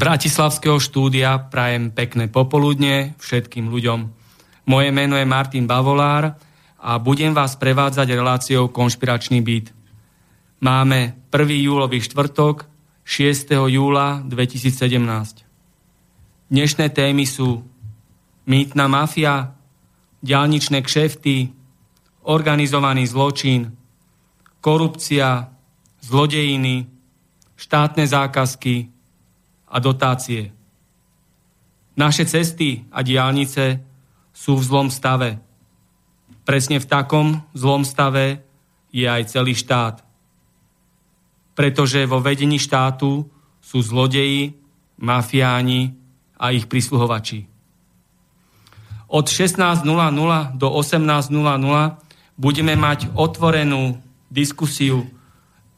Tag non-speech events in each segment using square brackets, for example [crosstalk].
Bratislavského štúdia prajem pekné popoludne všetkým ľuďom. Moje meno je Martin Bavolár a budem vás prevádzať reláciou Konšpiračný byt. Máme 1. júlový štvrtok, 6. júla 2017. Dnešné témy sú mýtna mafia, ďalničné kšefty, organizovaný zločin, korupcia, zlodejiny, štátne zákazky, a dotácie. Naše cesty a diálnice sú v zlom stave. Presne v takom zlom stave je aj celý štát. Pretože vo vedení štátu sú zlodeji, mafiáni a ich prisluhovači. Od 16.00 do 18.00 budeme mať otvorenú diskusiu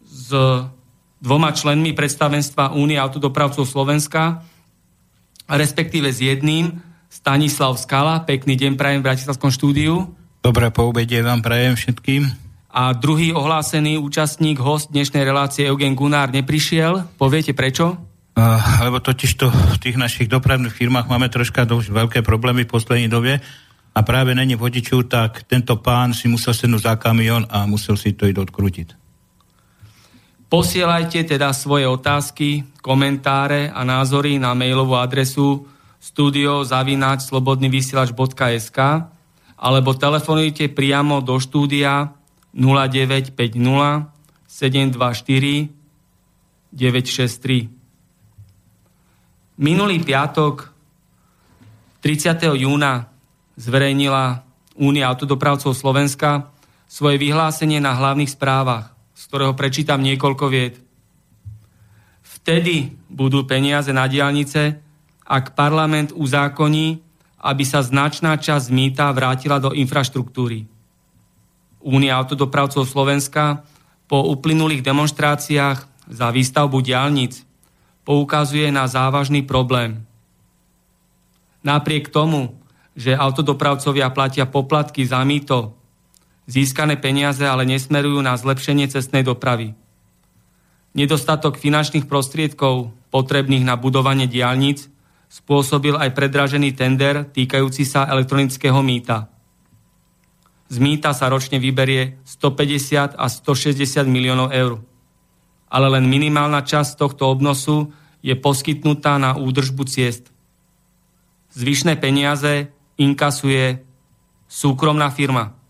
s dvoma členmi predstavenstva Únie autodopravcov Slovenska, respektíve s jedným, Stanislav Skala. Pekný deň prajem v Bratislavskom štúdiu. Dobré poubedie vám prajem všetkým. A druhý ohlásený účastník, host dnešnej relácie Eugen Gunár neprišiel. Poviete prečo? Uh, lebo totiž to v tých našich dopravných firmách máme troška dosť veľké problémy v poslednej dobe a práve není vodiču, tak tento pán si musel sednúť za kamión a musel si to ísť odkrútiť. Posielajte teda svoje otázky, komentáre a názory na mailovú adresu studiozavináčslobodnyvysielač.sk alebo telefonujte priamo do štúdia 0950 724 963. Minulý piatok 30. júna zverejnila Únia autodopravcov Slovenska svoje vyhlásenie na hlavných správach z ktorého prečítam niekoľko vied. Vtedy budú peniaze na diálnice, ak parlament uzákoní, aby sa značná časť mýta vrátila do infraštruktúry. Únia autodopravcov Slovenska po uplynulých demonstráciách za výstavbu diálnic poukazuje na závažný problém. Napriek tomu, že autodopravcovia platia poplatky za mýto Získané peniaze ale nesmerujú na zlepšenie cestnej dopravy. Nedostatok finančných prostriedkov potrebných na budovanie diálnic spôsobil aj predražený tender týkajúci sa elektronického mýta. Z mýta sa ročne vyberie 150 a 160 miliónov eur. Ale len minimálna časť tohto obnosu je poskytnutá na údržbu ciest. Zvyšné peniaze inkasuje súkromná firma –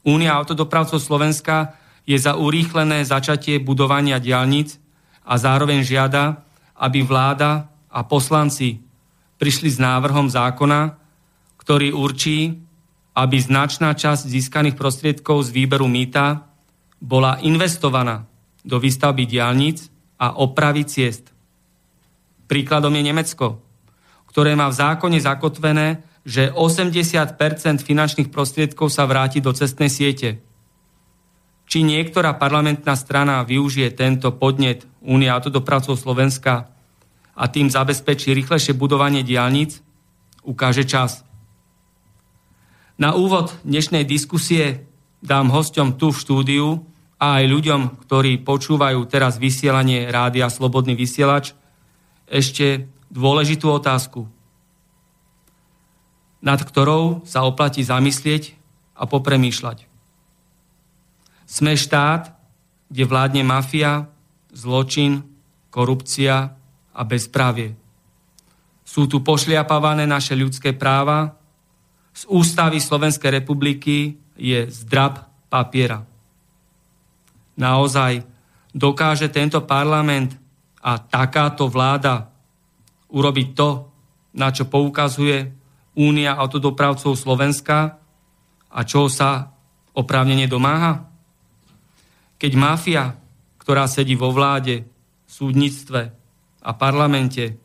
Únia autodopravcov Slovenska je za urýchlené začatie budovania diálnic a zároveň žiada, aby vláda a poslanci prišli s návrhom zákona, ktorý určí, aby značná časť získaných prostriedkov z výberu mýta bola investovaná do výstavby diálnic a opravy ciest. Príkladom je Nemecko, ktoré má v zákone zakotvené, že 80% finančných prostriedkov sa vráti do cestnej siete. Či niektorá parlamentná strana využije tento podnet Únia autodopravcov Slovenska a tým zabezpečí rýchlejšie budovanie diálnic, ukáže čas. Na úvod dnešnej diskusie dám hosťom tu v štúdiu a aj ľuďom, ktorí počúvajú teraz vysielanie rádia Slobodný vysielač, ešte dôležitú otázku, nad ktorou sa oplatí zamyslieť a popremýšľať. Sme štát, kde vládne mafia, zločin, korupcia a bezprávie. Sú tu pošliapávané naše ľudské práva, z ústavy Slovenskej republiky je zdrab papiera. Naozaj dokáže tento parlament a takáto vláda urobiť to, na čo poukazuje Únia autodopravcov Slovenska a čo sa oprávnene domáha? Keď mafia, ktorá sedí vo vláde, súdnictve a parlamente,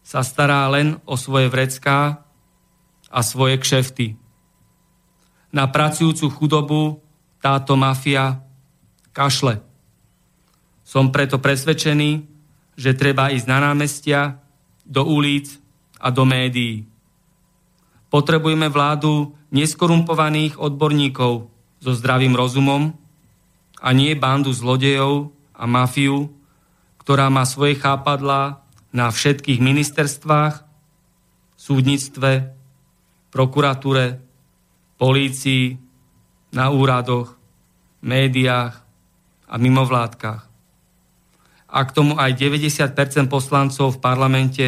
sa stará len o svoje vrecká a svoje kšefty. Na pracujúcu chudobu táto mafia kašle. Som preto presvedčený, že treba ísť na námestia, do ulic a do médií. Potrebujeme vládu neskorumpovaných odborníkov so zdravým rozumom a nie bandu zlodejov a mafiu, ktorá má svoje chápadlá na všetkých ministerstvách, súdnictve, prokuratúre, polícii, na úradoch, médiách a mimovládkach. A k tomu aj 90% poslancov v parlamente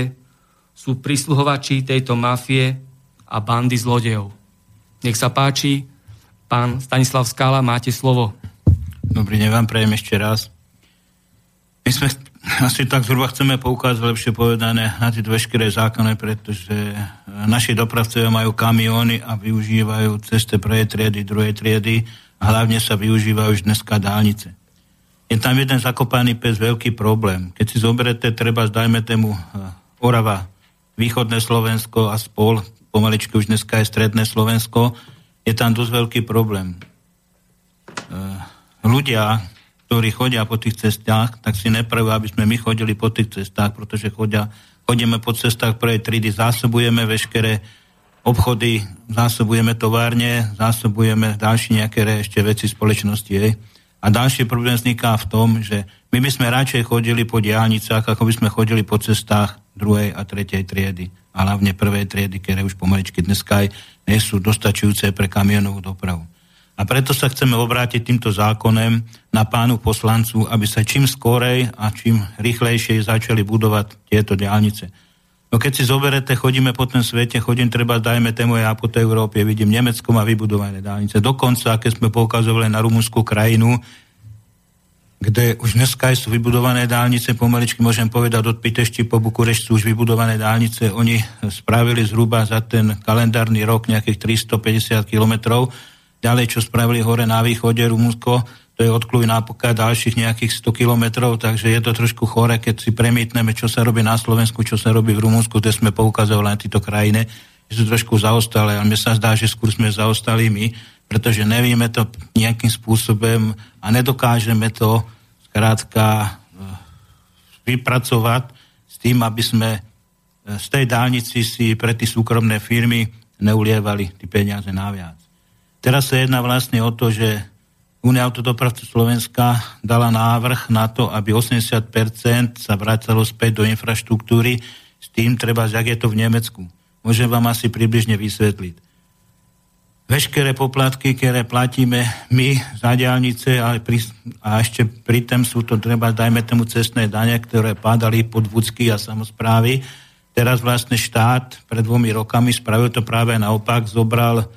sú prisluhovači tejto mafie a bandy zlodejov. Nech sa páči, pán Stanislav Skala, máte slovo. Dobrý deň vám prejem ešte raz. My sme asi tak zhruba chceme poukázať, lepšie povedané, na tie veškeré zákony, pretože e, naši dopravcovia majú kamióny a využívajú ceste prvej triedy, druhej triedy a hlavne sa využívajú už dneska dálnice. Je tam jeden zakopaný pes veľký problém. Keď si zoberete, treba, dajme tému e, Orava, východné Slovensko a spol, pomaličky už dneska je stredné Slovensko, je tam dosť veľký problém. E, ľudia, ktorí chodia po tých cestách, tak si nepraví, aby sme my chodili po tých cestách, pretože chodia, chodíme po cestách prvej triedy, zásobujeme veškeré obchody, zásobujeme továrne, zásobujeme ďalšie nejaké ešte veci spoločnosti. Je. A ďalší problém vzniká v tom, že my by sme radšej chodili po diálnicách, ako by sme chodili po cestách druhej a tretej triedy. A hlavne prvej triedy, ktoré už pomaličky dneska aj nie sú dostačujúce pre kamionovú dopravu. A preto sa chceme obrátiť týmto zákonem na pánu poslancu, aby sa čím skorej a čím rýchlejšie začali budovať tieto diálnice. No keď si zoberete, chodíme po tom svete, chodím treba, dajme tému ja po tej Európe, vidím Nemecko má vybudované diálnice. Dokonca, keď sme poukazovali na rumúnsku krajinu, kde už dneska sú vybudované dálnice, pomaličky môžem povedať, od Pitešti po Bukurešť sú už vybudované dálnice. Oni spravili zhruba za ten kalendárny rok nejakých 350 kilometrov Ďalej, čo spravili hore na východe Rumunsko, to je od Kluj-Nápoka ďalších nejakých 100 kilometrov, takže je to trošku chore, keď si premietneme, čo sa robí na Slovensku, čo sa robí v Rumunsku, kde sme poukazovali na tieto krajiny, že sú trošku zaostalé, ale mne sa zdá, že skôr sme zaostali my, pretože nevieme to nejakým spôsobom a nedokážeme to skrátka eh, vypracovať s tým, aby sme eh, z tej dálnici si pre tie súkromné firmy neulievali tie peniaze naviac. Teraz sa jedná vlastne o to, že Únia autodopravcu Slovenska dala návrh na to, aby 80% sa vracalo späť do infraštruktúry, s tým treba, jak je to v Nemecku. Môžem vám asi približne vysvetliť. Veškeré poplatky, ktoré platíme my za diálnice, ale pri, a ešte pri tom sú to treba, dajme tomu cestné dane, ktoré padali pod vúcky a samozprávy. Teraz vlastne štát pred dvomi rokami spravil to práve naopak, zobral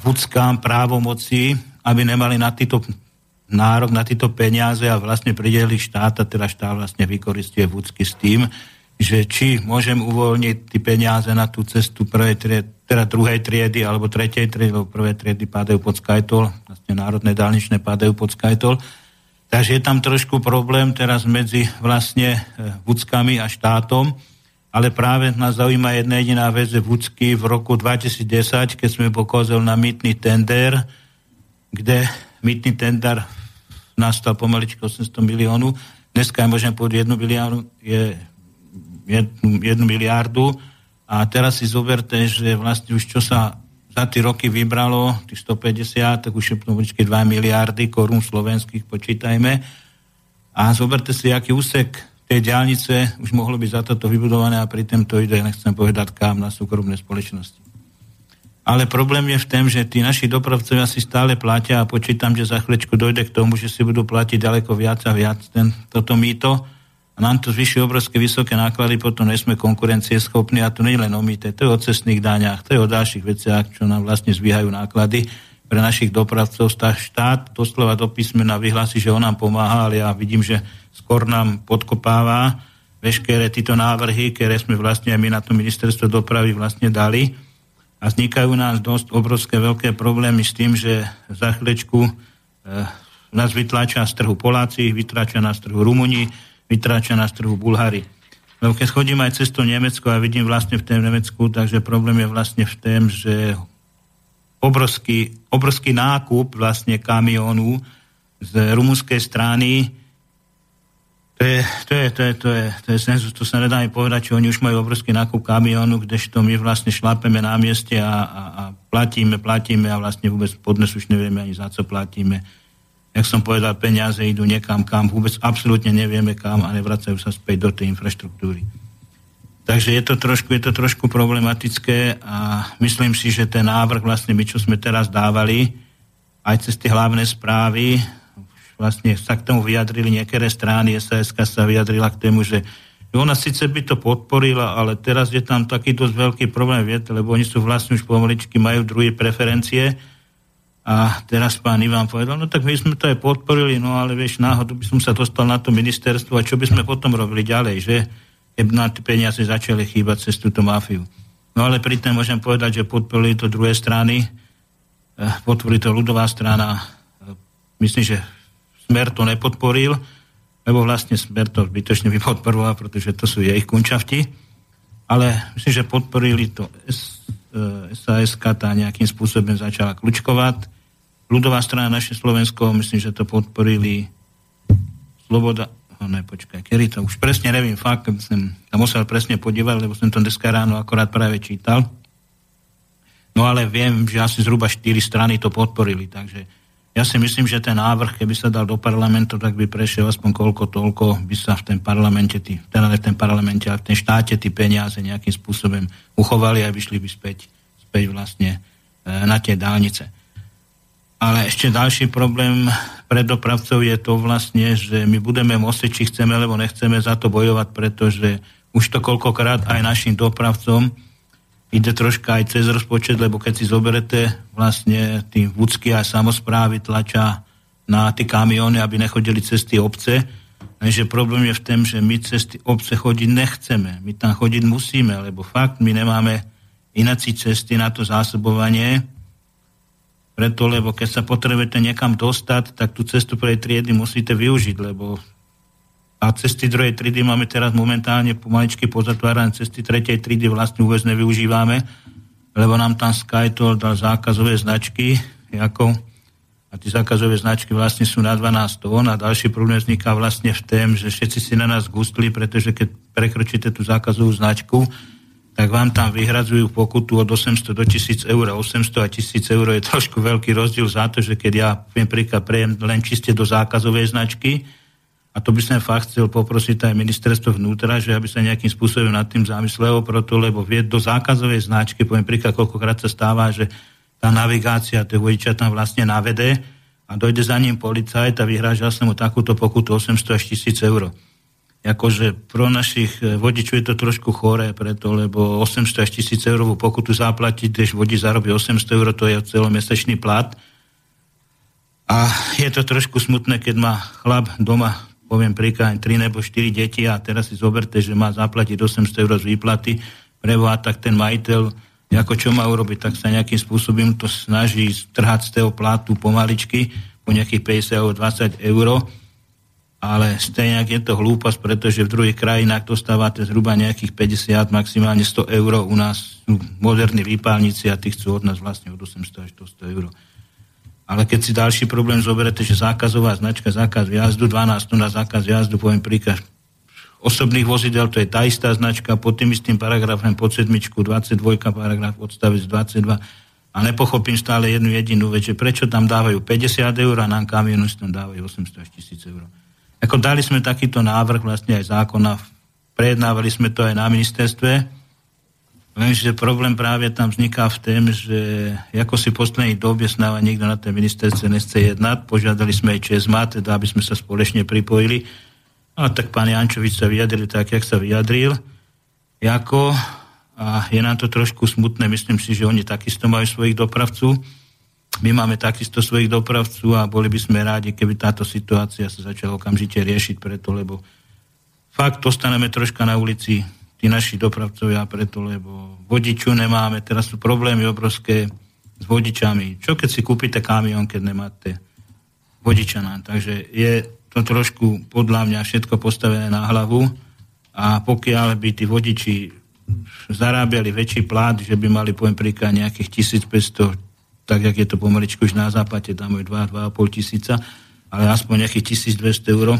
vúckám právomoci, aby nemali na týto nárok na tieto peniaze a vlastne prideli štát a teda štát vlastne vykoristuje vúcky s tým, že či môžem uvoľniť tie peniaze na tú cestu prvej triedy, teda druhej triedy alebo tretej triedy, lebo prvé triedy pádajú pod Skytol, vlastne národné dálničné pádajú pod Skytol. Takže je tam trošku problém teraz medzi vlastne e, vúckami a štátom ale práve nás zaujíma jedna jediná vec, že Vúcky v roku 2010, keď sme pokozili na mýtny tender, kde mýtny tender nastal pomaličko 800 miliónu, dneska je môžem povedať 1 miliardu, je 1 miliardu a teraz si zoberte, že vlastne už čo sa za tie roky vybralo tých 150, tak už je to 2 miliardy korún slovenských, počítajme. A zoberte si, aký úsek tej diálnice už mohlo byť za toto vybudované a pritom to ide, nechcem povedať kam, na súkromné spoločnosti. Ale problém je v tom, že tí naši dopravcovia si stále platia a počítam, že za chvíľečku dojde k tomu, že si budú platiť ďaleko viac a viac ten, toto mýto a nám to zvyšuje obrovské vysoké náklady, potom nesme konkurencieschopní a to nie len o mýte, to je o cestných dáňach, to je o ďalších veciach, čo nám vlastne zvíhajú náklady pre našich dopravcov. Štát doslova do písmena vyhlási, že on nám pomáha, ale ja vidím, že skôr nám podkopáva veškeré títo návrhy, ktoré sme vlastne aj my na to ministerstvo dopravy vlastne dali a vznikajú nás dosť obrovské veľké problémy s tým, že za chvíľečku e, nás vytláča z trhu Poláci, vytláča nás z trhu Rumúni, vytráča na trhu Bulhári. Lebo keď chodím aj cez to Nemecko a vidím vlastne v tom Nemecku, takže problém je vlastne v tom, že obrovský, obrovský nákup vlastne kamionu z rumunskej strany to je, to je, to je, to je, to je senzus, to sa nedá mi povedať, že oni už majú obrovský nákup kamionu, kdežto my vlastne šlapeme na mieste a, a, a platíme, platíme a vlastne vôbec podnes už nevieme ani za co platíme jak som povedal, peniaze idú niekam, kam vôbec absolútne nevieme kam a nevracajú sa späť do tej infraštruktúry. Takže je to trošku, je to trošku problematické a myslím si, že ten návrh vlastne my, čo sme teraz dávali, aj cez tie hlavné správy, vlastne sa k tomu vyjadrili niektoré strany, SAS sa vyjadrila k tomu, že ona síce by to podporila, ale teraz je tam taký dosť veľký problém, viete, lebo oni sú vlastne už pomaličky, majú druhé preferencie, a teraz pán Ivan povedal, no tak my sme to aj podporili, no ale vieš, náhodou by som sa dostal na to ministerstvo a čo by sme potom robili ďalej, že? Keby na tie peniaze začali chýbať cez túto mafiu. No ale pritom môžem povedať, že podporili to druhé strany, eh, podporili to ľudová strana, eh, myslím, že Smer to nepodporil, lebo vlastne Smer to zbytočne vypodporoval, pretože to sú jej kunčavti, ale myslím, že podporili to SAS, eh, tá nejakým spôsobom začala kľúčkovať, ľudová strana naše Slovensko, myslím, že to podporili Sloboda, oh, ne, počkaj, kedy to, už presne neviem, fakt, som sa musel presne podívať, lebo som to dneska ráno akorát práve čítal. No ale viem, že asi zhruba 4 strany to podporili, takže ja si myslím, že ten návrh, keby sa dal do parlamentu, tak by prešiel aspoň koľko toľko, by sa v ten parlamente, tý, teda v ten parlamente, ale v ten štáte tí peniaze nejakým spôsobom uchovali a vyšli by späť, späť vlastne e, na tie dálnice. Ale ešte ďalší problém pre dopravcov je to vlastne, že my budeme môcť, či chceme, alebo nechceme za to bojovať, pretože už to koľkokrát aj našim dopravcom ide troška aj cez rozpočet, lebo keď si zoberete vlastne tí vúcky a samozprávy tlača na tie kamióny, aby nechodili cez tie obce, Takže problém je v tom, že my cez tie obce chodiť nechceme. My tam chodiť musíme, lebo fakt my nemáme ináci cesty na to zásobovanie preto, lebo keď sa potrebujete niekam dostať, tak tú cestu prvej triedy musíte využiť, lebo a cesty druhej triedy máme teraz momentálne pomaličky pozatvárané, cesty tretej triedy vlastne vôbec nevyužívame, lebo nám tam SkyToll dal zákazové značky, ako, a tie zákazové značky vlastne sú na 12 tón a ďalší problém vzniká vlastne v tom, že všetci si na nás gustli, pretože keď prekročíte tú zákazovú značku, tak vám tam vyhradzujú pokutu od 800 do 1000 eur. 800 a 1000 eur je trošku veľký rozdiel za to, že keď ja viem príklad prejem len čiste do zákazovej značky, a to by som fakt chcel poprosiť aj ministerstvo vnútra, že aby sa nejakým spôsobom nad tým zamyslelo, proto, lebo vie do zákazovej značky, poviem príklad, koľkokrát sa stáva, že tá navigácia toho vodiča tam vlastne navede a dojde za ním policajt a vyhráža sa mu takúto pokutu 800 až 1000 eur akože pro našich eh, vodičov je to trošku choré, preto, lebo 800 až 1000 eurovú pokutu zaplatiť, keď vodič zarobí 800 eur, to je celomesačný plat. A je to trošku smutné, keď má chlap doma, poviem príklad, 3 nebo 4 deti a teraz si zoberte, že má zaplatiť 800 eur z výplaty, preboha, tak ten majiteľ, ako čo má urobiť, tak sa nejakým spôsobom to snaží strhať z toho platu pomaličky, po nejakých 50 20 eur ale stejne je to hlúposť, pretože v druhých krajinách dostávate zhruba nejakých 50, maximálne 100 eur. U nás sú moderní výpálnici a tí chcú od nás vlastne od 800 až do 100 eur. Ale keď si ďalší problém zoberete, že zákazová značka, zákaz jazdu, 12 na zákaz jazdu, poviem príklad, osobných vozidel, to je tá istá značka, pod tým istým paragrafem, pod sedmičku, 22 paragraf, odstavec 22, A nepochopím stále jednu jedinú vec, že prečo tam dávajú 50 eur a nám kamionu tam dávajú 800 až 1000 eur. Ako dali sme takýto návrh vlastne aj zákona, prejednávali sme to aj na ministerstve, Lenže problém práve tam vzniká v tém, že ako si v poslednej dobe snáva niekto na tej ministerstve nechce jednať, požiadali sme aj ČSMA, teda aby sme sa spoločne pripojili. A tak pán Jančovič sa vyjadril tak, jak sa vyjadril. Jako, a je nám to trošku smutné, myslím si, že oni takisto majú svojich dopravcov. My máme takisto svojich dopravcov a boli by sme rádi, keby táto situácia sa začala okamžite riešiť preto, lebo fakt ostaneme troška na ulici tí naši dopravcovia preto, lebo vodiču nemáme, teraz sú problémy obrovské s vodičami. Čo keď si kúpite kamión, keď nemáte vodiča nám? Takže je to trošku podľa mňa všetko postavené na hlavu a pokiaľ by tí vodiči zarábiali väčší plát, že by mali, poviem príklad, nejakých 1500, tak jak je to pomaličku už na západe, je 2-2,5 tisíca, ale aspoň nejakých 1200 eur.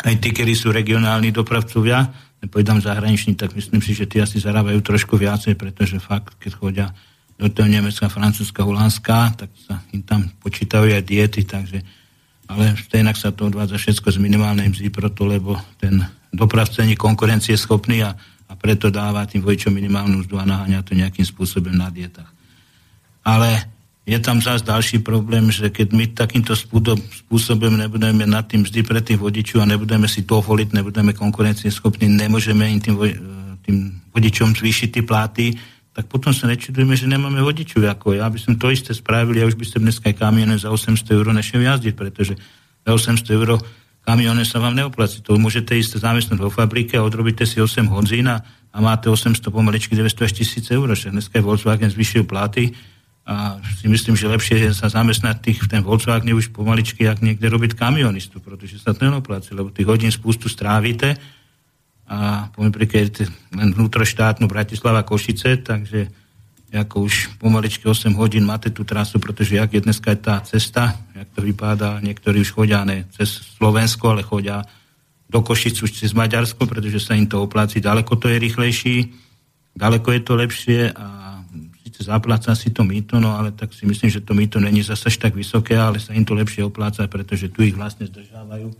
Aj tí, ktorí sú regionálni dopravcovia, nepovedám zahraniční, tak myslím si, že tí asi zarábajú trošku viacej, pretože fakt, keď chodia do toho Nemecka, Francúzska, Holandska, tak sa im tam počítajú aj diety, takže ale stejnak sa to odvádza všetko z minimálnej mzdy, proto, lebo ten dopravca nie konkurencie schopný a, a preto dáva tým vojčom minimálnu mzdu a naháňa to nejakým spôsobom na dietách. Ale je tam zase ďalší problém, že keď my takýmto spôsobom nebudeme nad tým vždy pre tých vodičov a nebudeme si to voliť, nebudeme konkurencieschopní, nemôžeme im tým, tým vodičom zvýšiť tie pláty, tak potom sa nečudujeme, že nemáme vodičov. Ako ja by som to isté spravil, ja už by som dneska aj kamione za 800 eur nešiel jazdiť, pretože za 800 eur kamione sa vám neoplatí. To môžete ísť zamestnať vo fabrike a odrobíte si 8 hodín a, a máte 800 pomaličky 900 až 1000 eur. Dneska je Volkswagen zvyšil platy, a si myslím, že lepšie je sa zamestnať tých v ten Volkswagen už pomaličky, ak niekde robiť kamionistu, pretože sa to nenopláci, lebo tých hodín spustu strávite. A poviem príklad len vnútroštátnu Bratislava Košice, takže ako už pomaličky 8 hodín máte tú trasu, pretože jak je dneska tá cesta, jak to vypadá, niektorí už chodia ne cez Slovensko, ale chodia do Košic už cez Maďarsko, pretože sa im to opláci, ďaleko to je rýchlejší, ďaleko je to lepšie a síce zapláca si to mýto, no ale tak si myslím, že to mýto není zase tak vysoké, ale sa im to lepšie opláca, pretože tu ich vlastne zdržávajú.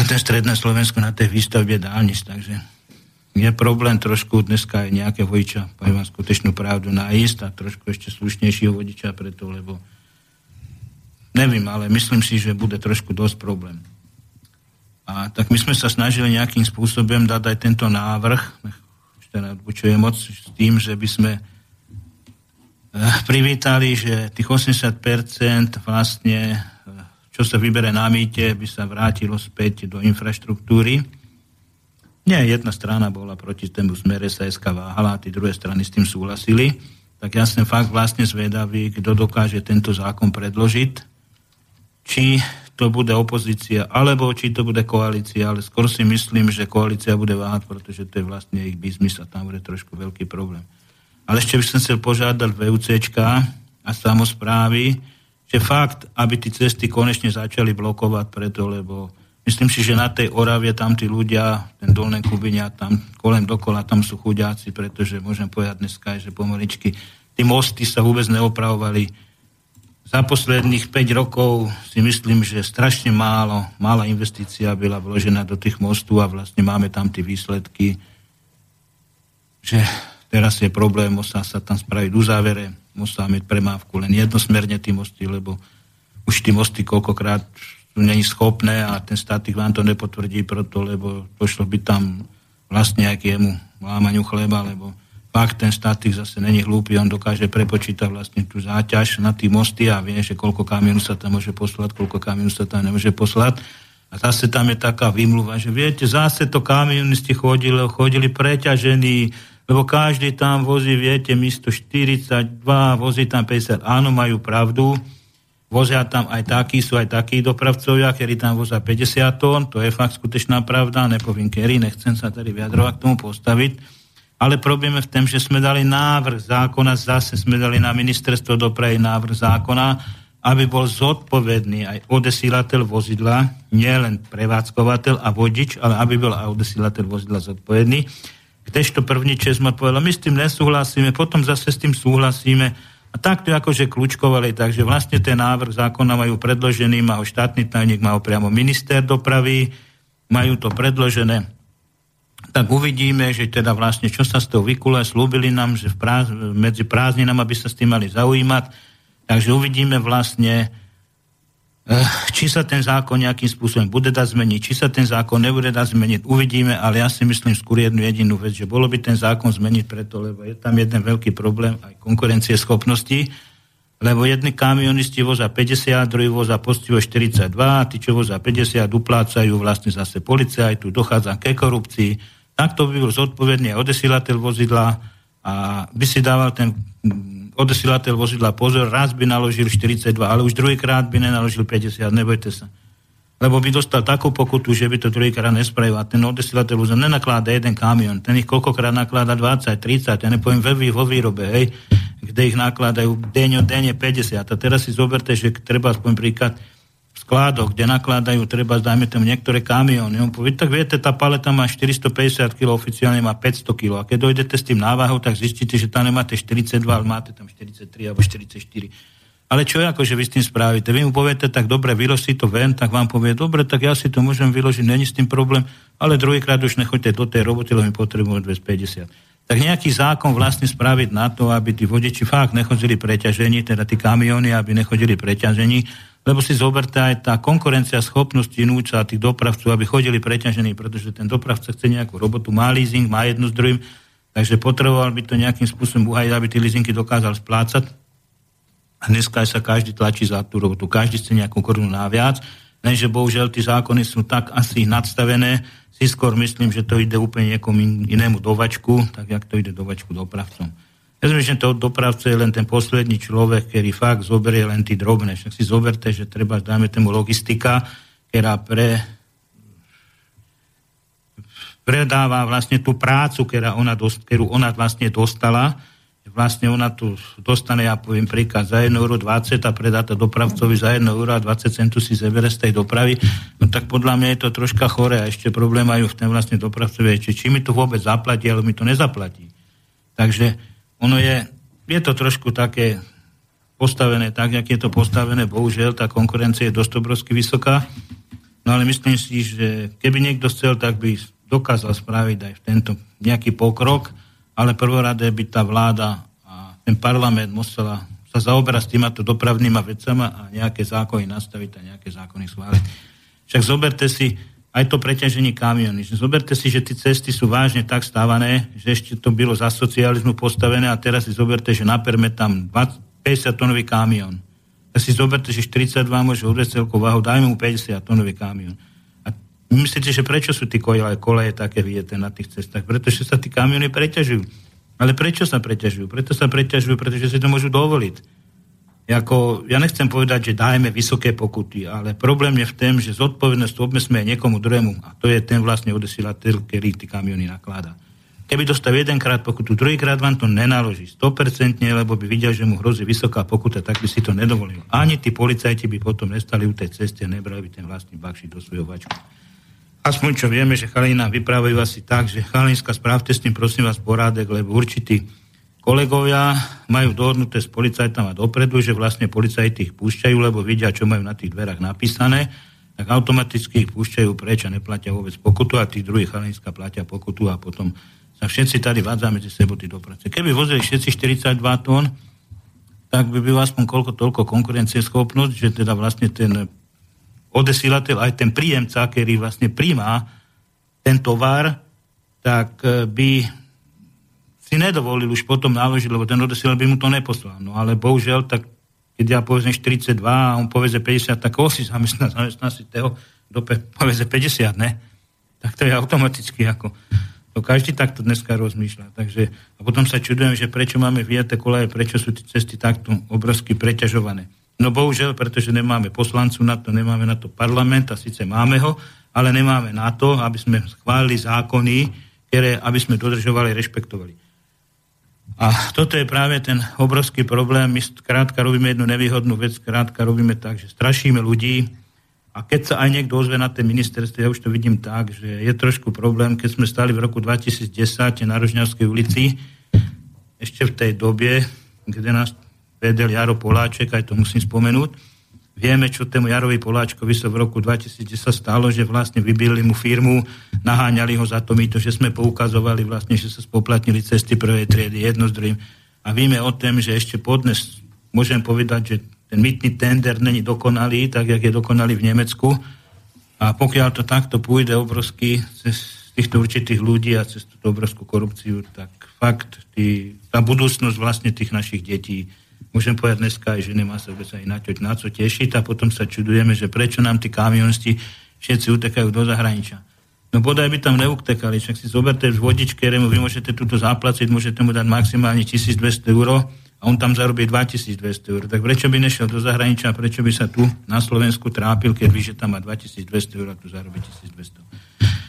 A ten stredné Slovensko na tej výstavbe dálnic, takže je problém trošku dneska aj nejaké vodiča, poviem vám skutečnú pravdu, nájsť a trošku ešte slušnejšieho vodiča preto, lebo neviem, ale myslím si, že bude trošku dosť problém. A tak my sme sa snažili nejakým spôsobom dať aj tento návrh, teda je moc s tým, že by sme privítali, že tých 80% vlastne, eh, čo sa vybere na mýte, by sa vrátilo späť do infraštruktúry. Nie, jedna strana bola proti tému smere sa SK váhala a tí druhé strany s tým súhlasili. Tak ja som fakt vlastne zvedavý, kto dokáže tento zákon predložiť. Či to bude opozícia, alebo či to bude koalícia, ale skôr si myslím, že koalícia bude váhať, pretože to je vlastne ich biznis a tam bude trošku veľký problém. Ale ešte by som chcel požiadať VUCčka a samozprávy, že fakt, aby tie cesty konečne začali blokovať preto, lebo myslím si, že na tej Orave tam tí ľudia, ten dolné Kubinia, tam kolem dokola, tam sú chudiaci, pretože môžem povedať dneska, že pomaličky tí mosty sa vôbec neopravovali. Za posledných 5 rokov si myslím, že strašne málo, malá investícia byla vložená do tých mostov a vlastne máme tam tie výsledky, že Teraz je problém, musá sa tam spraviť uzávere, musá mať premávku len jednosmerne tí mosty, lebo už tí mosty koľkokrát sú není schopné a ten statik vám to nepotvrdí proto, lebo došlo by tam vlastne jemu lámaniu chleba, lebo fakt ten statik zase není hlúpy, on dokáže prepočítať vlastne tú záťaž na tí mosty a vie, že koľko kamionu sa tam môže poslať, koľko kamionu sa tam nemôže poslať. A zase tam je taká vymluva, že viete, zase to kamionisti chodili, chodili preťažení, lebo každý tam vozí, viete, místo 42, vozí tam 50. Áno, majú pravdu, vozia tam aj takí, sú aj takí dopravcovia, ktorí tam vozia 50 tón, to je fakt skutočná pravda, nepoviem kedy, nechcem sa tady vyjadrovať k tomu postaviť, ale problém je v tom, že sme dali návrh zákona, zase sme dali na ministerstvo dopravy návrh zákona, aby bol zodpovedný aj odesílateľ vozidla, nie len prevádzkovateľ a vodič, ale aby bol aj odesílateľ vozidla zodpovedný Kdežto první Česmar povedal, my s tým nesúhlasíme, potom zase s tým súhlasíme. A takto akože kľúčkovali, takže vlastne ten návrh zákona majú predložený, má ho štátny tajník, má ho priamo minister dopravy, majú to predložené. Tak uvidíme, že teda vlastne čo sa z toho vykule, slúbili nám, že v práz, medzi prázdninami by sa s tým mali zaujímať, takže uvidíme vlastne, či sa ten zákon nejakým spôsobom bude dať zmeniť, či sa ten zákon nebude dať zmeniť, uvidíme, ale ja si myslím skôr jednu jedinú vec, že bolo by ten zákon zmeniť preto, lebo je tam jeden veľký problém aj konkurencie schopnosti, lebo jedni kamionisti vozia 50, druhý vozia postivo 42, a tí, čo vozia 50, uplácajú vlastne zase tu dochádza ke korupcii. Takto by bol zodpovedný odesilateľ vozidla a by si dával ten odesielateľ vozidla pozor, raz by naložil 42, ale už druhýkrát by nenaložil 50, nebojte sa. Lebo by dostal takú pokutu, že by to druhýkrát nespravil. A ten odesielateľ vozidla nenakláda jeden kamion, ten ich koľkokrát nakláda 20, 30, ja nepoviem vo výrobe, hej, kde ich nakladajú deň denne 50. A teraz si zoberte, že treba aspoň príklad, skládok, kde nakladajú, treba, dajme tam niektoré kamióny. On povie, tak viete, tá paleta má 450 kg, oficiálne má 500 kg. A keď dojdete s tým návahou, tak zistíte, že tam nemáte 42, ale máte tam 43 alebo 44. Ale čo je ako, že vy s tým spravíte? Vy mu poviete, tak dobre, vylož si to ven, tak vám povie, dobre, tak ja si to môžem vyložiť, není s tým problém, ale druhýkrát už nechoďte do tej roboty, lebo mi potrebujú 250 tak nejaký zákon vlastne spraviť na to, aby tí vodiči fakt nechodili preťažení, teda tí kamiony, aby nechodili preťažení, lebo si zoberte aj tá konkurencia schopnosti núča tých dopravcov, aby chodili preťažení, pretože ten dopravca chce nejakú robotu, má leasing, má jednu z druhým, takže potreboval by to nejakým spôsobom uhajiť, aby tie leasingy dokázal splácať. A dneska sa každý tlačí za tú robotu, každý chce nejakú korunu naviac, lenže bohužiaľ tie zákony sú tak asi nadstavené, si skôr myslím, že to ide úplne niekomu inému dovačku, tak jak to ide dovačku dopravcom. Ja si myslím, že to dopravca je len ten posledný človek, ktorý fakt zoberie len tí drobné. Však si zoberte, že treba, dáme tomu logistika, ktorá pre, predáva vlastne tú prácu, ktorá ona, ktorú ona vlastne dostala, vlastne ona tu dostane, ja poviem príklad, za 1,20 euro a predá to dopravcovi za 1 euro a 20 centu si zebere z tej dopravy, no tak podľa mňa je to troška chore a ešte problém majú v ten vlastne dopravcovi, či, či mi to vôbec zaplatí, ale mi to nezaplatí. Takže ono je, je to trošku také postavené tak, jak je to postavené, bohužiaľ tá konkurencia je dosť obrovsky vysoká, no ale myslím si, že keby niekto chcel, tak by dokázal spraviť aj v tento nejaký pokrok, ale prvoradé by tá vláda a ten parlament musela sa zaoberať s týmto dopravnými vecami a nejaké zákony nastaviť a nejaké zákony schváliť. Však zoberte si, aj to preťaženie kamiony. Zoberte si, že tie cesty sú vážne tak stávané, že ešte to bylo za socializmu postavené a teraz si zoberte, že naperme tam 20, 50 tonový kamión. Tak si zoberte, že 42 môže udrieť celku váhu, dajme mu 50 tonový kamión. A myslíte, že prečo sú tí koleje, koleje také vidíte na tých cestách? Pretože sa tí kamiony preťažujú. Ale prečo sa preťažujú? Preto sa preťažujú, pretože si to môžu dovoliť ako, ja nechcem povedať, že dajme vysoké pokuty, ale problém je v tom, že zodpovednosť obmesme niekomu druhému a to je ten vlastne odesielateľ, ktorý tí kamiony nakladá. Keby dostal jedenkrát pokutu, druhýkrát vám to nenaloží 100%, lebo by videl, že mu hrozí vysoká pokuta, tak by si to nedovolil. Ani tí policajti by potom nestali u tej ceste a nebrali by ten vlastný bakší do svojho vačku. Aspoň čo vieme, že Chalina vyprávajú asi tak, že Chalinska správte s tým prosím vás porádek, lebo určitý kolegovia majú dohodnuté s policajtami dopredu, že vlastne policajti ich púšťajú, lebo vidia, čo majú na tých dverách napísané, tak automaticky ich púšťajú preč a neplatia vôbec pokutu a tí druhí Chalinska platia pokutu a potom sa všetci tady vádzame medzi sebou tí dopravci. Keby vozili všetci 42 tón, tak by byl aspoň koľko toľko konkurencieschopnosť, že teda vlastne ten odesilateľ, aj ten príjemca, ktorý vlastne príjma ten tovar, tak by si nedovolil už potom naložiť, lebo ten odosielač by mu to neposlal. No ale bohužiaľ, tak keď ja povedzme 42 a on poveze 50, tak koho si zamestná, zamestná toho, kto poveze 50, ne? Tak to je automaticky ako... To každý takto dneska rozmýšľa. Takže, a potom sa čudujem, že prečo máme viate kolaje, prečo sú tie cesty takto obrovsky preťažované. No bohužiaľ, pretože nemáme poslancu na to, nemáme na to parlament, a síce máme ho, ale nemáme na to, aby sme schválili zákony, ktoré, aby sme dodržovali, rešpektovali. A toto je práve ten obrovský problém. My skrátka robíme jednu nevýhodnú vec, skrátka robíme tak, že strašíme ľudí A keď sa aj niekto ozve na tej ministerstve, ja už to vidím tak, že je trošku problém, keď sme stali v roku 2010 na Rožňavskej ulici, ešte v tej dobe, kde nás vedel Jaro Poláček, aj to musím spomenúť, vieme, čo tému Jarovi Poláčkovi sa v roku 2010 stalo, že vlastne vybili mu firmu, naháňali ho za to my to, že sme poukazovali vlastne, že sa spoplatnili cesty prvej triedy jedno s druhým. A vieme o tom, že ešte podnes môžem povedať, že ten mytný tender není dokonalý, tak jak je dokonalý v Nemecku. A pokiaľ to takto pôjde obrovsky cez týchto určitých ľudí a cez túto obrovskú korupciu, tak fakt tý, tá budúcnosť vlastne tých našich detí, môžem povedať dneska aj, že nemá sa vôbec aj na čo, na co tešiť a potom sa čudujeme, že prečo nám tí kamionisti všetci utekajú do zahraničia. No bodaj by tam neutekali, však si zoberte v vodičke, vy môžete túto zaplaciť, môžete mu dať maximálne 1200 eur, a on tam zarobí 2200 eur. Tak prečo by nešiel do zahraničia, prečo by sa tu na Slovensku trápil, keď ví, že tam má 2200 eur a tu zarobí 1200.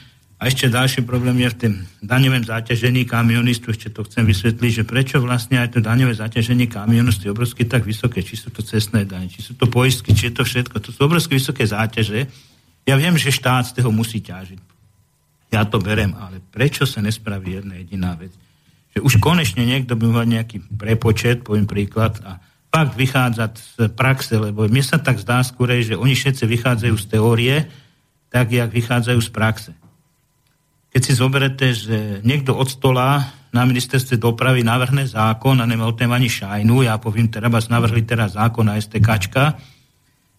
Ešte ďalší problém je v tým daňovém záťažení kamionistu. Ešte to chcem vysvetliť, že prečo vlastne aj to daňové záťaženie kamionistu je obrovské tak vysoké. Či sú to cestné dane, či sú to poistky, či je to všetko. To sú obrovské vysoké záťaže. Ja viem, že štát z toho musí ťažiť. Ja to berem, ale prečo sa nespraví jedna jediná vec? že už konečne niekto by mal nejaký prepočet, poviem príklad, a fakt vychádzať z praxe, lebo mne sa tak zdá skôr, že oni všetci vychádzajú z teórie, tak, jak vychádzajú z praxe. Keď si zoberete, že niekto od stola na ministerstve dopravy navrhne zákon a nemá o tém ani šajnu, ja poviem, teraz navrhli teraz zákon na STKčka,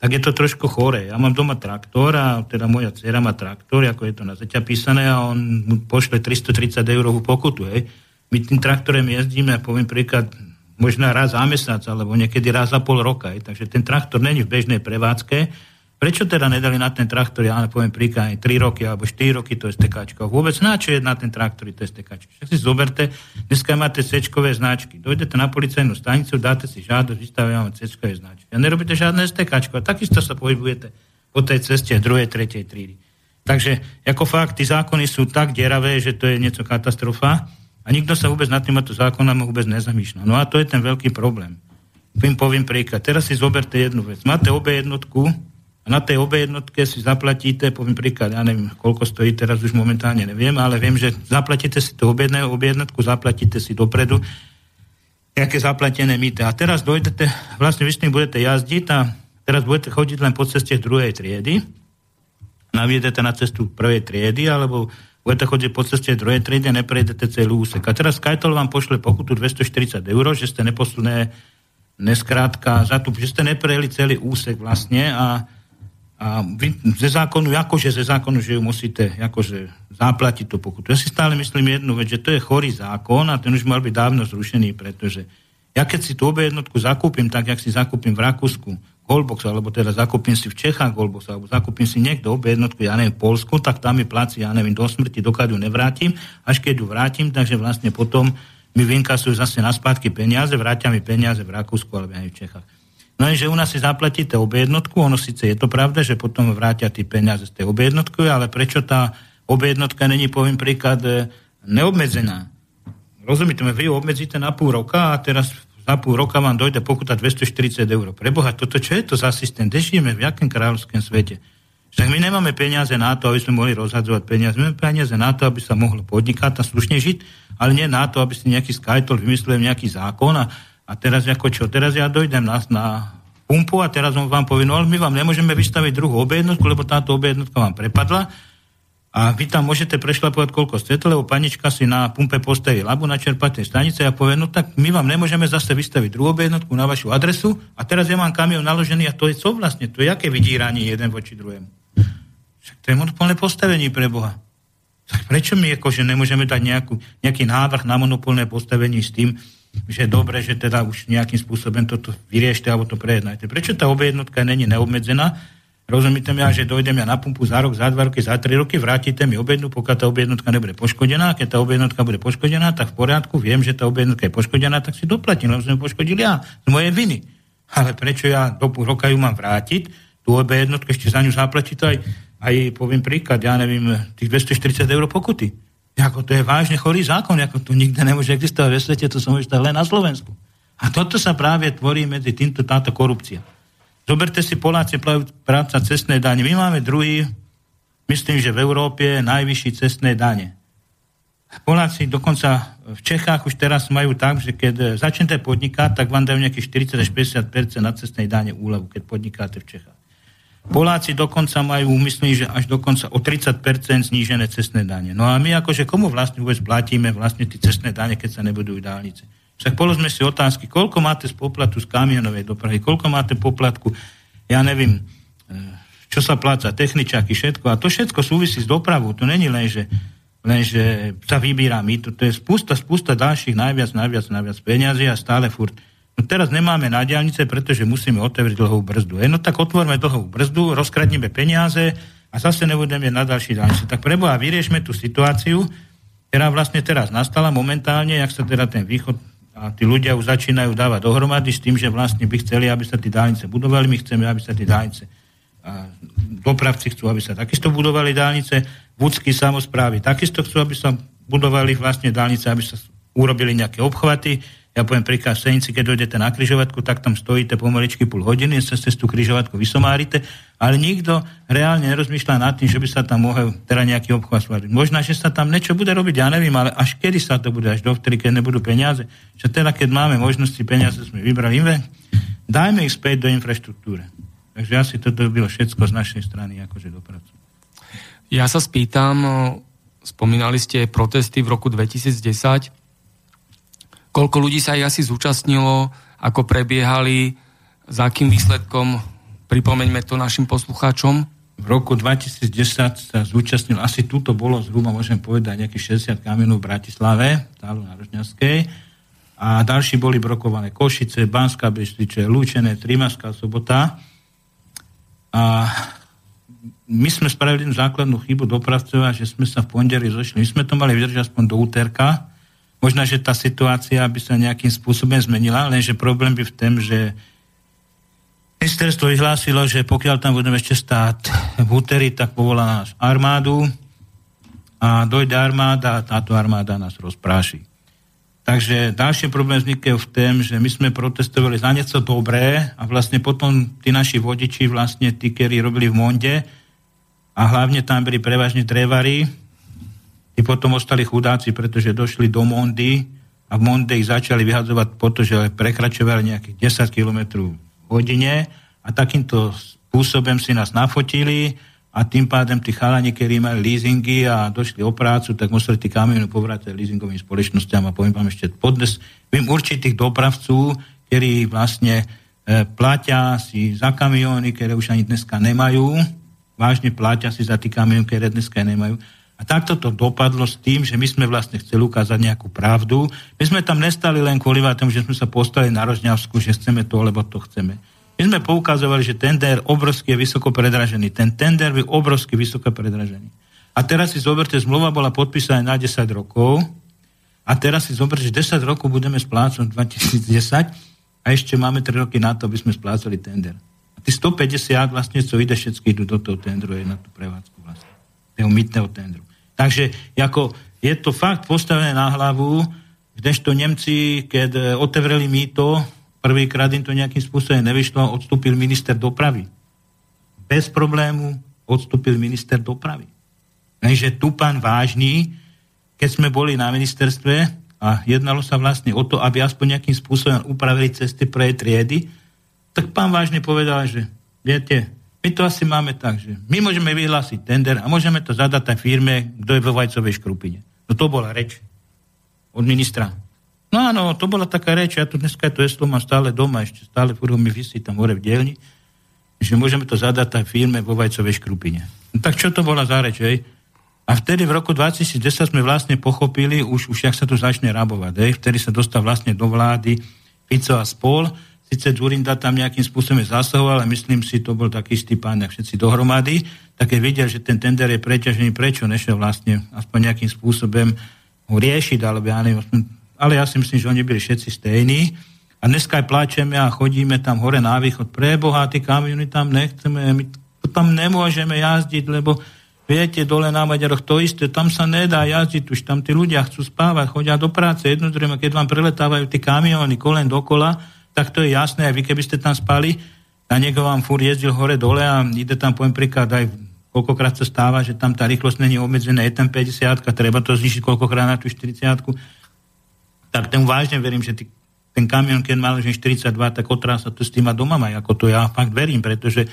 tak je to trošku chore. Ja mám doma traktor a teda moja dcera má traktor, ako je to na zeťa písané a on mu pošle 330 eurovú pokutu. Hej my tým traktorem jezdíme, poviem príklad, možno raz za mesiac, alebo niekedy raz za pol roka. Aj. Takže ten traktor není v bežnej prevádzke. Prečo teda nedali na ten traktor, ja poviem príklad, 3 roky alebo 4 roky to STK? Vôbec na čo je na ten traktor to STK? Však si zoberte, dneska máte cečkové značky. Dojdete na policajnú stanicu, dáte si žiadosť, vystavia vám cečkové značky. A nerobíte žiadne STK. A takisto sa pohybujete po tej ceste druhej, tretej trídy. Takže ako fakt, tí zákony sú tak deravé, že to je niečo katastrofa. A nikto sa vôbec nad týmto zákonami vôbec nezamýšľa. No a to je ten veľký problém. Vím, poviem príklad. Teraz si zoberte jednu vec. Máte obe jednotku a na tej obe jednotke si zaplatíte, poviem príklad, ja neviem, koľko stojí teraz už momentálne neviem, ale viem, že zaplatíte si to obe, obe jednotku, zaplatíte si dopredu nejaké zaplatené mýte. A teraz dojdete, vlastne vy s tým budete jazdiť a teraz budete chodiť len po ceste druhej triedy, naviedete na cestu prvej triedy, alebo budete chodiť po ceste druhej triedy a neprejdete celý úsek. A teraz Skytol vám pošle pokutu 240 eur, že ste neposuné neskrátka za to, že ste neprejeli celý úsek vlastne a, a vy ze zákonu, akože ze zákonu, že ju musíte akože zaplatiť tú pokutu. Ja si stále myslím jednu vec, že to je chorý zákon a ten už mal byť dávno zrušený, pretože ja keď si tú obe jednotku zakúpim, tak jak si zakúpim v Rakúsku, Goldbox, alebo teda zakúpim si v Čechách Goldbox, alebo zakúpim si niekto obe jednotku, ja neviem, v Polsku, tak tam mi placi, ja neviem, do smrti, dokiaľ ju nevrátim, až keď ju vrátim, takže vlastne potom mi vynkasujú zase na spátky peniaze, vrátia mi peniaze v Rakúsku alebo aj v Čechách. No je, že u nás si zaplatíte obe jednotku, ono síce je to pravda, že potom vrátia tie peniaze z tej obe jednotky, ale prečo tá obe jednotka není, poviem príklad, e, neobmedzená? Rozumiete, vy obmedzíte na půl roka a teraz za půl roka vám dojde pokuta 240 eur. Preboha, toto čo je to za systém? Kde? V jakém kráľovském svete? Však my nemáme peniaze na to, aby sme mohli rozhadzovať peniaze. My máme peniaze na to, aby sa mohlo podnikať a slušne žiť, ale nie na to, aby si nejaký Skytol vymyslel nejaký zákon a, a teraz ako čo? Teraz ja dojdem na, na pumpu a teraz on vám povie, no ale my vám nemôžeme vystaviť druhú objednotku, lebo táto objednotka vám prepadla a vy tam môžete prešlapovať koľko chcete, lebo panička si na pumpe postaví labu na čerpatej stanice a povie, no tak my vám nemôžeme zase vystaviť druhú jednotku na vašu adresu a teraz ja mám kamion naložený a to je co vlastne? To je aké vydíranie jeden voči druhému? Však to je monopolné postavenie pre Boha. Tak prečo my akože nemôžeme dať nejakú, nejaký návrh na monopolné postavenie s tým, že je dobre, že teda už nejakým spôsobom toto vyriešte alebo to prejednajte. Prečo tá objednotka není neobmedzená Rozumíte mi, že dojdem ja na pumpu za rok, za dva roky, za tri roky, vrátite mi objednu, pokiaľ tá objednotka nebude poškodená. Keď tá objednotka bude poškodená, tak v poriadku, viem, že tá objednotka je poškodená, tak si doplatím, lebo som ju poškodil ja z mojej viny. Ale prečo ja do pol roka ju mám vrátiť, tú objednotku ešte za ňu zaplatiť aj, aj poviem príklad, ja neviem, tých 240 eur pokuty. Ako to je vážne chorý zákon, ako to nikde nemôže existovať ve svete, to som ešte len na Slovensku. A toto sa práve tvorí medzi týmto táto korupcia. Zoberte si, Poláci práca cestné dane. My máme druhý, myslím, že v Európe najvyšší cestné dane. Poláci dokonca v Čechách už teraz majú tak, že keď začnete podnikať, tak vám dajú nejakých 40 až 50 na cestnej dane úlevu, keď podnikáte v Čechách. Poláci dokonca majú, myslím, že až dokonca o 30% znížené cestné dane. No a my akože komu vlastne vôbec platíme vlastne tie cestné dane, keď sa nebudujú dálnice? Však položme si otázky, koľko máte z poplatu z kamionovej dopravy, koľko máte poplatku, ja neviem, e, čo sa pláca, techničáky, všetko. A to všetko súvisí s dopravou. To není len, že, len, sa vybíra my. To, to je spústa, spústa ďalších najviac, najviac, najviac peniazy a stále furt teraz nemáme na diálnice, pretože musíme otvoriť dlhú brzdu. No tak otvorme dlhú brzdu, rozkradneme peniaze a zase nebudeme na ďalší diálnice. Tak preboha, vyriešme tú situáciu, ktorá vlastne teraz nastala momentálne, jak sa teda ten východ a tí ľudia už začínajú dávať dohromady s tým, že vlastne by chceli, aby sa tie dálnice budovali, my chceme, aby sa tie dálnice a dopravci chcú, aby sa takisto budovali dálnice, vúdsky samozprávy takisto chcú, aby sa budovali vlastne dálnice, aby sa urobili nejaké obchvaty, ja poviem príklad, v Senici, keď dojdete na križovatku, tak tam stojíte pomaličky pol hodiny, sa cez tú križovatku vysomárite, ale nikto reálne nerozmýšľa nad tým, že by sa tam mohol teda nejaký obchvat svariť. Možno, že sa tam niečo bude robiť, ja neviem, ale až kedy sa to bude, až dovtedy, keď nebudú peniaze. Čo teda, keď máme možnosti, peniaze sme vybrali, dajme ich späť do infraštruktúry. Takže asi toto bylo všetko z našej strany, akože dopracu. Ja sa spýtam, spomínali ste protesty v roku 2010, koľko ľudí sa aj asi zúčastnilo, ako prebiehali, za akým výsledkom, pripomeňme to našim poslucháčom. V roku 2010 sa zúčastnil, asi túto bolo zhruba, môžem povedať, nejakých 60 kamionov v Bratislave, stále na Rožňavskej. A ďalší boli brokované Košice, Banská Bystriče, Lúčené, Trimaská sobota. A my sme spravili základnú chybu dopravcová, že sme sa v pondeli zošli. My sme to mali vydržať aspoň do úterka, Možno, že tá situácia by sa nejakým spôsobom zmenila, lenže problém by v tom, že ministerstvo vyhlásilo, že pokiaľ tam budeme ešte stáť v úteri, tak povolá nás armádu a dojde armáda a táto armáda nás rozpráši. Takže ďalší problém vznikne v tom, že my sme protestovali za niečo dobré a vlastne potom tí naši vodiči, vlastne tí, ktorí robili v Monde a hlavne tam byli prevažne drevari, Tí potom ostali chudáci, pretože došli do Mondy a v Monde ich začali vyhadzovať, pretože prekračovali nejakých 10 km hodine a takýmto spôsobom si nás nafotili a tým pádem tí chalani, ktorí mali leasingy a došli o prácu, tak museli tí kamiony povrátiť leasingovým spoločnosťam a poviem vám ešte podnes, viem určitých dopravcov, ktorí vlastne e, platia si za kamióny, ktoré už ani dneska nemajú, vážne platia si za tí kamióny, ktoré dneska nemajú a takto to dopadlo s tým, že my sme vlastne chceli ukázať nejakú pravdu. My sme tam nestali len kvôli tomu, že sme sa postali na Rožňavsku, že chceme to, lebo to chceme. My sme poukazovali, že tender obrovský je vysoko predražený. Ten tender je obrovsky vysoko predražený. A teraz si zoberte, zmluva bola podpísaná na 10 rokov a teraz si zoberte, že 10 rokov budeme splácať 2010 a ešte máme 3 roky na to, aby sme splácali tender. A tí 150 vlastne, co ide, všetky idú do toho tendru, je na tú prevádzku vlastne. Toho mytného tendru. Takže ako, je to fakt postavené na hlavu, kdežto Nemci, keď e, otvorili mýto, prvýkrát im to nejakým spôsobom nevyšlo, odstúpil minister dopravy. Bez problému odstúpil minister dopravy. Takže tu pán Vážny, keď sme boli na ministerstve a jednalo sa vlastne o to, aby aspoň nejakým spôsobom upravili cesty pre triedy, tak pán Vážny povedal, že viete, my to asi máme tak, že my môžeme vyhlásiť tender a môžeme to zadať tej firme, kto je vo vajcovej škrupine. No to bola reč od ministra. No áno, to bola taká reč, ja tu dneska to eslo mám stále doma, ešte stále furt mi vysí tam hore v dielni, že môžeme to zadať tej firme vo vajcovej škrupine. No tak čo to bola za reč, hej? A vtedy v roku 2010 sme vlastne pochopili, už, už jak sa to začne rabovať, hej? Vtedy sa dostal vlastne do vlády Fico a spol, Sice Zurinda tam nejakým spôsobom zasahoval, ale myslím si, to bol taký istý pán, všetci dohromady, tak keď videl, že ten tender je preťažený, prečo nešiel vlastne aspoň nejakým spôsobom ho riešiť, alebo ja neviem, ale ja si myslím, že oni byli všetci stejní. A dneska aj pláčeme a chodíme tam hore na východ. Preboha, tí kamiony tam nechceme, my tam nemôžeme jazdiť, lebo viete, dole na Maďaroch to isté, tam sa nedá jazdiť, už tam tí ľudia chcú spávať, chodia do práce, jednoducho, keď vám preletávajú tí kamiony kolen dokola, tak to je jasné, aj vy keby ste tam spali, A niekto vám furt jezdil hore dole a ide tam, poviem príklad, aj koľkokrát sa stáva, že tam tá rýchlosť není obmedzená, je tam 50, treba to znižiť koľkokrát na tú 40 tak tomu vážne verím, že ty, ten kamion, keď mal že 42, tak otrá sa to s tým a doma maj, ako to ja fakt verím, pretože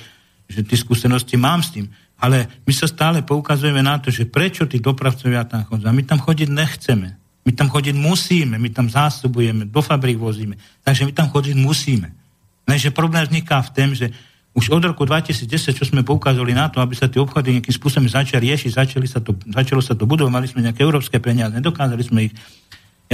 že tie skúsenosti mám s tým. Ale my sa stále poukazujeme na to, že prečo tí dopravcovia tam chodia. My tam chodiť nechceme. My tam chodiť musíme, my tam zásobujeme, do fabrik vozíme. Takže my tam chodiť musíme. Lenže problém vzniká v tom, že už od roku 2010, čo sme poukázali na to, aby sa tie obchody nejakým spôsobom začali riešiť, začali sa to, začalo sa to budovať, mali sme nejaké európske peniaze, nedokázali sme ich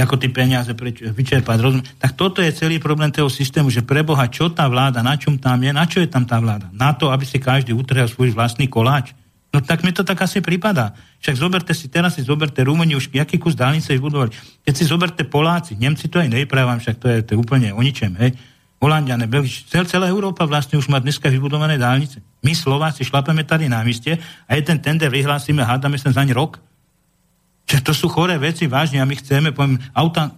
ako tie peniaze preč, vyčerpať. Rozum. Tak toto je celý problém toho systému, že preboha, čo tá vláda, na čom tam je, na čo je tam tá vláda? Na to, aby si každý utrhal svoj vlastný koláč. No tak mi to tak asi prípada. Však zoberte si, teraz si zoberte Rumúni, už aký kus dálnice vybudovali. Keď si zoberte Poláci, Nemci to aj nevyprávam, však to je, to je úplne o ničem, hej. Holandiane, Belgič, cel, celá Európa vlastne už má dneska vybudované dálnice. My Slováci šlapeme tady na mieste a jeden tender vyhlásime, hádame sa za ne rok. Čiže to sú choré veci, vážne, a my chceme, poviem, auta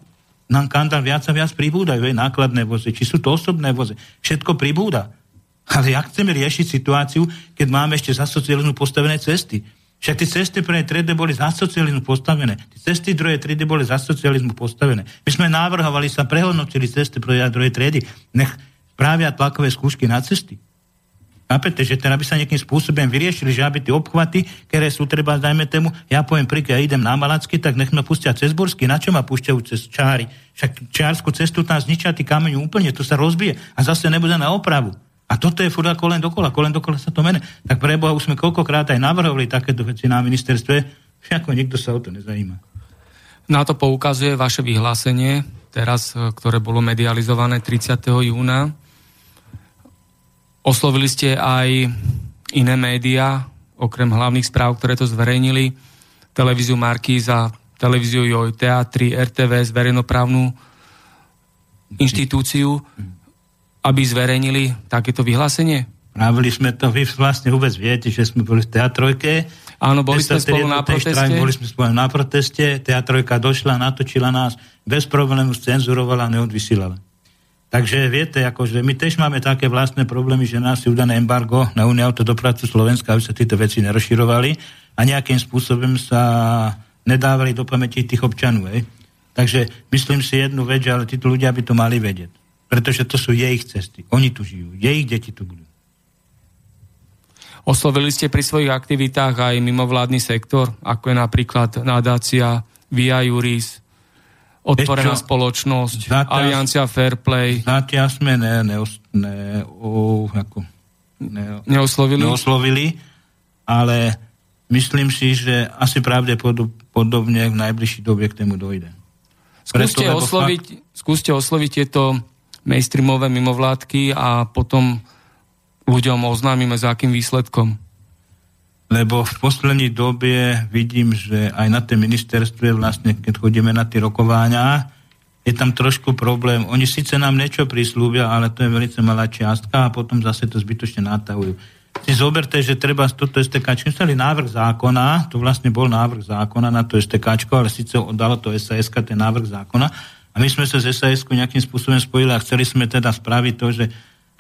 nám kandál viac a viac pribúdajú, aj nákladné vozy, či sú to osobné vozy, všetko pribúda. Ale jak chceme riešiť situáciu, keď máme ešte za socializmu postavené cesty? Však tie cesty pre triedy boli za socializmu postavené. Tie cesty druhej triedy boli za socializmu postavené. My sme návrhovali sa, prehodnotili cesty pre druhej triedy. Nech právia tlakové skúšky na cesty. Chápete, že teda by sa nejakým spôsobom vyriešili, že aby tie obchvaty, ktoré sú treba, dajme tému, ja poviem príklad, ja idem na Malacky, tak nech ma pustia cez Bursky, na čo ma púšťajú cez Čári? Však Čárskú cestu tam zničia tí kameň úplne, to sa rozbije a zase nebude na opravu. A toto je furt ako len dokola, ako len dokola sa to mene. Tak pre Boha už sme koľkokrát aj navrhovali takéto veci na ministerstve, [laughs] ako nikto sa o to nezajíma. Na to poukazuje vaše vyhlásenie, teraz, e, ktoré bolo medializované 30. júna Oslovili ste aj iné médiá, okrem hlavných správ, ktoré to zverejnili, televíziu Markíza, televíziu Joj, teatri, RTVS, verejnoprávnu inštitúciu, aby zverejnili takéto vyhlásenie? Právili sme to, vy vlastne vôbec viete, že sme boli v teatrojke. Áno, boli sme spolu na proteste. Štrajk, boli sme spolu na proteste, teatrojka došla, natočila nás, bez problému cenzurovala, neodvysílala. Takže viete, akože my tiež máme také vlastné problémy, že nás je udané embargo na Uniu autodopravcu Slovenska, aby sa tieto veci nerozširovali a nejakým spôsobom sa nedávali do pamäti tých občanov. Hej. Takže myslím si jednu vec, ale títo ľudia by to mali vedieť. Pretože to sú jej cesty. Oni tu žijú. Jej deti tu budú. Oslovili ste pri svojich aktivitách aj mimovládny sektor, ako je napríklad nadácia Via Juris, Otvorená spoločnosť, zatiaľ, Aliancia Fairplay. Zatiaľ sme ne, ne, ne, o, ako, ne, neoslovili. neoslovili, ale myslím si, že asi pravdepodobne v najbližšej dobe k tému dojde. Skúste, Preto, osloviť, fakt... skúste osloviť tieto mainstreamové mimovládky a potom ľuďom oznámime za akým výsledkom lebo v poslednej dobe vidím, že aj na tej ministerstve vlastne, keď chodíme na tie rokovania, je tam trošku problém. Oni síce nám niečo prislúbia, ale to je veľmi malá čiastka a potom zase to zbytočne natahujú. Si zoberte, že treba toto STK, chceli návrh zákona, to vlastne bol návrh zákona na to STK, ale síce dalo to SAS ten návrh zákona a my sme sa z SAS nejakým spôsobom spojili a chceli sme teda spraviť to, že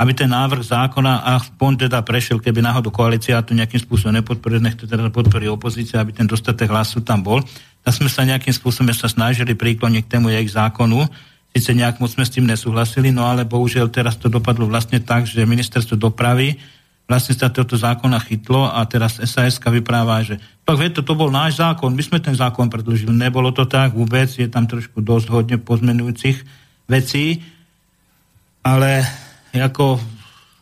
aby ten návrh zákona a pon teda prešiel, keby náhodou koalícia to nejakým spôsobom nepodporil, nech to teda podporí opozícia, aby ten dostatek hlasu tam bol. Tak sme sa nejakým spôsobom sa snažili príkloniť k tému ich zákonu. Sice nejak moc sme s tým nesúhlasili, no ale bohužiaľ teraz to dopadlo vlastne tak, že ministerstvo dopravy vlastne sa toto zákona chytlo a teraz SAS vypráva, že tak vie, to, bol náš zákon, my sme ten zákon predložili. Nebolo to tak vôbec, je tam trošku dosť hodne pozmenujúcich vecí, ale ako,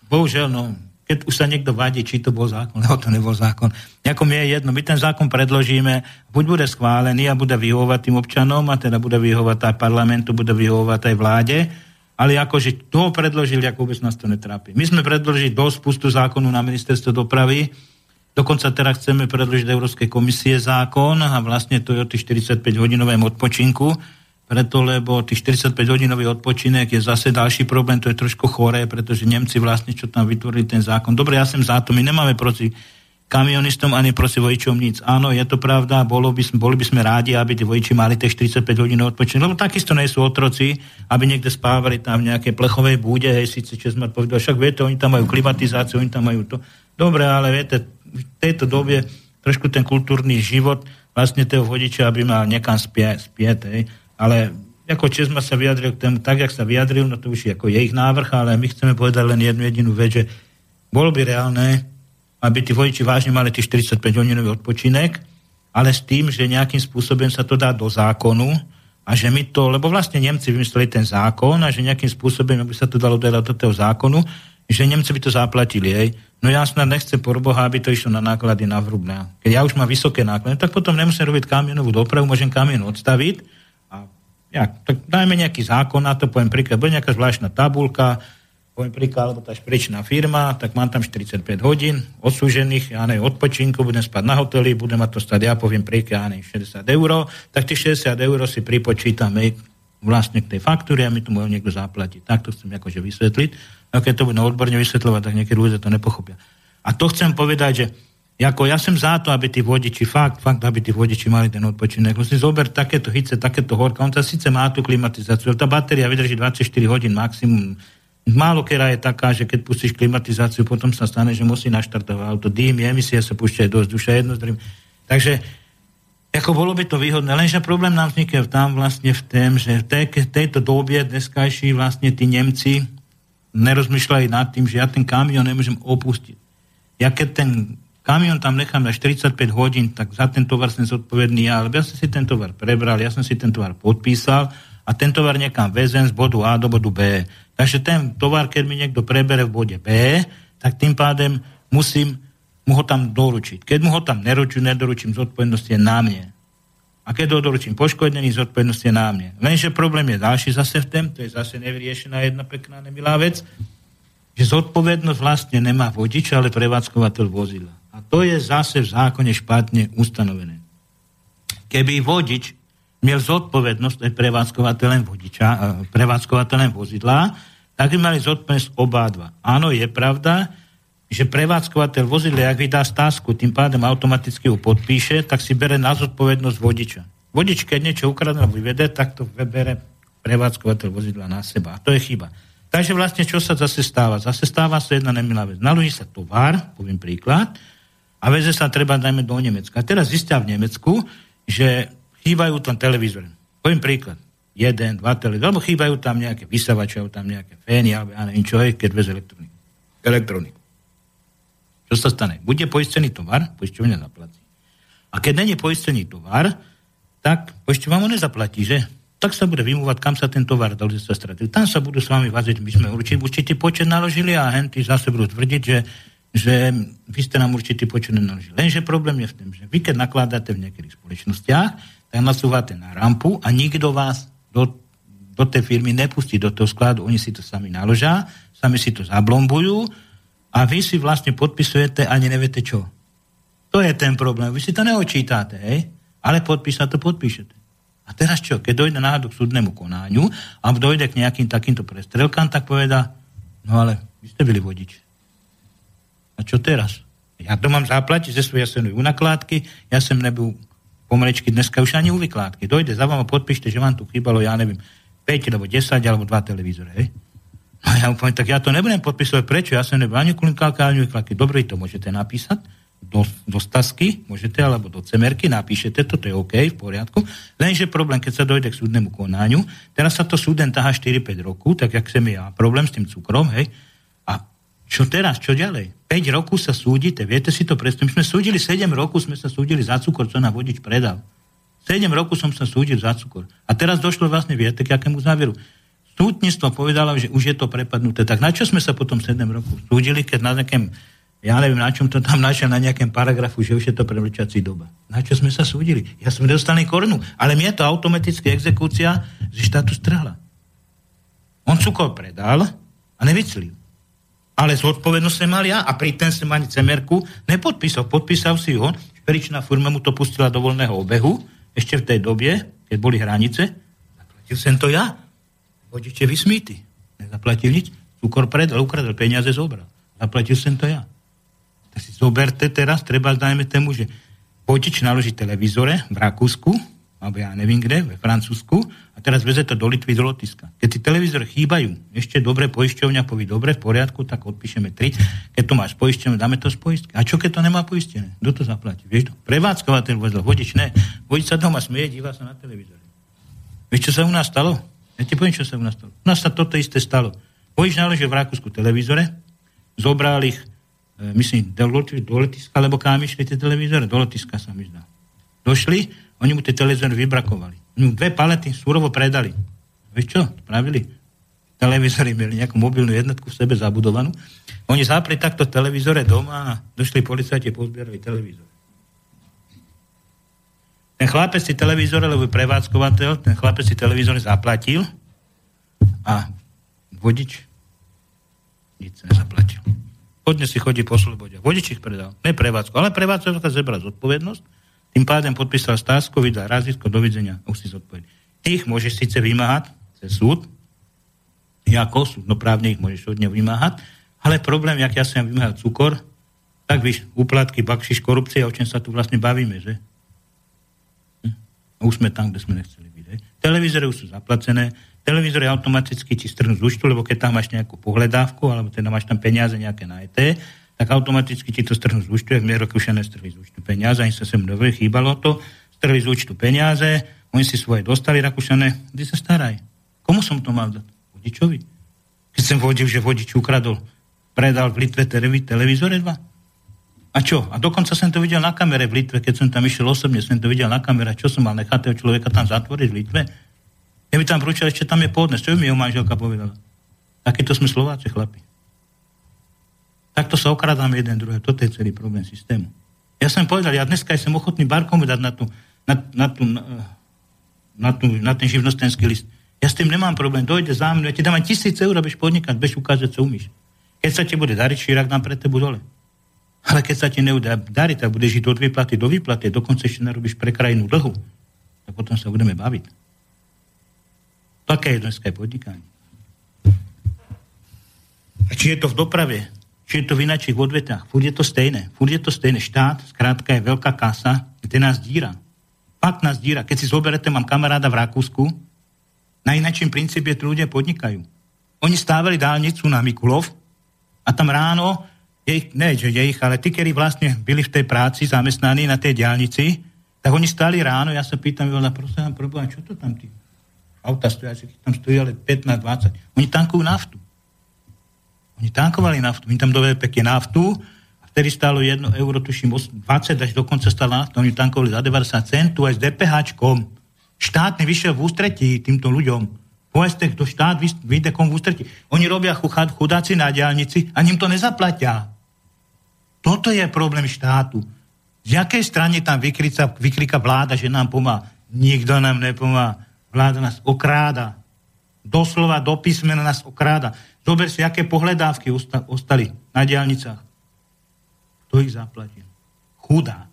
bohužiaľ, no, keď už sa niekto vadí, či to bol zákon, alebo to nebol zákon. Ako mi je jedno, my ten zákon predložíme, buď bude schválený a bude vyhovovať tým občanom, a teda bude vyhovovať aj parlamentu, bude vyhovovať aj vláde, ale akože toho predložili, ako vôbec nás to netrápi. My sme predložili do spustu zákonu na ministerstvo dopravy, dokonca teraz chceme predložiť Európskej komisie zákon a vlastne to je o tých 45 hodinovém odpočinku, preto, lebo tých 45-hodinový odpočinek je zase ďalší problém, to je trošku choré, pretože Nemci vlastne, čo tam vytvorili ten zákon. Dobre, ja som za to, my nemáme proti kamionistom ani proti vojčom nic. Áno, je to pravda, bolo by boli by sme rádi, aby tí vojči mali tie 45 hodín odpočinú, lebo takisto nie sú otroci, aby niekde spávali tam v nejakej plechovej búde, hej, síce čo sme povedali, však viete, oni tam majú klimatizáciu, oni tam majú to. Dobre, ale viete, v tejto dobe trošku ten kultúrny život vlastne toho vodiča, aby mal niekam spie, spieť, ale ako Česma sa vyjadril k tomu, tak, jak sa vyjadril, no to už je ako je ich návrh, ale my chceme povedať len jednu jedinú vec, že bolo by reálne, aby tí vodiči vážne mali tých 45 hodinový odpočinek, ale s tým, že nejakým spôsobom sa to dá do zákonu a že my to, lebo vlastne Nemci vymysleli ten zákon a že nejakým spôsobom, aby sa to dalo dať do toho zákonu, že Nemci by to zaplatili. Hej. No ja snad nechcem por Boha, aby to išlo na náklady na vrubné. Keď ja už mám vysoké náklady, tak potom nemusím robiť kamionovú dopravu, môžem kamion odstaviť a ja, tak dajme nejaký zákon na to, poviem príklad, bude nejaká zvláštna tabulka, príklad, alebo tá špričná firma, tak mám tam 45 hodín odsúžených, ja neviem, odpočinku, budem spať na hoteli, budem mať to stať, ja poviem príklad, ja neviem, 60 eur, tak tých 60 eur si pripočítame vlastne k tej faktúre a mi to môže niekto zaplatiť. Tak to chcem akože vysvetliť. A keď to budem odborne vysvetľovať, tak niekedy ľudia to nepochopia. A to chcem povedať, že ako ja som za to, aby tí vodiči, fakt, fakt, aby tí vodiči mali ten odpočinek. Si zober takéto hice, takéto horka, on sa síce má tú klimatizáciu, tá batéria vydrží 24 hodín maximum, Málo kera je taká, že keď pustíš klimatizáciu, potom sa stane, že musí naštartovať auto. Dým, emisie sa púšťajú do jedno z Takže ako bolo by to výhodné, lenže problém nám vznikne tam vlastne v tém, že v tej, tejto dobie dneskajší vlastne tí Nemci nerozmýšľali nad tým, že ja ten kamion nemôžem opustiť. Ja keď ten kamion tam nechám na 45 hodín, tak za ten tovar som zodpovedný ja, lebo ja som si ten tovar prebral, ja som si ten tovar podpísal a ten tovar niekam vezem z bodu A do bodu B. Takže ten tovar, keď mi niekto prebere v bode B, tak tým pádem musím mu ho tam doručiť. Keď mu ho tam neručím, nedoručím, zodpovednosť je na mne. A keď ho doručím poškodený, zodpovednosť je na mne. Lenže problém je ďalší zase v tom, to je zase nevyriešená jedna pekná nemilá vec, že zodpovednosť vlastne nemá vodič, ale prevádzkovateľ vozidla. A to je zase v zákone špatne ustanovené. Keby vodič miel zodpovednosť aj prevádzkovateľem vodiča, prevádzkovateľem vozidla, tak by mali zodpovednosť oba dva. Áno, je pravda, že prevádzkovateľ vozidla, ak vydá stásku, tým pádem automaticky ju podpíše, tak si bere na zodpovednosť vodiča. Vodič, keď niečo ukradne vyvede, tak to bere prevádzkovateľ vozidla na seba. A to je chyba. Takže vlastne čo sa zase stáva? Zase stáva sa jedna nemilá vec. Naloží sa tovar, poviem príklad, a veze sa treba najmä do Nemecka. A teraz zistia v Nemecku, že chýbajú tam televízory. Poviem príklad jeden, dva televízory, alebo chýbajú tam nejaké vysavače, tam nejaké fény, alebo ja neviem čo je, keď bez elektroniky. Elektroniku. Čo sa stane? Bude poistený tovar, poisťovňa zaplatí. A keď není poistený tovar, tak poisťovňa mu nezaplatí, že? Tak sa bude vymúvať, kam sa ten tovar dal, sa stratil. Tam sa budú s vami vaziť, my sme určitý, určitý počet naložili a henty zase budú tvrdiť, že, že vy ste nám určitý počet nenaložili. Lenže problém je v tom, že vy keď nakladáte v niektorých spoločnostiach, tak nasúvate na rampu a nikto vás do, do tej firmy nepustí do toho skladu, oni si to sami naložia, sami si to zablombujú a vy si vlastne podpisujete ani neviete čo. To je ten problém. Vy si to neočítate, hej? ale podpísať to podpíšete. A teraz čo? Keď dojde náhodou k súdnemu konáňu a dojde k nejakým takýmto prestrelkám, tak poveda, no ale vy ste byli vodič. A čo teraz? Ja to mám zaplatiť ze svojej jasenej nakládky, ja som nebyl pomalečky dneska už ani u vykládky. Dojde za vám a podpíšte, že vám tu chýbalo, ja neviem, 5 alebo 10 alebo 2 televízory. Hej? A ja mu poviem, tak ja to nebudem podpísať, prečo? Ja som nebol ani kulinkálka, ani vykládky. Dobre, to môžete napísať do, do stasky, môžete, alebo do cemerky, napíšete, toto je OK, v poriadku. Lenže problém, keď sa dojde k súdnemu konaniu, teraz sa to súden tahá 4-5 rokov, tak jak sem ja problém s tým cukrom, hej, čo teraz, čo ďalej? 5 rokov sa súdite, viete si to predstaviť? My sme súdili 7 rokov, sme sa súdili za cukor, čo na vodič predal. 7 rokov som sa súdil za cukor. A teraz došlo vlastne, viete, k akému záveru. Súdnictvo povedalo, že už je to prepadnuté. Tak na čo sme sa potom 7 rokov súdili, keď na nejakém, ja neviem, na čom to tam našiel, na nejakém paragrafu, že už je to prevlečací doba. Na čo sme sa súdili? Ja som nedostal korunu, ale mi je to automaticky exekúcia že štátu strhla. On cukor predal a nevyclil ale zodpovednosť sme mali ja a pri ten som ani cemerku nepodpísal. Podpísal si ho, šperičná firma mu to pustila do voľného obehu, ešte v tej dobie, keď boli hranice, zaplatil som to ja. Vodiče vysmíty. Nezaplatil nič. Cukor predal, ukradol, peniaze zobral. Zaplatil som to ja. si zoberte teraz, treba dajme tému, že vodič naloží televízore v Rakúsku, alebo ja neviem kde, ve Francúzsku, a teraz veze to do Litvy, do Lotiska. Keď ti televízore chýbajú, ešte dobre poisťovňa povie, dobre, v poriadku, tak odpíšeme 3. Keď to máš poisťovňu, dáme to z poistky. A čo keď to nemá poistené? Kto to zaplatí? Vieš to? Prevádzkovateľ vozil, vodič ne. Vodič sa doma smeje, díva sa na televízore. Vieš, čo sa u nás stalo? Ja ti poviem, čo sa u nás stalo. U nás sa toto isté stalo. Vodič naložil v Rakúsku televízore, zobral ich, e, myslím, do, do letiska, lebo kam išli tie televízore? Do letiska sa mi zdá. Došli, oni mu tie televízory vybrakovali. Mu dve palety surovo predali. Vieš čo? Spravili. Televízory mali nejakú mobilnú jednotku v sebe zabudovanú. Oni zapli takto televízore doma a došli policajti pozbierali televízor. Ten chlapec si televízor, lebo je prevádzkovateľ, ten chlapec si televízor zaplatil a vodič nič nezaplatil. Hodne si chodí po slobode. Vodič ich predal. Ne prevádzku, ale prevádzkovateľ zebra zodpovednosť tým pádem podpísal stásku, vydal razítko, dovidenia, už si zodpovedal. Tých môžeš síce vymáhať cez súd, ako súdnoprávne ich môžeš od neho vymáhať, ale problém, jak ja som vymáhal cukor, tak víš, úplatky, bakšiš, korupcia, o čom sa tu vlastne bavíme, že? Hm? A už sme tam, kde sme nechceli byť. He? Televízory už sú zaplacené, televízory automaticky ti strhnú z účtu, lebo keď tam máš nejakú pohľadávku, alebo teda máš tam peniaze nejaké na ET, tak automaticky ti to strhnú z účtu, jak mne Rokušané strhli z účtu peniaze, ani sa sem nové chýbalo to, strhli z účtu peniaze, oni si svoje dostali Rakúšané, kde sa staraj. Komu som to mal dať? Vodičovi. Keď som vodil, že vodič ukradol, predal v Litve televízore dva. A čo? A dokonca som to videl na kamere v Litve, keď som tam išiel osobne, som to videl na kamere, čo som mal nechať toho človeka tam zatvoriť v Litve. Ja by tam vrúčal, ešte tam je pôdne, čo by mi jeho manželka povedala. Takýto sme Slováci, chlapi. Takto sa okradáme jeden druhé. Toto je celý problém systému. Ja som povedal, ja dneska som ochotný barkom dať na, tú, na, na, tú, na, na, tú, na ten živnostenský list. Ja s tým nemám problém. Dojde za mnou, ja ti dám aj tisíc eur, abys podnikať, bez ukázať, co umíš. Keď sa ti bude dariť, šírak dám pre tebu dole. Ale keď sa ti nebude dariť, tak budeš žiť od výplaty do výplaty, dokonca ešte narobíš pre krajinu dlhu, tak potom sa budeme baviť. Také je dneska podnikanie. A či je to v doprave, či je to v inačích odvetách. Fúr je to stejné. Fúr je to stejné. Štát, skrátka je veľká kasa, kde nás díra. Fakt nás díra. Keď si zoberete, mám kamaráda v Rakúsku, na inačím princípe tí ľudia podnikajú. Oni stávali dálnicu na Mikulov a tam ráno, ich, ne, že ich, ale tí, ktorí vlastne byli v tej práci zamestnaní na tej diálnici, tak oni stáli ráno, ja sa pýtam, ale prosím vám, čo to tam tí auta stojí, tam stojí ale 15-20. Oni tankujú naftu. Oni tankovali naftu, oni tam doveli pekne naftu, a vtedy stálo 1 euro, tuším 20 až dokonca stála nafta, oni tankovali za 90 centu aj s DPH. Štát nevyšiel v ústretí týmto ľuďom. Povedzte, kto štát vyjde kom v ústretí. Oni robia chudáci na diálnici a ním to nezaplatia. Toto je problém štátu. Z jakej strany tam vykrika, vykrika vláda, že nám pomáha? Nikto nám nepomáha. Vláda nás okráda. Doslova do písmena nás okráda. Zober si, aké pohľadávky ostali na diálnicách. Kto ich zaplatil? Chudák.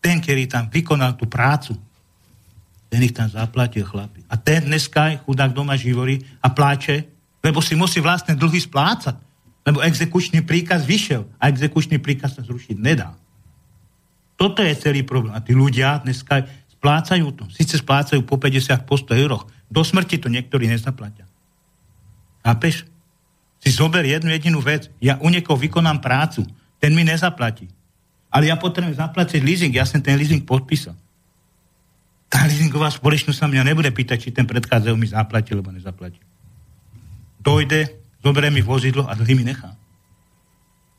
Ten, ktorý tam vykonal tú prácu, ten ich tam zaplatil, chlapi. A ten dneska je chudák doma živorí a pláče, lebo si musí vlastne dlhy splácať. Lebo exekučný príkaz vyšiel a exekučný príkaz sa zrušiť nedá. Toto je celý problém. A tí ľudia dneska splácajú to. Sice splácajú po 50, po 100 euroch. Do smrti to niektorí nezaplatia. Chápeš? Si zober jednu jedinú vec. Ja u niekoho vykonám prácu. Ten mi nezaplatí. Ale ja potrebujem zaplatiť leasing. Ja som ten leasing podpísal. Tá leasingová spoločnosť sa mňa nebude pýtať, či ten predchádzajú mi zaplatil, alebo nezaplatil. Dojde, zoberie mi vozidlo a dlhy mi nechá.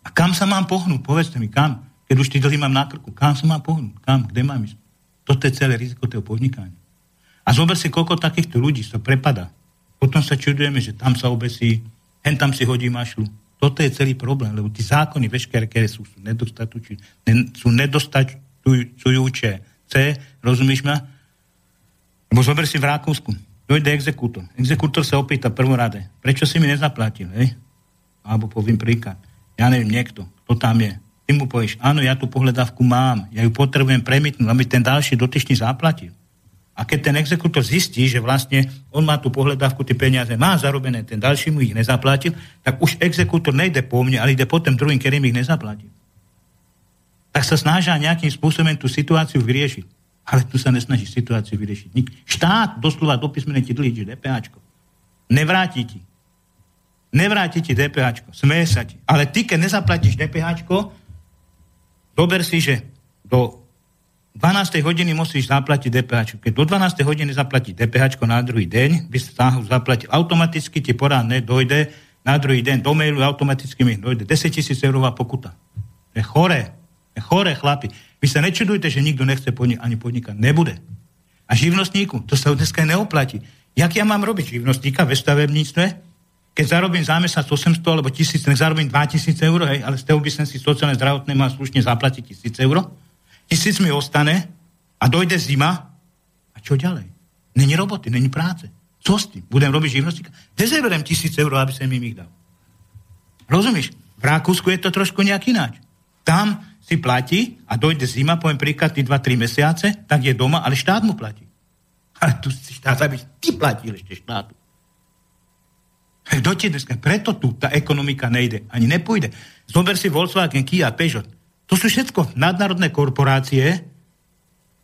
A kam sa mám pohnúť? Povedzte mi, kam? Keď už tí dlhy mám na krku, kam sa mám pohnúť? Kam? Kde mám ísť? Toto je celé riziko toho podnikania. A zober si, koľko takýchto ľudí sa prepada. Potom sa čudujeme, že tam sa obesí, hen tam si hodí mašlu. Toto je celý problém, lebo tí zákony veškeré, ktoré sú, sú, sú nedostačujúce. C, rozumíš ma? Lebo zober si v Rakúsku. Dojde exekútor. Exekútor sa opýta prvorade, prečo si mi nezaplatil, hej? Alebo poviem príklad. Ja neviem, niekto, kto tam je. Ty mu povieš, áno, ja tú pohľadávku mám, ja ju potrebujem premietnúť, aby ten ďalší dotyčný zaplatil. A keď ten exekútor zistí, že vlastne on má tú pohľadávku, tie peniaze má zarobené, ten ďalší mu ich nezaplatil, tak už exekútor nejde po mne, ale ide po tým druhým, ktorým ich nezaplatil. tak sa snažia nejakým spôsobom tú situáciu vyriešiť. Ale tu sa nesnaží situáciu vyriešiť. Štát doslova do písmene ti dlhý, že DPHčko. Nevráti ti. Nevráti ti DPHčko. Smeje sa ti. Ale ty, keď nezaplatíš DPHčko, dober si, že do 12. hodiny musíš zaplatiť DPH. Keď do 12. hodiny zaplatí DPH na druhý deň, by sa zaplatil automaticky, ti poradne dojde na druhý deň do mailu, automaticky mi dojde 10 tisíc eurová pokuta. Je choré. Je choré, chlapi. Vy sa nečudujte, že nikto nechce podnikať, ani podnikať. Nebude. A živnostníku, to sa dneska neoplatí. Jak ja mám robiť živnostníka ve stavebníctve, keď zarobím za mesiac 800 alebo 1000, nech zarobím 2000 eur, hej, ale z toho by som si sociálne zdravotné mal slušne zaplatiť 1000 eur, tisíc mi ostane a dojde zima a čo ďalej? Není roboty, není práce. Co s tým? Budem robiť živnostníka? Kde zeberem tisíc eur, aby som im ich dal? Rozumieš? V Rakúsku je to trošku nejak ináč. Tam si platí a dojde zima, poviem príklad, tí 2-3 mesiace, tak je doma, ale štát mu platí. Ale tu si štát, aby ty platil ešte štátu. Kto dneska? Preto tu tá ekonomika nejde. Ani nepôjde. Zober si Volkswagen, Kia, Peugeot. To sú všetko nadnárodné korporácie,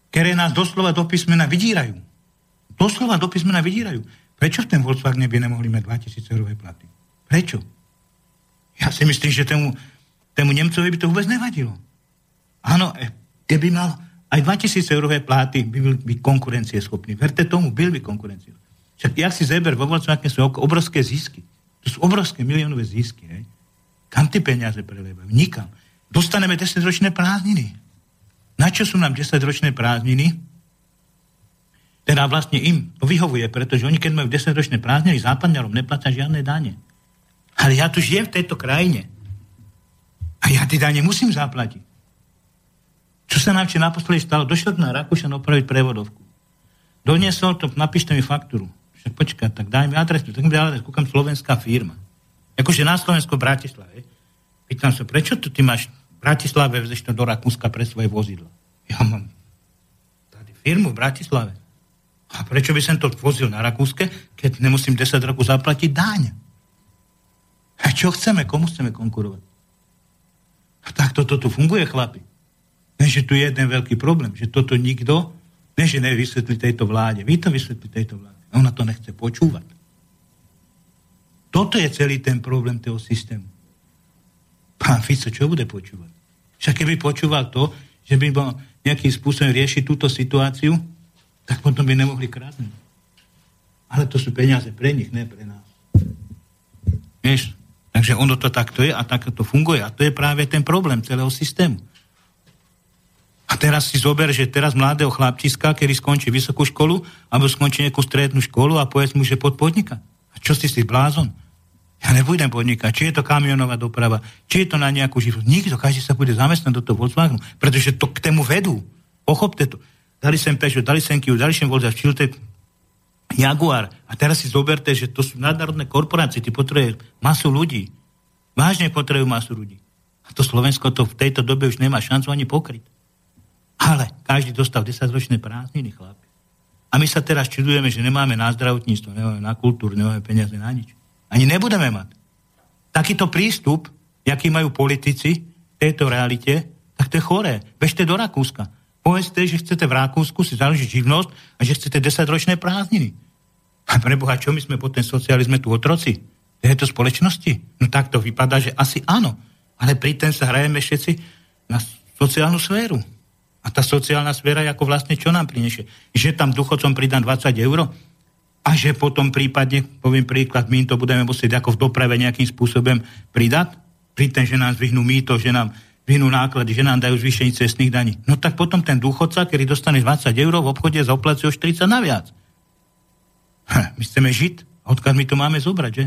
ktoré nás doslova do písmena vydírajú. Doslova do písmena vydírajú. Prečo v ten Volkswagen by nemohli mať 2000 eurové platy? Prečo? Ja si myslím, že tému, tému Nemcovi by to vôbec nevadilo. Áno, e, keby mal aj 2000 eurové pláty, by byl by konkurencieschopný. Verte tomu, byl by konkurencie. Však jak si zeber, vo Volkswagene sú obrovské zisky. To sú obrovské miliónové zisky. Hej. Kam ty peniaze prelevajú? Nikam. Dostaneme 10-ročné prázdniny. Na čo sú nám 10-ročné prázdniny? Teda vlastne im to vyhovuje, pretože oni, keď majú 10-ročné prázdniny, západňarom neplatia žiadne dane. Ale ja tu žijem v tejto krajine. A ja tie dane musím zaplatiť. Čo sa nám či naposledy stalo? Došiel na Rakúšan opraviť prevodovku. Doniesol to, napíšte mi faktúru. Však počkaj, tak daj mi adresu. Tak mi dal adresu, kúkam slovenská firma. Akože na Slovensku v Bratislave. Pýtam sa, prečo tu ty máš Bratislave, vezeš to do Rakúska pre svoje vozidlo? Ja mám tady firmu v Bratislave. A prečo by som to vozil na Rakúske, keď nemusím 10 rokov zaplatiť dáň? A čo chceme? Komu chceme konkurovať? A tak toto tu funguje, chlapi. Ne, tu je jeden veľký problém, že toto nikto, ne, že nevysvetlí tejto vláde. Vy to vysvetlí tejto vláde. Ona to nechce počúvať. Toto je celý ten problém toho systému. Pán Fico, čo bude počúvať? Však keby počúval to, že by bol nejakým spôsobom riešiť túto situáciu, tak potom by nemohli krásnuť. Ale to sú peniaze pre nich, ne pre nás. Vieš? Takže ono to takto je a takto to funguje. A to je práve ten problém celého systému. A teraz si zober, že teraz mladého chlapčiska, ktorý skončí vysokú školu, alebo skončí nejakú strednú školu a povedz mu, že pod podnika. A čo si si blázon? Ja nebudem podnikať. Či je to kamionová doprava, či je to na nejakú život. Nikto, každý sa bude zamestnať do toho Volkswagenu, pretože to k tému vedú. Pochopte to. Dali sem Peugeot, dali sem Kia, dali sem Volkswagen, Chiltek, Jaguar. A teraz si zoberte, že to sú nadnárodné korporácie, ty potrebuješ masu ľudí. Vážne potrebujú masu ľudí. A to Slovensko to v tejto dobe už nemá šancu ani pokryť. Ale každý dostal 10-ročné prázdniny, chlapi. A my sa teraz čudujeme, že nemáme na zdravotníctvo, nemáme na kultúru, nemáme peniaze na nič. Ani nebudeme mať. Takýto prístup, aký majú politici v tejto realite, tak to je choré. Bežte do Rakúska. Povedzte, že chcete v Rakúsku si založiť živnosť a že chcete 10-ročné prázdniny. A preboha, čo my sme po ten socializme tu otroci? Je to spoločnosti? No tak to vypadá, že asi áno. Ale pri ten sa hrajeme všetci na sociálnu sféru. A tá sociálna sféra ako vlastne čo nám priniesie? Že tam duchocom pridám 20 eur a že potom prípadne, poviem príklad, my to budeme musieť ako v doprave nejakým spôsobom pridať, pri ten, že nám zvyhnú mýto, že nám zvyhnú náklady, že nám dajú zvýšenie cestných daní. No tak potom ten dôchodca, ktorý dostane 20 eur v obchode, zaplatí už 40 naviac. Ha, my chceme žiť. Odkiaľ my to máme zobrať, že?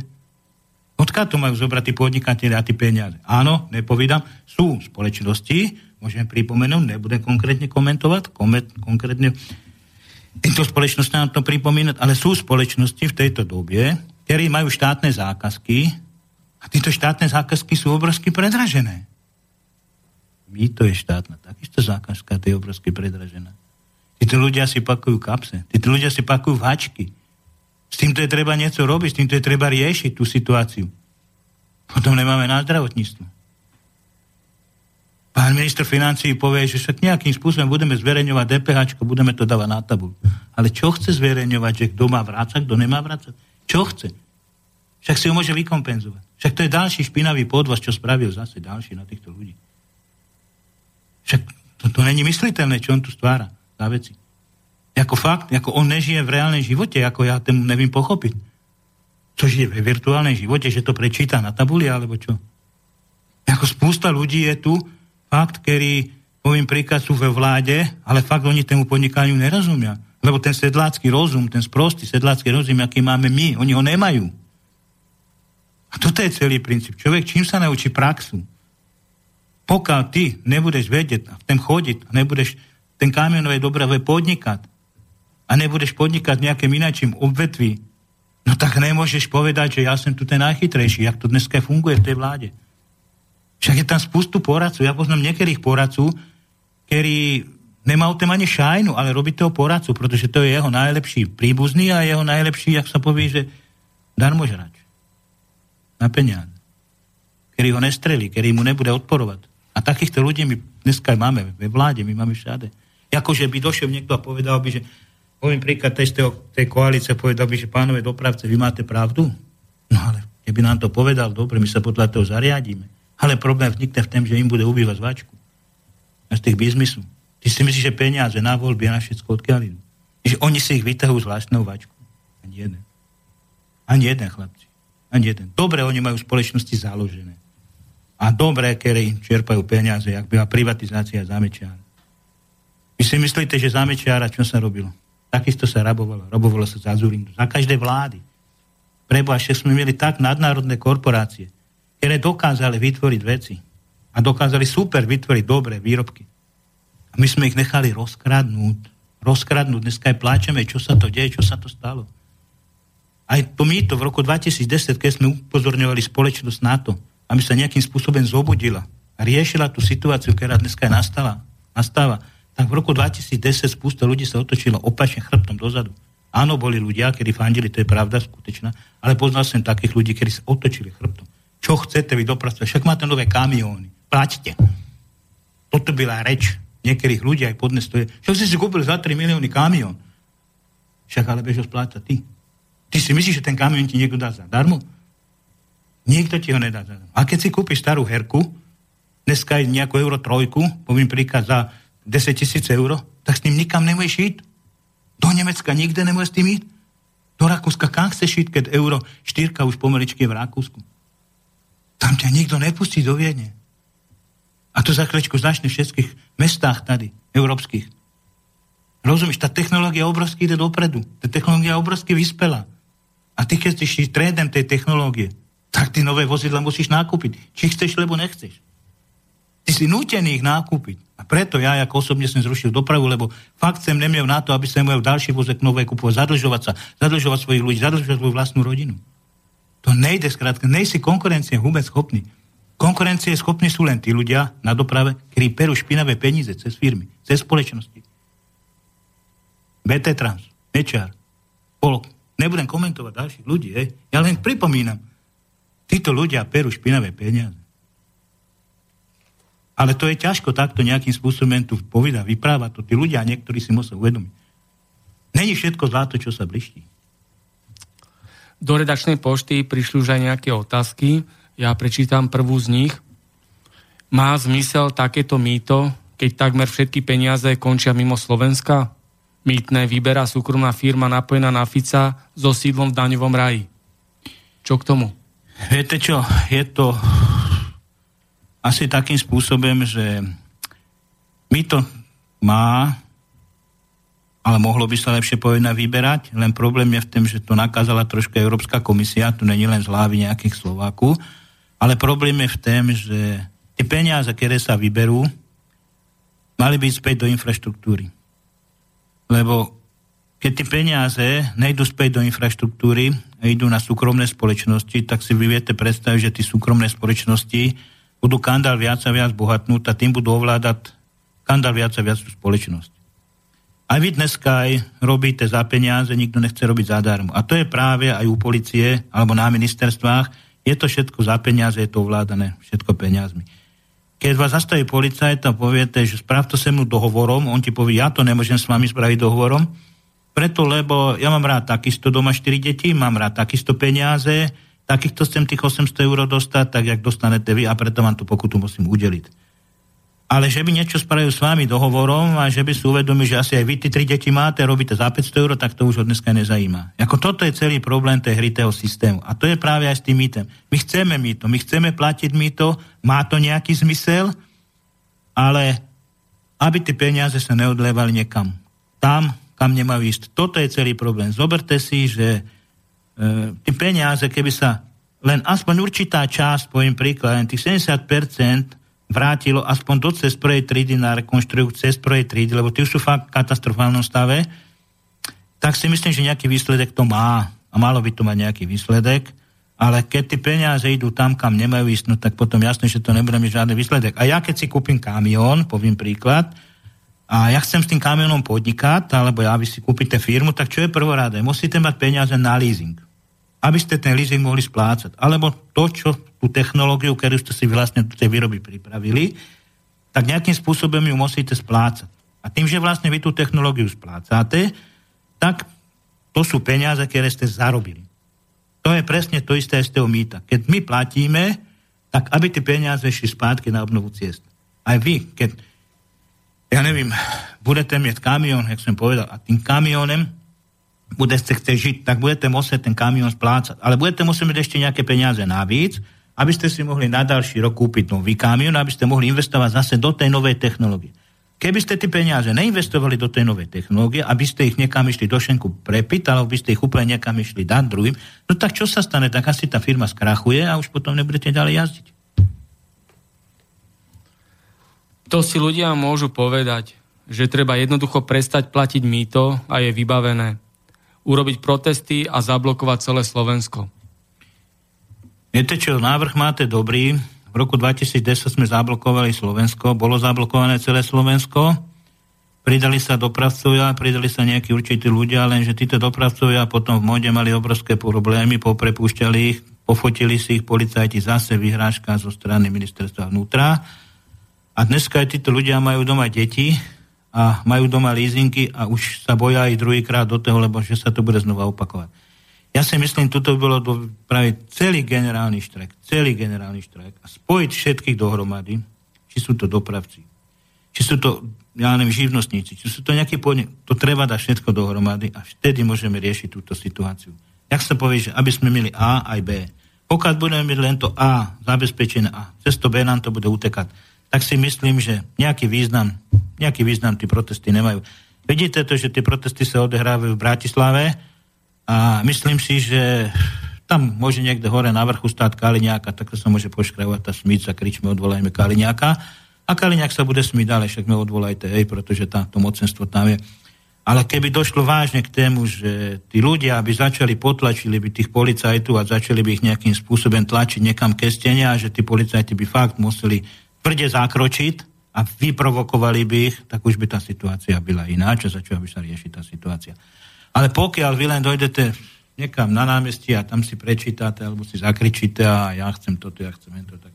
Odkiaľ to majú zobrať tí podnikatelia a tí peniaze? Áno, nepovídam, sú spoločnosti, môžem pripomenúť, nebudem konkrétne komentovať, koment, konkrétne týmto spoločnosťam to pripomínať, ale sú spoločnosti v tejto dobe, ktorí majú štátne zákazky a tieto štátne zákazky sú obrovsky predražené. My to je štátna, takisto zákazka, to je obrovsky predražená. Títo ľudia si pakujú kapse, títo ľudia si pakujú váčky. S týmto je treba niečo robiť, s týmto je treba riešiť tú situáciu. Potom nemáme na zdravotníctvo. Pán minister financí povie, že však nejakým spôsobom budeme zverejňovať DPH, budeme to dávať na tabu. Ale čo chce zverejňovať, že kto má vrácať, kto nemá vrácať? Čo chce? Však si ho môže vykompenzovať. Však to je ďalší špinavý podvaz, čo spravil zase ďalší na týchto ľudí. Však to, to není mysliteľné, čo on tu stvára za veci. Ako fakt, ako on nežije v reálnej živote, ako ja tomu nevím pochopiť. Čo žije v virtuálnej živote, že to prečíta na tabuli, alebo čo? Ako spústa ľudí je tu, fakt, ktorí, poviem príklad, sú ve vláde, ale fakt oni tomu podnikaniu nerozumia. Lebo ten sedlácky rozum, ten sprostý sedlácky rozum, aký máme my, oni ho nemajú. A toto je celý princíp. Človek čím sa naučí praxu? Pokiaľ ty nebudeš vedieť a v tom chodiť a nebudeš ten kamionové doprave podnikať a nebudeš podnikať nejakým inačím obvetví, no tak nemôžeš povedať, že ja som tu ten najchytrejší, jak to dneska funguje v tej vláde. Však je tam spustu poradcov. Ja poznám niektorých poradcov, ktorí nemá o tom ani šajnu, ale robí toho poradcu, pretože to je jeho najlepší príbuzný a jeho najlepší, jak sa povie, že darmožrač. Na peniaze. Ktorý ho nestrelí, ktorý mu nebude odporovať. A takýchto ľudí my dneska máme ve vláde, my máme všade. Jakože by došiel niekto a povedal by, že poviem príklad tej, tej koalície, povedal by, že pánové dopravce, vy máte pravdu? No ale keby nám to povedal, dobre, my sa podľa toho zariadíme ale problém vznikne v tom, že im bude ubývať zvačku. A z tých biznisu. Ty si myslíš, že peniaze na voľby a na všetko odkiaľ idú. Že oni si ich vytahujú z vlastnou vačku. Ani jeden. Ani jeden, chlapci. Ani jeden. Dobre, oni majú spoločnosti založené. A dobre, keď čerpajú peniaze, ak byla privatizácia zamečiara. Vy si myslíte, že zamečiara, čo sa robilo? Takisto sa rabovalo. Rabovalo sa za Zurindu. Za každé vlády. Preboha, že sme mieli tak nadnárodné korporácie, ktoré dokázali vytvoriť veci a dokázali super vytvoriť dobré výrobky. A my sme ich nechali rozkradnúť. Rozkradnúť. Dneska aj pláčeme, čo sa to deje, čo sa to stalo. Aj to mýto v roku 2010, keď sme upozorňovali spoločnosť na to, aby sa nejakým spôsobom zobudila a riešila tú situáciu, ktorá dneska nastala, nastáva, tak v roku 2010 spústa ľudí sa otočilo opačne chrbtom dozadu. Áno, boli ľudia, ktorí fandili, to je pravda skutečná, ale poznal som takých ľudí, ktorí sa otočili chrbtom. Čo chcete vy dopracovať? Však máte nové kamióny. Plaťte. Toto byla reč niektorých ľudí aj podnes to je. Však si si kúpil za 3 milióny kamión. Však ale bež ho splácať ty. Ty si myslíš, že ten kamión ti niekto dá zadarmo? Nikto ti ho nedá zadarmo. A keď si kúpiš starú herku, dneska je nejakú euro trojku, poviem príklad za 10 tisíc eur, tak s ním nikam nemôžeš ísť. Do Nemecka nikde nemôžeš s tým ísť. Do Rakúska kam chceš ísť, keď euro 4 už pomaličky je v Rakúsku. Tam ťa nikto nepustí do Viedne. A to za chvíľečku začne v všetkých mestách tady, európskych. Rozumieš, tá technológia obrovsky ide dopredu. Tá technológia obrovsky vyspela. A ty, keď si trédem tej technológie, tak ty nové vozidla musíš nákupiť. Či chceš, lebo nechceš. Ty si nútený ich nákupiť. A preto ja, ako osobne som zrušil dopravu, lebo fakt sem nemiel na to, aby som mohol ďalší vozek nové kupovať, zadlžovať sa, zadlžovať svojich ľudí, zadlžovať svoju vlastnú rodinu. To nejde skrátka, nejsi konkurencie vôbec schopný. Konkurencie schopní sú len tí ľudia na doprave, ktorí perú špinavé peníze cez firmy, cez spoločnosti. BT Trans, Mečar, Polok. Nebudem komentovať ďalších ľudí, hej. ja len pripomínam. Títo ľudia perú špinavé peniaze. Ale to je ťažko takto nejakým spôsobom tu poveda, vypráva to tí ľudia, niektorí si musia uvedomiť. Není všetko zlato, čo sa bliští. Do redakčnej pošty prišli už aj nejaké otázky. Ja prečítam prvú z nich. Má zmysel takéto mýto, keď takmer všetky peniaze končia mimo Slovenska? Mýtne vyberá súkromná firma napojená na Fica so sídlom v daňovom raji. Čo k tomu? Viete čo, je to asi takým spôsobom, že my to má ale mohlo by sa lepšie povedať vyberať, len problém je v tom, že to nakázala troška Európska komisia, tu není len z hlavy nejakých Slovákov, ale problém je v tom, že tie peniaze, ktoré sa vyberú, mali byť späť do infraštruktúry. Lebo keď tie peniaze nejdú späť do infraštruktúry a idú na súkromné spoločnosti, tak si vy viete predstaviť, že tie súkromné spoločnosti budú kandál viac a viac bohatnúť a tým budú ovládať kandál viac a viac tú spoločnosť. Aj vy dneska aj robíte za peniaze, nikto nechce robiť zadarmo. A to je práve aj u policie alebo na ministerstvách. Je to všetko za peniaze, je to ovládané všetko peniazmi. keď vás zastaví policajt a poviete, že sprav to se dohovorom, on ti povie, ja to nemôžem s vami spraviť dohovorom, preto, lebo ja mám rád takisto doma 4 deti, mám rád takisto peniaze, takýchto chcem tých 800 eur dostať, tak jak dostanete vy a preto vám tú pokutu musím udeliť ale že by niečo spravil s vami dohovorom a že by si uvedomil, že asi aj vy tie tri deti máte, robíte za 500 eur, tak to už od dneska nezajíma. Ako toto je celý problém tej hry toho systému. A to je práve aj s tým mýtem. My chceme mýto, my chceme platiť mýto, má to nejaký zmysel, ale aby tie peniaze sa neodlevali niekam. Tam, kam nemajú ísť. Toto je celý problém. Zoberte si, že e, tie peniaze, keby sa len aspoň určitá časť, poviem príklad, len tých 70% vrátilo aspoň do cez prvej triedy na rekonštruju cez prvej triedy, lebo tí už sú fakt v katastrofálnom stave, tak si myslím, že nejaký výsledek to má. A malo by to mať nejaký výsledek. Ale keď tie peniaze idú tam, kam nemajú ísť, no tak potom jasné, že to nebude mať žiadny výsledek. A ja keď si kúpim kamión, poviem príklad, a ja chcem s tým kamionom podnikať, alebo ja by si kúpite firmu, tak čo je prvoráde? Musíte mať peniaze na leasing aby ste ten leasing mohli splácať. Alebo to, čo tú technológiu, ktorú ste si vlastne do tej výroby pripravili, tak nejakým spôsobom ju musíte splácať. A tým, že vlastne vy tú technológiu splácate, tak to sú peniaze, ktoré ste zarobili. To je presne to isté z toho mýta. Keď my platíme, tak aby tie peniaze šli spátky na obnovu ciest. Aj vy, keď, ja neviem, budete mať kamión, jak som povedal, a tým kamionem budete chcieť žiť, tak budete musieť ten kamión splácať. Ale budete musieť mať ešte nejaké peniaze navíc, aby ste si mohli na ďalší rok kúpiť nový kamión, aby ste mohli investovať zase do tej novej technológie. Keby ste tie peniaze neinvestovali do tej novej technológie, aby ste ich niekam išli do šenku prepiť, alebo by ste ich úplne niekam išli dať druhým, no tak čo sa stane? Tak asi tá firma skrachuje a už potom nebudete ďalej jazdiť. To si ľudia môžu povedať, že treba jednoducho prestať platiť mýto a je vybavené urobiť protesty a zablokovať celé Slovensko? Viete čo, návrh máte dobrý. V roku 2010 sme zablokovali Slovensko, bolo zablokované celé Slovensko, pridali sa dopravcovia, pridali sa nejakí určití ľudia, lenže títo dopravcovia potom v mode mali obrovské problémy, poprepúšťali ich, pofotili si ich policajti zase vyhrážka zo strany ministerstva vnútra. A dneska aj títo ľudia majú doma deti, a majú doma leasingy a už sa boja aj druhýkrát do toho, lebo že sa to bude znova opakovať. Ja si myslím, toto by bolo práve celý generálny štrajk, celý generálny štrajk a spojiť všetkých dohromady, či sú to dopravci, či sú to, ja neviem, živnostníci, či sú to nejaké podnik, to treba dať všetko dohromady a vtedy môžeme riešiť túto situáciu. Jak sa povie, že aby sme mali A aj B. Pokiaľ budeme mať len to A zabezpečené a cez to B nám to bude utekať, tak si myslím, že nejaký význam, nejaký význam tí protesty nemajú. Vidíte to, že tie protesty sa odehrávajú v Bratislave a myslím si, že tam môže niekde hore na vrchu stáť Kaliňáka, tak sa môže poškravať a smíť sa, kričme, odvolajme Kaliňáka. A Kaliňák sa bude smíť ďalej, však me odvolajte, hej, pretože tá, to mocenstvo tam je. Ale keby došlo vážne k tému, že tí ľudia by začali potlačili by tých policajtov a začali by ich nejakým spôsobom tlačiť niekam ke stene a že tí policajti by fakt museli tvrde zakročiť a vyprovokovali by ich, tak už by tá situácia byla iná, čo začala by sa riešiť tá situácia. Ale pokiaľ vy len dojdete niekam na námestie a tam si prečítate alebo si zakričíte a ja chcem toto, ja chcem to, tak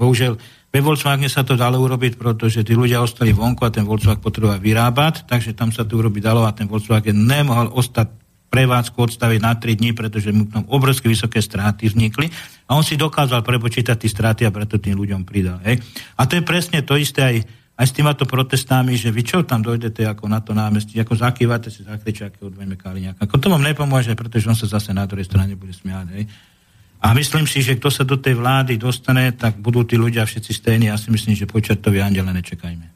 bohužiaľ ve Volkswagene sa to dalo urobiť, pretože tí ľudia ostali vonku a ten Volkswagen potreboval vyrábať, takže tam sa to urobiť dalo a ten Volkswagen nemohol ostať prevádzku odstaviť na 3 dní, pretože mu tam obrovské vysoké straty vznikli a on si dokázal prepočítať tie straty a preto tým ľuďom pridal. Hej. A to je presne to isté aj, aj s týmato protestami, že vy čo tam dojdete ako na to námestí, ako zakývate si zakričáky od Vejme Kaliňáka. Ako to vám nepomôže, pretože on sa zase na druhej strane bude smiať. Hej. A myslím si, že kto sa do tej vlády dostane, tak budú tí ľudia všetci stejní. Ja si myslím, že počiatovi andele nečakajme.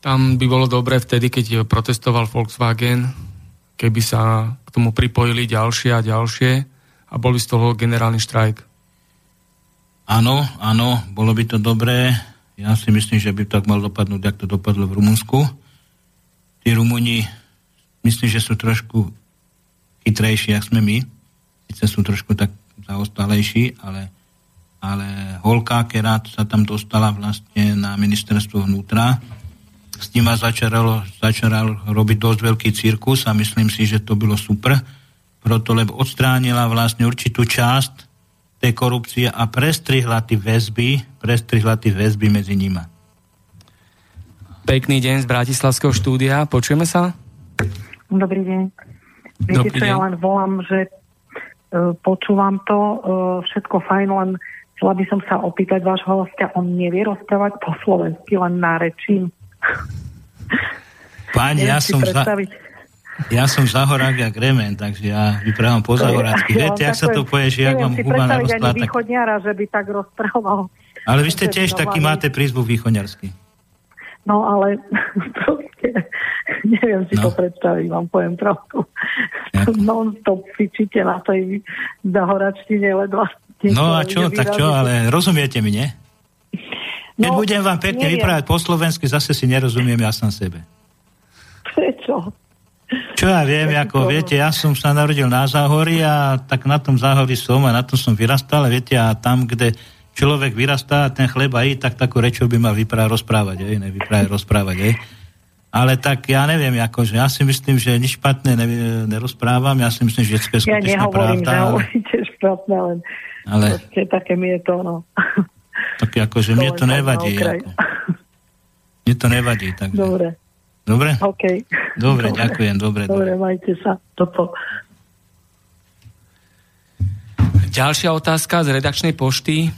Tam by bolo dobre vtedy, keď protestoval Volkswagen, keby sa k tomu pripojili ďalšie a ďalšie a boli z toho generálny štrajk. Áno, áno, bolo by to dobré. Ja si myslím, že by tak mal dopadnúť, ak to dopadlo v Rumunsku. Tí Rumuni, myslím, že sú trošku chytrejší, ako sme my. Sice sú trošku tak zaostalejší, ale, ale holka, ktorá sa tam dostala vlastne na ministerstvo vnútra, s ním začaral, začaral robiť dosť veľký cirkus a myslím si, že to bylo super, proto lebo odstránila vlastne určitú časť tej korupcie a prestrihla tie väzby, prestrihla tie väzby medzi nima. Pekný deň z Bratislavského štúdia. Počujeme sa? Dobrý deň. Viete, Dobrý čo deň. ja len volám, že uh, počúvam to, uh, všetko fajn, len chcela by som sa opýtať vášho hostia, on nevie rozprávať po slovensky, len nárečím. Pani, ja som, za, ja som zahorák jak remen, takže ja vyprávam po zahorácky. Viete, ak sa to povie, že jak mám huba na rozklad. Tak... východniara, že by tak rozprával. Ale vy ste tiež taký, máte prízvuk východňarský. No ale [laughs] proste, neviem si no. to predstaviť, vám poviem pravdu. Non-stop fičíte na tej zahoračtine, ledva. No a čo, tak čo, ale rozumiete mi, nie? Keď no, budem vám pekne neviem. vyprávať po slovensky, zase si nerozumiem ja sám sebe. Prečo? Čo ja viem, ako viete, ja som sa narodil na Záhori a tak na tom Záhori som a na tom som vyrastal, viete, a tam, kde človek vyrastá a ten chleba i tak takú rečou by ma vyprávať rozprávať, aj, nevyprávať rozprávať, aj. Ale tak ja neviem, akože ja si myslím, že nič špatné ne, nerozprávam, ja si myslím, že je skutečná ja nehovorím, pravda. Ja špatné, len ale... proste také mi je to, no. Tak akože mne to nevadí. Ako. Mne to nevadí, takže. Dobre. Dobre? OK. Dobre, dobre. ďakujem, dobre. Dobre, dobre. majte sa. Toto. Ďalšia otázka z redakčnej pošty.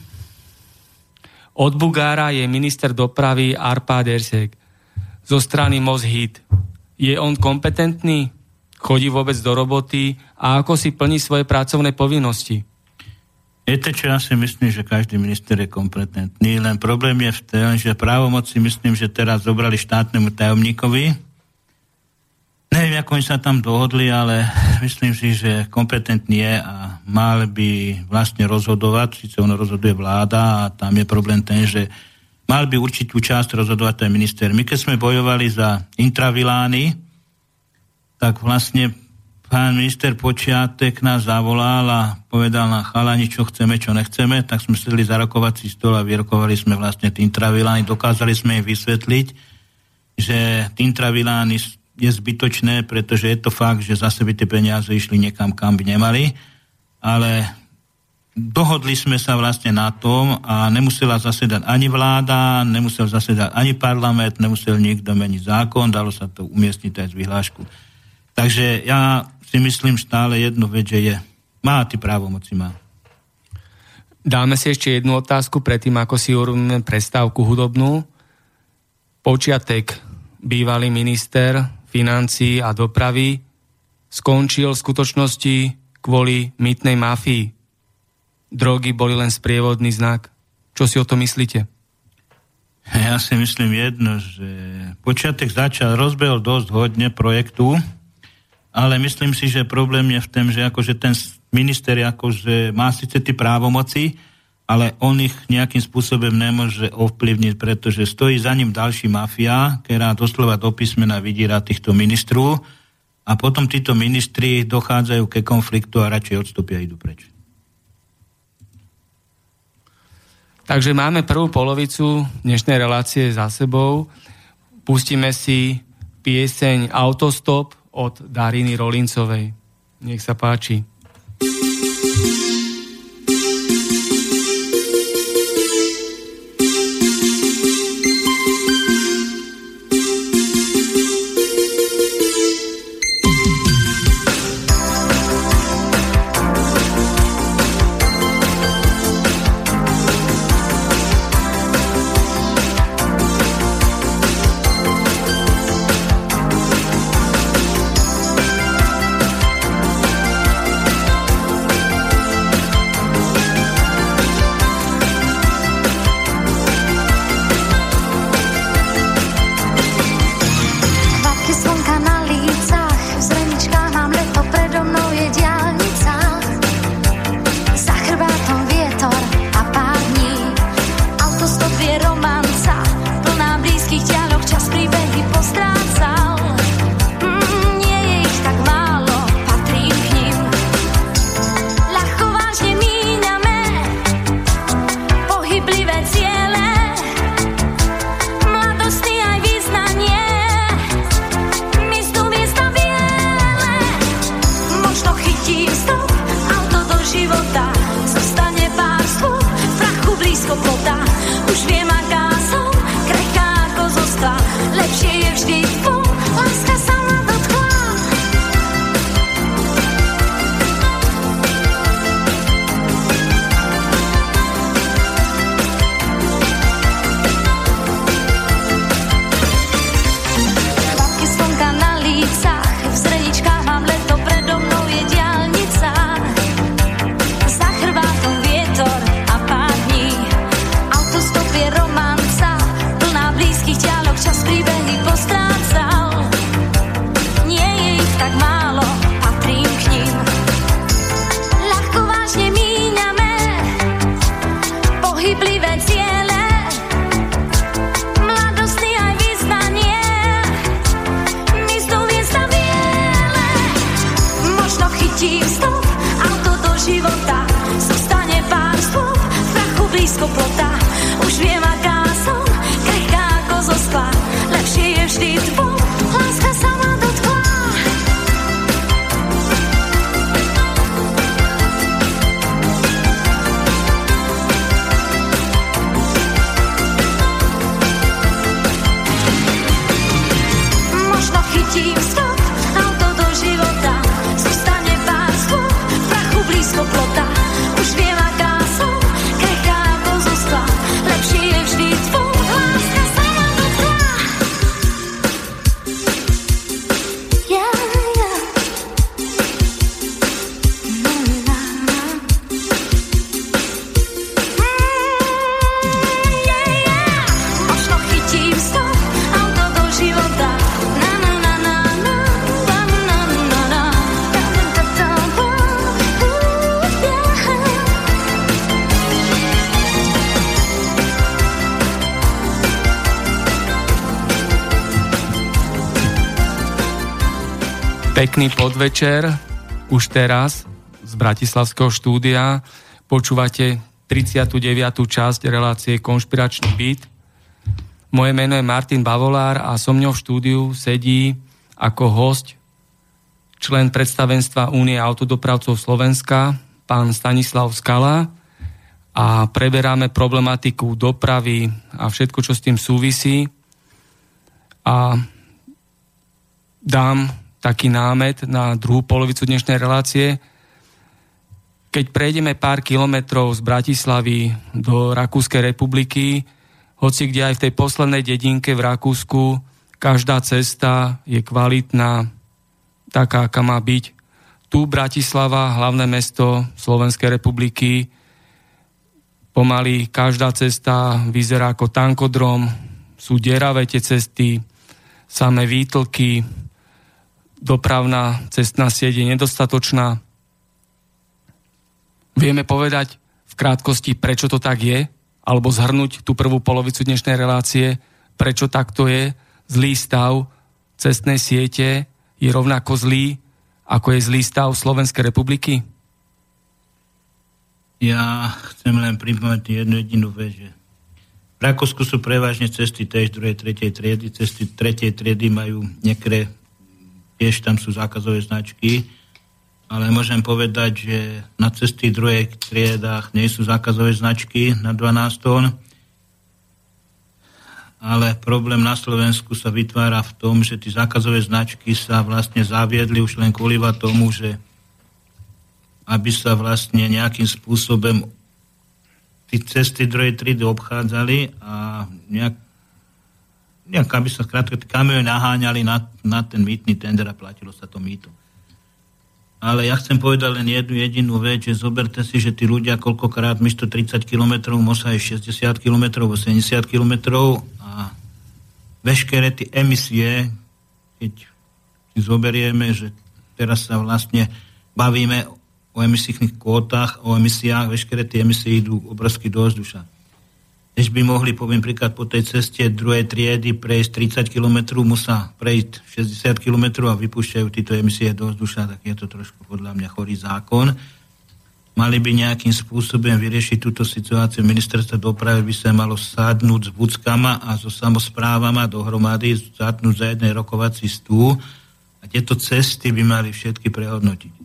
Od Bugára je minister dopravy Arpad Ersek zo strany Mozhit. Je on kompetentný? Chodí vôbec do roboty? A ako si plní svoje pracovné povinnosti? Viete, čo ja si myslím, že každý minister je kompetentný, len problém je v tom, že právomoci myslím, že teraz zobrali štátnemu tajomníkovi. Neviem, ako oni sa tam dohodli, ale [laughs] myslím si, že kompetentný je a mal by vlastne rozhodovať, síce ono rozhoduje vláda a tam je problém ten, že mal by určitú časť rozhodovať ten minister. My keď sme bojovali za intravilány, tak vlastne pán minister Počiatek nás zavolal a povedal na chalani, čo chceme, čo nechceme, tak sme sedeli za rokovací stôl a vyrokovali sme vlastne tým travilány. Dokázali sme im vysvetliť, že tým travilány je zbytočné, pretože je to fakt, že zase by tie peniaze išli niekam, kam by nemali, ale dohodli sme sa vlastne na tom a nemusela zasedať ani vláda, nemusel zasedať ani parlament, nemusel nikto meniť zákon, dalo sa to umiestniť aj z vyhlášku. Takže ja si myslím stále jednu vec, že je. Má ty právomoci, má. Dáme si ešte jednu otázku predtým, ako si urobíme prestávku hudobnú. Počiatek, bývalý minister financí a dopravy, skončil v skutočnosti kvôli mytnej mafii. Drogy boli len sprievodný znak. Čo si o to myslíte? Ja si myslím jedno, že počiatek začal, rozbehol dosť hodne projektu, ale myslím si, že problém je v tom, že akože ten minister akože má síce tie právomoci, ale on ich nejakým spôsobom nemôže ovplyvniť, pretože stojí za ním ďalší mafia, ktorá doslova do písmena vydiera týchto ministrov a potom títo ministri dochádzajú ke konfliktu a radšej odstúpia a idú preč. Takže máme prvú polovicu dnešnej relácie za sebou. Pustíme si pieseň Autostop od Dariny Rolincovej. Nech sa páči. Pekný podvečer, už teraz z Bratislavského štúdia. Počúvate 39. časť relácie Konšpiračný byt. Moje meno je Martin Bavolár a so mňou v štúdiu sedí ako host člen predstavenstva Únie autodopravcov Slovenska, pán Stanislav Skala a preberáme problematiku dopravy a všetko, čo s tým súvisí. A dám taký námet na druhú polovicu dnešnej relácie. Keď prejdeme pár kilometrov z Bratislavy do Rakúskej republiky, hoci kde aj v tej poslednej dedinke v Rakúsku, každá cesta je kvalitná, taká, aká má byť. Tu Bratislava, hlavné mesto Slovenskej republiky, pomaly každá cesta vyzerá ako tankodrom, sú deravé tie cesty, samé výtlky, dopravná cestná sieť je nedostatočná. Vieme povedať v krátkosti, prečo to tak je, alebo zhrnúť tú prvú polovicu dnešnej relácie, prečo takto je. Zlý stav cestnej siete je rovnako zlý, ako je zlý stav Slovenskej republiky? Ja chcem len pripomenúť jednu jedinú vec, že v Rakúsku sú prevažne cesty tej druhej, tretej triedy. Cesty tretej triedy majú niektoré, tiež tam sú zákazové značky, ale môžem povedať, že na cesty druhej triedách nie sú zákazové značky na 12 tón, ale problém na Slovensku sa vytvára v tom, že tie zákazové značky sa vlastne zaviedli už len kvôli tomu, že aby sa vlastne nejakým spôsobom tí cesty druhej triedy obchádzali a nejak, nejak aby sa skrátka kamiony naháňali na, na ten mýtny tender a platilo sa to mýto. Ale ja chcem povedať len jednu jedinú vec, že zoberte si, že tí ľudia koľkokrát mysto 30 km musí aj 60 km, 70 km a veškeré tie emisie, keď si zoberieme, že teraz sa vlastne bavíme o emisijných kvótach, o emisiách, veškeré tie emisie idú obrovsky do vzduša. Než by mohli, poviem príklad, po tej ceste druhej triedy prejsť 30 km, musia prejsť 60 km a vypúšťajú tieto emisie do vzduša, tak je to trošku podľa mňa chorý zákon. Mali by nejakým spôsobom vyriešiť túto situáciu. Ministerstvo dopravy by sa malo sadnúť s buckama a so samozprávama dohromady, sadnúť za jednej rokovací stú a tieto cesty by mali všetky prehodnotiť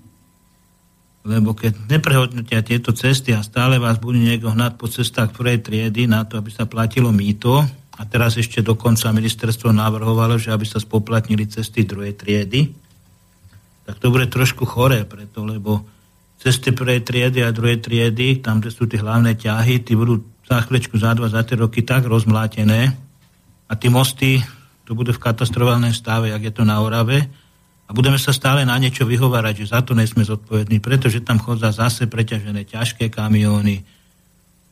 lebo keď neprehodnotia tieto cesty a stále vás bude niekto hnať po cestách prvej triedy na to, aby sa platilo mýto, a teraz ešte dokonca ministerstvo navrhovalo, že aby sa spoplatnili cesty druhej triedy, tak to bude trošku choré preto, lebo cesty prvej triedy a druhej triedy, tam, kde sú tie hlavné ťahy, tí budú za chvíľečku, za dva, za tri roky tak rozmlátené a tie mosty, to bude v katastrofálnom stave, jak je to na Orave, a budeme sa stále na niečo vyhovárať, že za to nesme zodpovední, pretože tam chodza zase preťažené ťažké kamióny.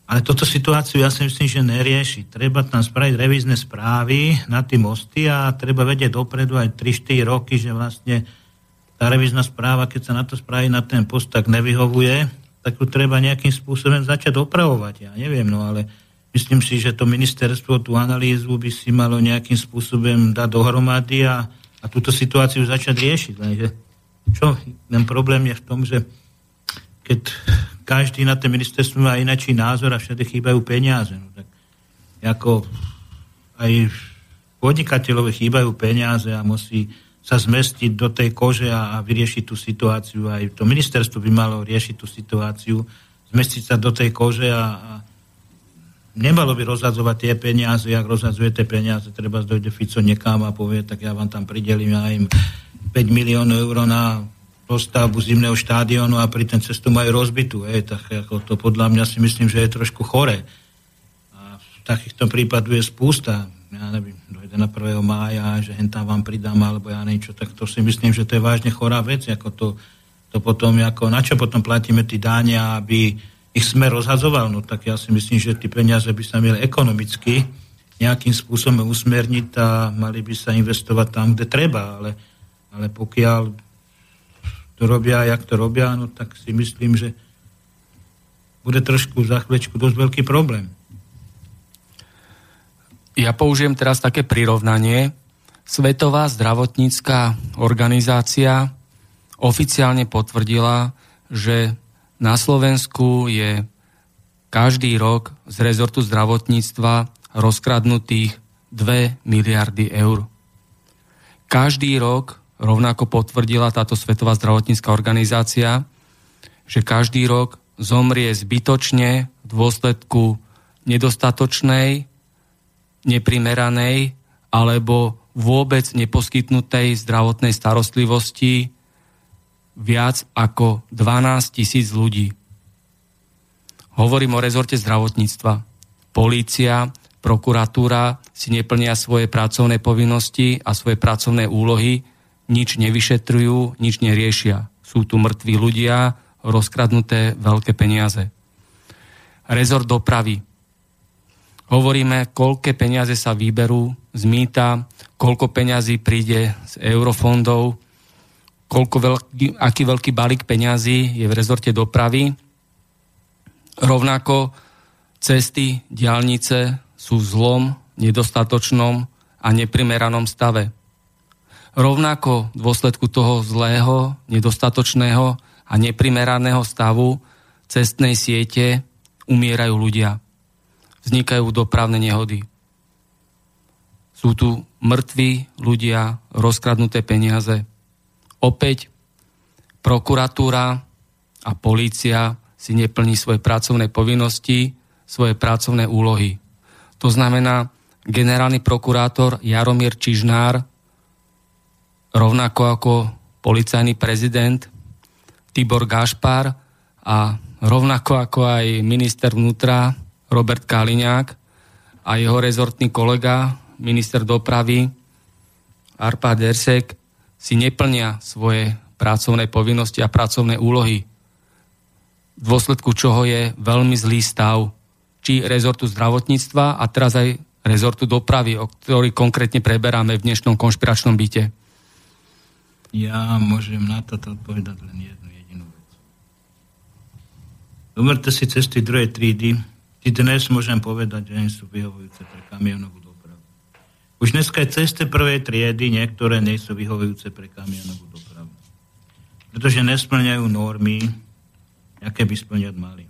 Ale toto situáciu ja si myslím, že nerieši. Treba tam spraviť revízne správy na tie mosty a treba vedieť dopredu aj 3-4 roky, že vlastne tá revízna správa, keď sa na to spraví na ten post, tak nevyhovuje, tak ju treba nejakým spôsobom začať opravovať. Ja neviem, no ale myslím si, že to ministerstvo tú analýzu by si malo nejakým spôsobom dať dohromady a a túto situáciu začať riešiť. Lenže čo? Ten problém je v tom, že keď každý na tom ministerstve má inačí názor a všade chýbajú peniaze. No, tak ako aj podnikateľovi chýbajú peniaze a musí sa zmestiť do tej kože a, a vyriešiť tú situáciu. Aj to ministerstvo by malo riešiť tú situáciu, zmestiť sa do tej kože a, a nemalo by rozhadzovať tie peniaze, jak rozhadzuje tie peniaze, treba dojde Fico niekam a povie, tak ja vám tam pridelím ja im 5 miliónov eur na postavbu zimného štádionu a pri ten cestu majú rozbitú. Ej, tak ako to podľa mňa si myslím, že je trošku chore. A v takýchto prípadu je spústa. Ja neviem, dojde na 1. mája, že hen tam vám pridám, alebo ja niečo, tak to si myslím, že to je vážne chorá vec, ako to, to potom, ako, na čo potom platíme tí dáňa, aby ich sme rozhazoval, no tak ja si myslím, že tie peniaze by sa mieli ekonomicky nejakým spôsobom usmerniť a mali by sa investovať tam, kde treba, ale, ale pokiaľ to robia, jak to robia, no tak si myslím, že bude trošku za chvíľečku dosť veľký problém. Ja použijem teraz také prirovnanie. Svetová zdravotnícká organizácia oficiálne potvrdila, že na Slovensku je každý rok z rezortu zdravotníctva rozkradnutých 2 miliardy eur. Každý rok rovnako potvrdila táto Svetová zdravotnícká organizácia, že každý rok zomrie zbytočne v dôsledku nedostatočnej, neprimeranej alebo vôbec neposkytnutej zdravotnej starostlivosti viac ako 12 tisíc ľudí. Hovorím o rezorte zdravotníctva. Polícia, prokuratúra si neplnia svoje pracovné povinnosti a svoje pracovné úlohy, nič nevyšetrujú, nič neriešia. Sú tu mŕtvi ľudia, rozkradnuté veľké peniaze. Rezort dopravy. Hovoríme, koľké peniaze sa vyberú z mýta, koľko peňazí príde z eurofondov, koľko veľký, aký veľký balík peňazí je v rezorte dopravy. Rovnako cesty, diálnice sú v zlom, nedostatočnom a neprimeranom stave. Rovnako v dôsledku toho zlého, nedostatočného a neprimeraného stavu cestnej siete umierajú ľudia. Vznikajú dopravné nehody. Sú tu mŕtvi ľudia, rozkradnuté peniaze, Opäť prokuratúra a polícia si neplní svoje pracovné povinnosti, svoje pracovné úlohy. To znamená, generálny prokurátor Jaromír Čižnár, rovnako ako policajný prezident Tibor Gašpar a rovnako ako aj minister vnútra Robert Kaliňák a jeho rezortný kolega, minister dopravy Arpa Dersek, si neplnia svoje pracovné povinnosti a pracovné úlohy, v dôsledku čoho je veľmi zlý stav či rezortu zdravotníctva a teraz aj rezortu dopravy, o ktorý konkrétne preberáme v dnešnom konšpiračnom byte. Ja môžem na toto odpovedať len jednu jedinú vec. Zoberte si cesty druhej trídy. Ty dnes môžem povedať, že nie sú vyhovujúce pre kamionovú už dneska aj cesty prvej triedy niektoré nie sú vyhovujúce pre kamionovú dopravu. Pretože nesplňajú normy, aké by splňať mali.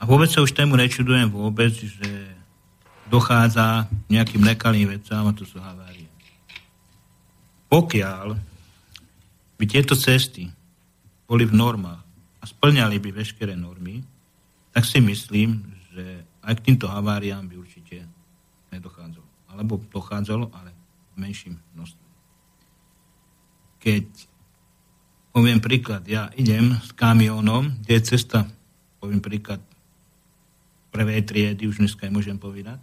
A vôbec sa už tému nečudujem vôbec, že dochádza nejakým nekalým vecám a to sú havárie. Pokiaľ by tieto cesty boli v normách a splňali by veškeré normy, tak si myslím, že aj k týmto haváriám by určite nedochádzalo alebo dochádzalo, ale v menším množstve. Keď poviem príklad, ja idem s kamionom, kde je cesta, poviem príklad, prvej triedy, už dneska môžem povedať,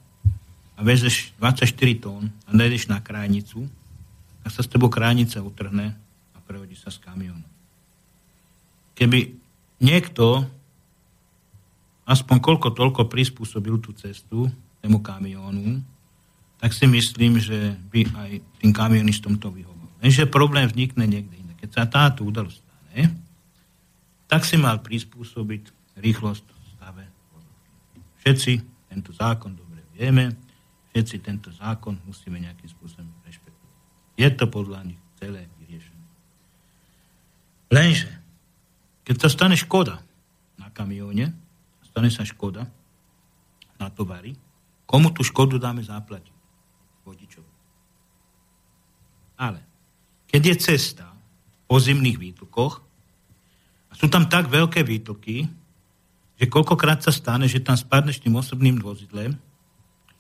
a vezeš 24 tón a nejdeš na krajnicu, tak sa s tebou krajnica utrhne a prehodí sa s kamionom. Keby niekto aspoň koľko toľko prispôsobil tú cestu tému kamionu, tak si myslím, že by aj tým kamionistom to vyhovoval. Lenže problém vznikne niekde iné. Keď sa táto udalosť stane, tak si mal prispôsobiť rýchlosť stave Všetci tento zákon dobre vieme, všetci tento zákon musíme nejakým spôsobom rešpektovať. Je to podľa nich celé vyriešené. Lenže, keď sa stane škoda, kamióne, stane sa škoda na tovary, komu tú škodu dáme zaplatiť? Vodičov. Ale keď je cesta po zimných výtlukoch a sú tam tak veľké výtluky, že koľkokrát sa stane, že tam spadneš tým osobným vozidlem,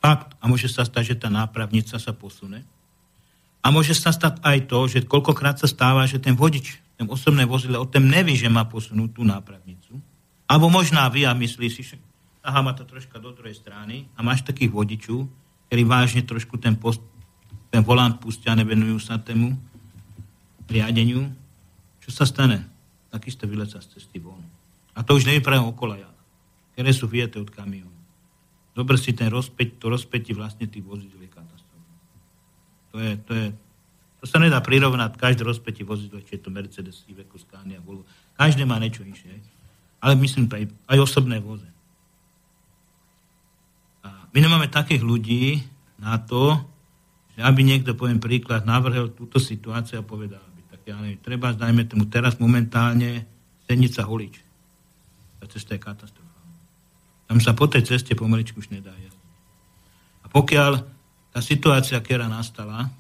fakt, a môže sa stať, že tá nápravnica sa posune, a môže sa stať aj to, že koľkokrát sa stáva, že ten vodič, ten osobné vozidlo o tom neví, že má posunúť tú nápravnicu. Alebo možná vy a myslí si, že aha, má to troška do druhej strany a máš takých vodičov, ktorí vážne trošku ten, post, ten volant pustia, nevenujú sa tému riadeniu. Čo sa stane? Takisto vyleca z cesty von. A to už nevypravím o kolajách, ktoré sú vyjeté od kamionu. Dobre si ten rozpäť, to rozpätie vlastne tých vozidel to, je, to, je, to sa nedá prirovnať každé rozpätie vozidlo, či je to Mercedes, Iveco, Scania, Volvo. Každé má niečo inšie. Ale myslím aj, aj osobné voze. A my nemáme takých ľudí na to, že aby niekto, poviem príklad, navrhol túto situáciu a povedal, aby tak ja neviem, treba, dajme tomu teraz momentálne Senica Holič. Tá cesta je katastrofa. Tam sa po tej ceste pomaličku už nedá jazdiť. A pokiaľ tá situácia, ktorá nastala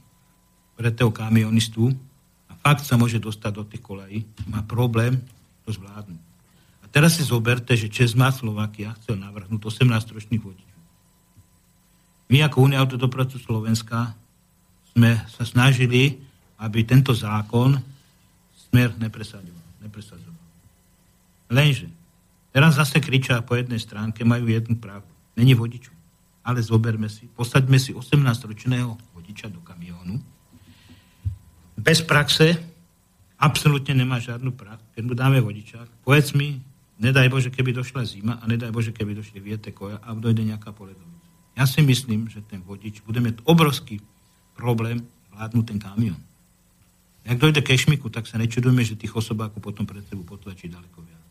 pre toho kamionistu a fakt sa môže dostať do tých kolejí, má problém to zvládnuť. A teraz si zoberte, že Česma Slovakia chcel navrhnúť 18-ročných vodičov. My ako Unia autodopravcu Slovenska sme sa snažili, aby tento zákon smer nepresadzoval. nepresadzoval. Lenže, teraz zase kričia po jednej stránke, majú jednu pravdu. Není vodičov ale zoberme si, posaďme si 18-ročného vodiča do kamiónu. Bez praxe, absolútne nemá žiadnu prax, keď mu dáme vodičák, povedz mi, nedaj Bože, keby došla zima a nedaj Bože, keby došli viete koja a dojde nejaká poledovica. Ja si myslím, že ten vodič bude mať obrovský problém vládnuť ten kamión. Ak dojde ke šmiku, tak sa nečudujeme, že tých osobákov potom pred sebou potlačí ďaleko viac.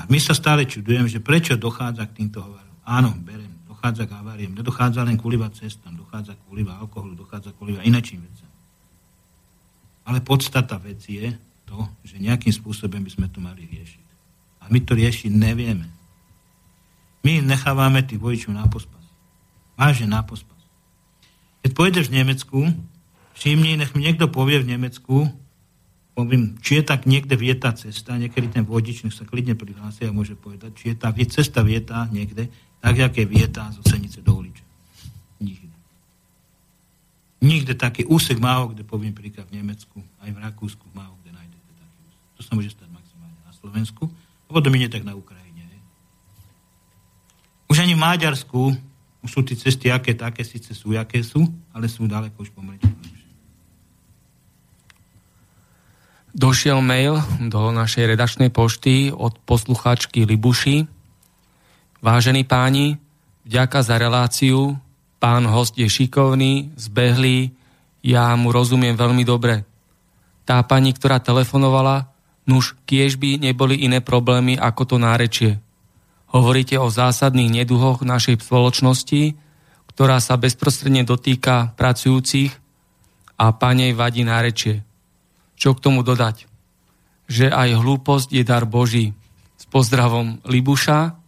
A my sa stále čudujeme, že prečo dochádza k týmto hovorom. Áno, berem, dochádza k aváriem. Nedochádza len kvôli cestám, dochádza kvôli alkoholu, dochádza kvôli inačím veciam. Ale podstata vec je to, že nejakým spôsobom by sme to mali riešiť. A my to riešiť nevieme. My nechávame tých vodičov na pospas. Vážne na pospas. Keď pôjdeš v Nemecku, všimni, nech mi niekto povie v Nemecku, poviem, či je tak niekde vieta cesta, niekedy ten vodič, nech sa klidne prihlási a môže povedať, či je tá cesta vieta niekde, tak, jak je vieta zo Senice do uliče. Nikde. Nikde taký úsek málo, kde poviem príklad v Nemecku, aj v Rakúsku málo, kde nájdete taký úsek. To sa môže stať maximálne na Slovensku, a potom nie tak na Ukrajine. Už ani v Maďarsku už sú tie cesty aké také, síce sú, aké sú, ale sú ďaleko už pomaličku Došiel mail do našej redačnej pošty od poslucháčky Libuši, Vážení páni, vďaka za reláciu, pán host je šikovný, zbehlý, ja mu rozumiem veľmi dobre. Tá pani, ktorá telefonovala, nuž kiež by neboli iné problémy ako to nárečie. Hovoríte o zásadných neduhoch našej spoločnosti, ktorá sa bezprostredne dotýka pracujúcich a panej vadí nárečie. Čo k tomu dodať? Že aj hlúposť je dar Boží. S pozdravom Libuša,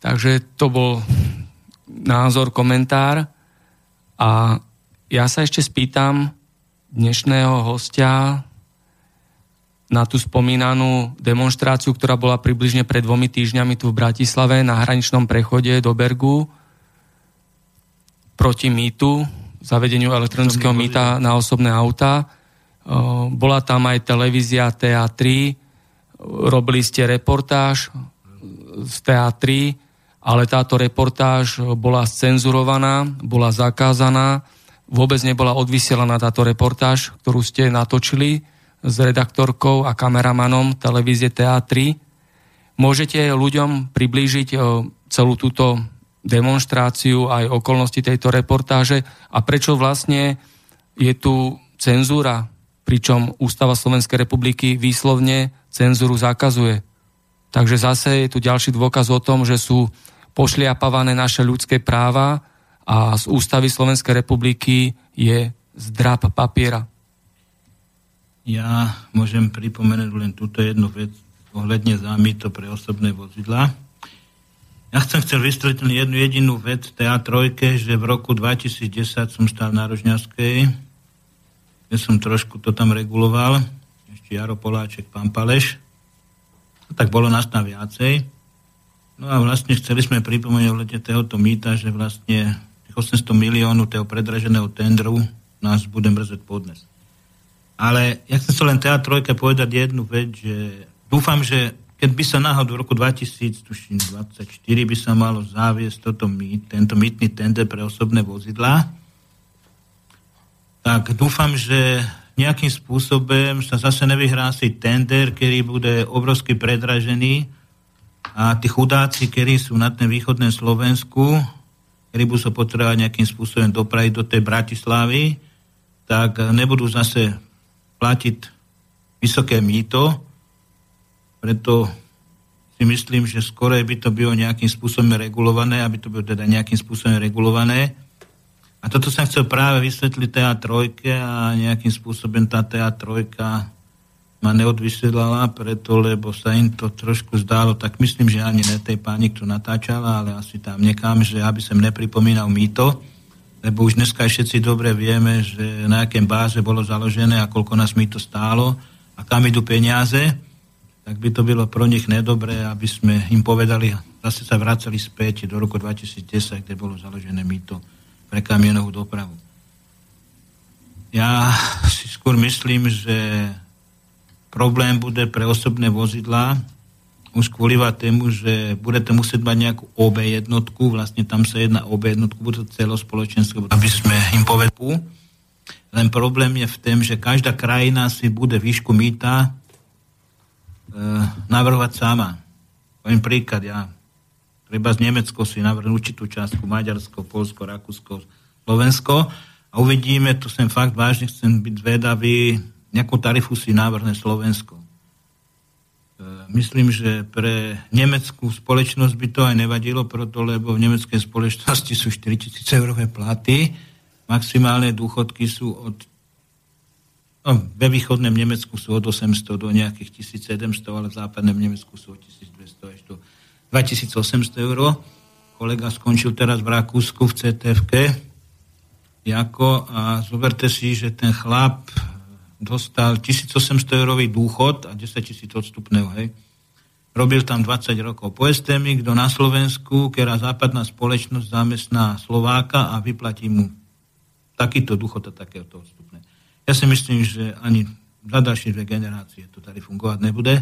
Takže to bol názor, komentár. A ja sa ešte spýtam dnešného hostia na tú spomínanú demonstráciu, ktorá bola približne pred dvomi týždňami tu v Bratislave na hraničnom prechode do Bergu proti mýtu, zavedeniu elektronického mýta na osobné auta. Bola tam aj televízia TA3, robili ste reportáž z TA3, ale táto reportáž bola cenzurovaná, bola zakázaná, vôbec nebola odvysielaná táto reportáž, ktorú ste natočili s redaktorkou a kameramanom televízie TA3. Môžete ľuďom priblížiť e, celú túto demonstráciu aj okolnosti tejto reportáže a prečo vlastne je tu cenzúra, pričom Ústava Slovenskej republiky výslovne cenzúru zakazuje. Takže zase je tu ďalší dôkaz o tom, že sú pošliapavané naše ľudské práva a z ústavy Slovenskej republiky je zdrab papiera. Ja môžem pripomenúť len túto jednu vec ohľadne zámito pre osobné vozidla. Ja chcem chcel vystretnúť jednu jedinú vec TA3, že v roku 2010 som stál na Rožňavskej, kde som trošku to tam reguloval, ešte Jaro Poláček, pán Paleš. No, tak bolo nás tam viacej. No a vlastne chceli sme pripomenúť ohľadne tohoto mýta, že vlastne 800 miliónov toho predraženého tendru nás bude mrzať podnes. Ale ja chcem sa len TA3 povedať jednu vec, že dúfam, že keď by sa náhodou v roku 2024 by sa malo záviesť toto mýt, tento mýtny tender pre osobné vozidlá, tak dúfam, že nejakým spôsobom sa zase nevyhrási tender, ktorý bude obrovsky predražený a tí chudáci, ktorí sú na ten východnom Slovensku, ktorí budú sa potrebovať nejakým spôsobom dopraviť do tej Bratislavy, tak nebudú zase platiť vysoké mýto, preto si myslím, že skoro by to bylo nejakým spôsobom regulované, aby to bylo teda nejakým spôsobom regulované. A toto som chcel práve vysvetliť TA3 a nejakým spôsobom tá TA3 ma neodvysielala, preto, lebo sa im to trošku zdálo, tak myslím, že ani ne tej pani, kto natáčala, ale asi tam nekám, že aby som nepripomínal mýto, lebo už dneska všetci dobre vieme, že na akém báze bolo založené a koľko nás mýto stálo a kam idú peniaze tak by to bylo pro nich nedobré, aby sme im povedali, zase sa vracali späť do roku 2010, kde bolo založené mýto pre kamienovú dopravu. Ja si skôr myslím, že problém bude pre osobné vozidlá už kvôli tému, že budete musieť mať nejakú OB jednotku, vlastne tam sa jedna OB jednotku, bude to celospoločenské, aby sme im povedali. Len problém je v tom, že každá krajina si bude výšku mýta Eh, navrhovať sama. Poviem príklad, ja treba z Nemecko si navrhnúť určitú častku, Maďarsko, Polsko, Rakúsko, Slovensko a uvidíme, tu sem fakt vážne chcem byť zvedavý, nejakú tarifu si navrhne Slovensko. Myslím, že pre nemeckú spoločnosť by to aj nevadilo, proto, lebo v nemeckej spoločnosti sú 4000 eurové platy, maximálne dôchodky sú od No, ve východnom Nemecku sú od 800 do nejakých 1700, ale v západnom Nemecku sú od 1200 až do 2800 eur. Kolega skončil teraz v Rakúsku v CTFK. Jako, a zoberte si, že ten chlap dostal 1800 eurový dôchod a 10 tisíc odstupného, hej. Robil tam 20 rokov. Povedzte mi, kto na Slovensku, ktorá západná spoločnosť zamestná Slováka a vyplatí mu takýto dôchod a takéto odstupné. Ja si myslím, že ani za ďalšie dve generácie to tady fungovať nebude,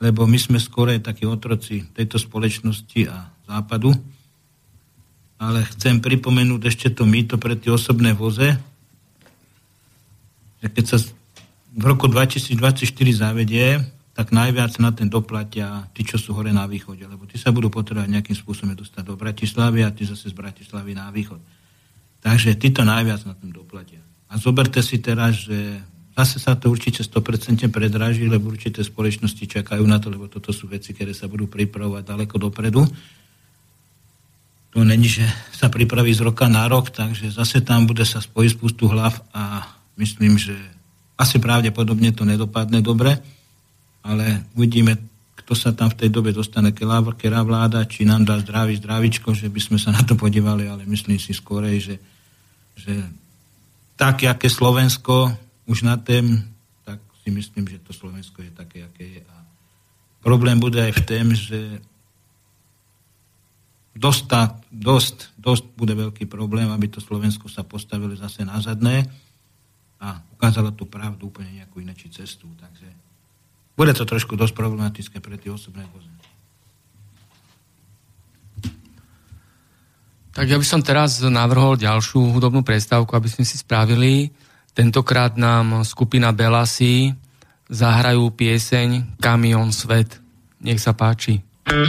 lebo my sme skôr takí otroci tejto spoločnosti a západu. Ale chcem pripomenúť ešte to mýto pre tie osobné voze, že keď sa v roku 2024 zavedie, tak najviac na ten doplatia tí, čo sú hore na východe, lebo tí sa budú potrebovať nejakým spôsobom dostať do Bratislavy a tí zase z Bratislavy na východ. Takže títo najviac na tom doplatia. A zoberte si teraz, že zase sa to určite 100% predraží, lebo určité spoločnosti čakajú na to, lebo toto sú veci, ktoré sa budú pripravovať ďaleko dopredu. To není, že sa pripraví z roka na rok, takže zase tam bude sa spojiť spustu hlav a myslím, že asi pravdepodobne to nedopadne dobre, ale uvidíme, kto sa tam v tej dobe dostane, ktorá vláda, či nám dá zdravý zdravičko, že by sme sa na to podívali, ale myslím si skorej, že, že tak, aké Slovensko už na tém, tak si myslím, že to Slovensko je také, aké je. A problém bude aj v tém, že dosť, dosť, dosť bude veľký problém, aby to Slovensko sa postavilo zase na zadné a ukázalo tú pravdu úplne nejakú inačí cestu. Takže bude to trošku dosť problematické pre tie osobné vozy. Tak ja by som teraz navrhol ďalšiu hudobnú prestávku, aby sme si spravili. Tentokrát nám skupina Belasi zahrajú pieseň Kamion Svet. Nech sa páči. Raz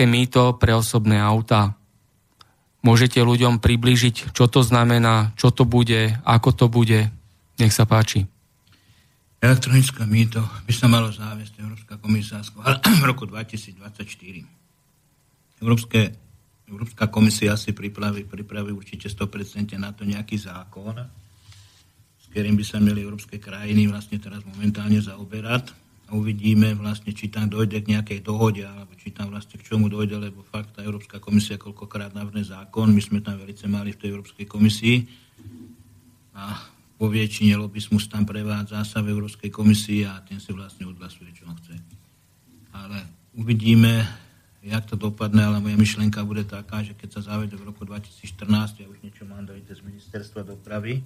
Elektronické mýto pre osobné autá. Môžete ľuďom priblížiť, čo to znamená, čo to bude, ako to bude. Nech sa páči. Elektronické mýto by sa malo záviesť Európska komisia [clears throat] v roku 2024. Európske, Európska komisia si pripraví, pripraví určite 100% na to nejaký zákon, s ktorým by sa mieli európske krajiny vlastne teraz momentálne zaoberať uvidíme vlastne, či tam dojde k nejakej dohode, alebo či tam vlastne k čomu dojde, lebo fakt tá Európska komisia koľkokrát navrhne zákon, my sme tam velice mali v tej Európskej komisii a po väčšine lobismus tam prevádza sa v Európskej komisii a ten si vlastne odhlasuje, čo on chce. Ale uvidíme, jak to dopadne, ale moja myšlienka bude taká, že keď sa zavede v roku 2014, ja už niečo mám dojde z ministerstva dopravy,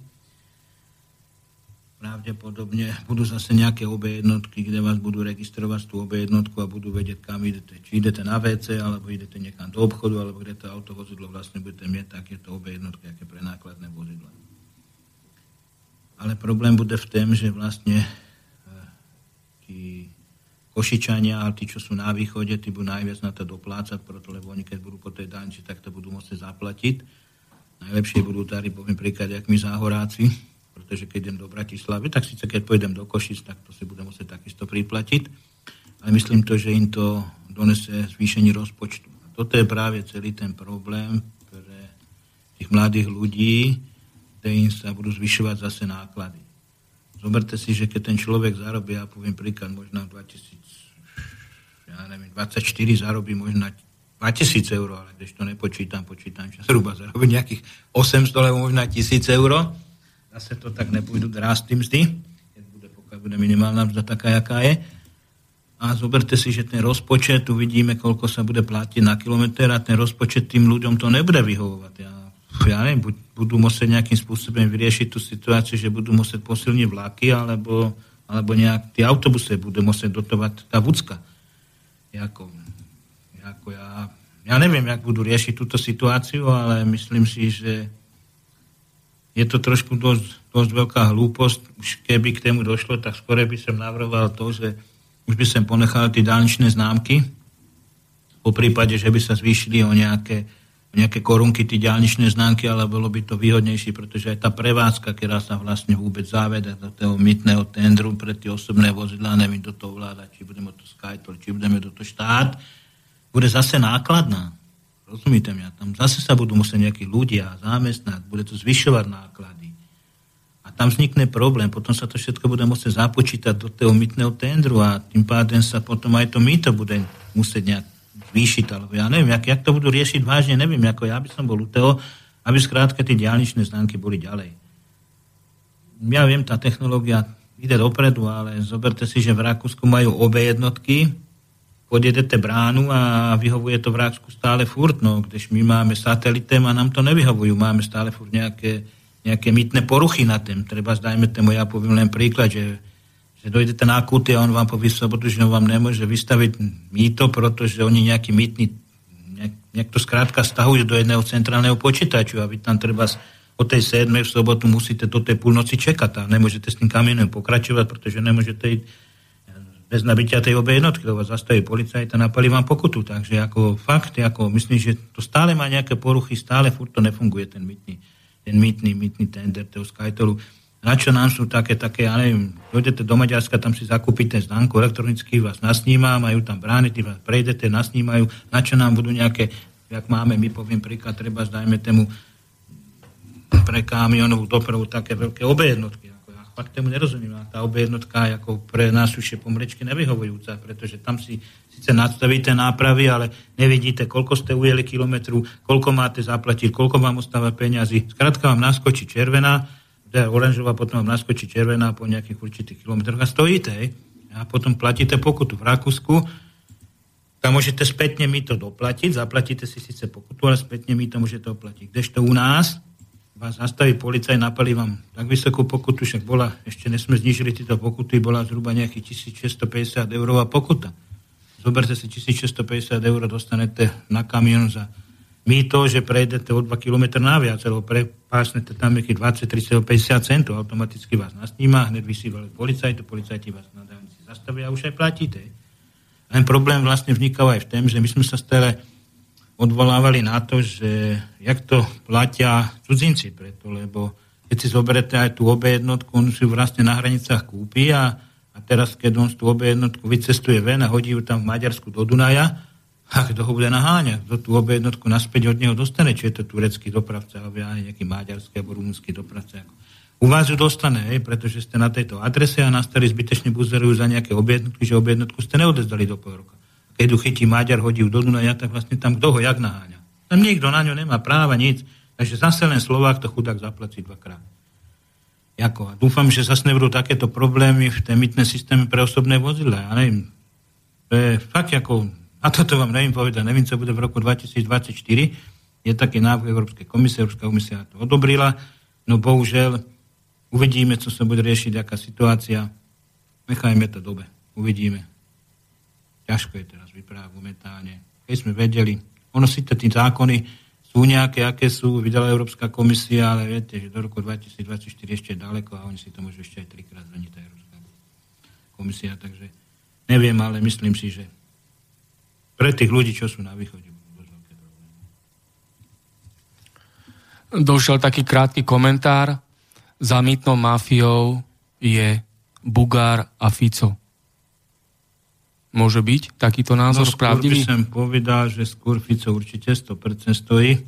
pravdepodobne budú zase nejaké obe jednotky, kde vás budú registrovať tú obe jednotku a budú vedieť, kam idete. Či idete na WC, alebo idete niekam do obchodu, alebo kde to autovozidlo vlastne budete mieť takéto obe jednotky, aké pre nákladné vozidla. Ale problém bude v tom, že vlastne e, tí Košičania a tí, čo sú na východe, tí budú najviac na to doplácať, preto, lebo oni keď budú po tej danči, tak to budú môcť zaplatiť. Najlepšie budú tady, poviem príklad, jak my záhoráci, pretože keď idem do Bratislavy, tak síce keď pôjdem do Košic, tak to si budem musieť takisto priplatiť, ale myslím to, že im to donese zvýšení rozpočtu. A toto je práve celý ten problém pre tých mladých ľudí, kde im sa budú zvyšovať zase náklady. Zoberte si, že keď ten človek zarobí, ja poviem príklad, možno 2000, ja neviem, 24 zarobí možno 2000 eur, ale když to nepočítam, počítam, že zhruba zarobí nejakých 800, alebo možno 1000 eur. Zase to tak nepôjdu rásť tým mzdy, bude, pokiaľ bude minimálna mzda taká, jaká je. A zoberte si, že ten rozpočet, tu vidíme, koľko sa bude platiť na kilometr a ten rozpočet tým ľuďom to nebude vyhovovať. Ja, ja neviem, budú musieť nejakým spôsobom vyriešiť tú situáciu, že budú musieť posilniť vlaky, alebo, alebo nejak tie autobusy budú musieť dotovať tá vúcka. Jako, ako ja, ja neviem, jak budú riešiť túto situáciu, ale myslím si, že je to trošku dosť, dosť veľká hlúposť. Už keby k tému došlo, tak skôr by som navrhoval to, že už by som ponechal tie dálničné známky, po prípade, že by sa zvýšili o nejaké, o nejaké korunky tie dálničné známky, ale bolo by to výhodnejšie, pretože aj tá prevádzka, ktorá sa vlastne vôbec záveda do toho mytného tendru pre tie osobné vozidlá, neviem, do toho vláda, či budeme to Skytol, či budeme do toho štát, bude zase nákladná. Rozumíte mi? Tam zase sa budú musieť nejakí ľudia zamestnať, bude to zvyšovať náklady tam vznikne problém, potom sa to všetko bude musieť započítať do toho mytného tendru a tým pádem sa potom aj to mýto bude musieť nejak zvýšiť, alebo ja neviem, jak, jak to budú riešiť vážne, neviem, ako ja by som bol u toho, aby skrátka tie diálničné známky boli ďalej. Ja viem, tá technológia ide dopredu, ale zoberte si, že v Rakúsku majú obe jednotky, podjedete bránu a vyhovuje to v Rakúsku stále furt, no, když my máme satelitem a nám to nevyhovujú, máme stále furt nejaké nejaké mytné poruchy na tém. Treba, zdajme tomu, ja poviem len príklad, že, že dojdete na kúty a on vám povie sobotu, že on vám nemôže vystaviť mýto, pretože oni nejaký mytný, nejak, nejak to skrátka stahujú do jedného centrálneho počítaču a vy tam treba o tej 7. v sobotu musíte do tej púlnoci čekať a nemôžete s tým kamienom pokračovať, pretože nemôžete ísť bez nabitia tej obe jednotky, lebo zastaví a napali vám pokutu. Takže ako fakt, ako myslím, že to stále má nejaké poruchy, stále furt to nefunguje ten mytný ten mýtny, mýtny tender toho Skytolu. Na čo nám sú také, také, ja neviem, dojdete do Maďarska, tam si zakúpite zdanku elektronicky, vás nasníma, majú tam brány, ty vás prejdete, nasnímajú, na čo nám budú nejaké, jak máme, my poviem príklad, treba zdajme tému pre kamionovú dopravu také veľké obe jednotky. Fakt tému nerozumiem. A tá obe jednotka ako pre nás už je pomrečky nevyhovujúca, pretože tam si síce nadstavíte nápravy, ale nevidíte, koľko ste ujeli kilometru, koľko máte zaplatiť, koľko vám ostáva peňazí. Skrátka vám naskočí červená, teda oranžová, potom vám naskočí červená po nejakých určitých kilometroch a stojíte. A potom platíte pokutu v Rakúsku, tam môžete spätne mi to doplatiť, zaplatíte si síce pokutu, ale spätne mi to môžete oplatiť. Kdežto u nás vás zastaví policaj, napali vám tak vysokú pokutu, však bola, ešte nesme znižili tieto pokuty, bola zhruba nejakých 1650 eurová pokuta. Zoberte si 1650 eur, dostanete na kamion za to, že prejdete o 2 km naviac, alebo prepásnete tam nejakých 20, 30, 50 centov, automaticky vás nasníma, hneď vysívali policajtu, policajti vás na dálnici zastavia a už aj platíte. Len problém vlastne vznikal aj v tom, že my sme sa stále odvolávali na to, že jak to platia cudzinci preto, lebo keď si zoberete aj tú obe jednotku, on si ju vlastne na hranicách kúpi a a teraz, keď on tú obe jednotku vycestuje ven a hodí ju tam v Maďarsku do Dunaja, a kto ho bude naháňať? Kto tú obe jednotku naspäť od neho dostane? Či je to turecký dopravca, alebo aj nejaký maďarský alebo rumúnsky dopravca. U vás ju dostane, hej, pretože ste na tejto adrese a na starý zbytečne buzerujú za nejaké objednotky, že objednotku ste neodezdali do pol roka. Keď ju chytí Maďar, hodí ju do Dunaja, tak vlastne tam kto ho jak naháňa. Tam nikto na ňo nemá práva, nic. Takže zase len Slovák to chudák zaplatí dvakrát. Jako, a dúfam, že zase nebudú takéto problémy v tej mytné systéme pre osobné vozidla. Ja neviem, to je fakt ako, a toto vám neviem povedať, neviem, co bude v roku 2024. Je taký návrh Európskej komisie, Európska komisia to odobrila, no bohužiaľ uvidíme, co sa bude riešiť, aká situácia. Nechajme to dobe, uvidíme. Ťažko je teraz vyprávať momentálne. Keď sme vedeli, ono si tie zákony, sú nejaké, aké sú, vydala Európska komisia, ale viete, že do roku 2024 ešte je ďaleko a oni si to môžu ešte aj trikrát zmeniť, tá Európska komisia, takže neviem, ale myslím si, že pre tých ľudí, čo sú na východe, Došiel taký krátky komentár. Za mýtnou mafiou je Bugár a Fico. Môže byť takýto názor no, pravdivý? by som povedal, že skôr Fico určite 100% stojí.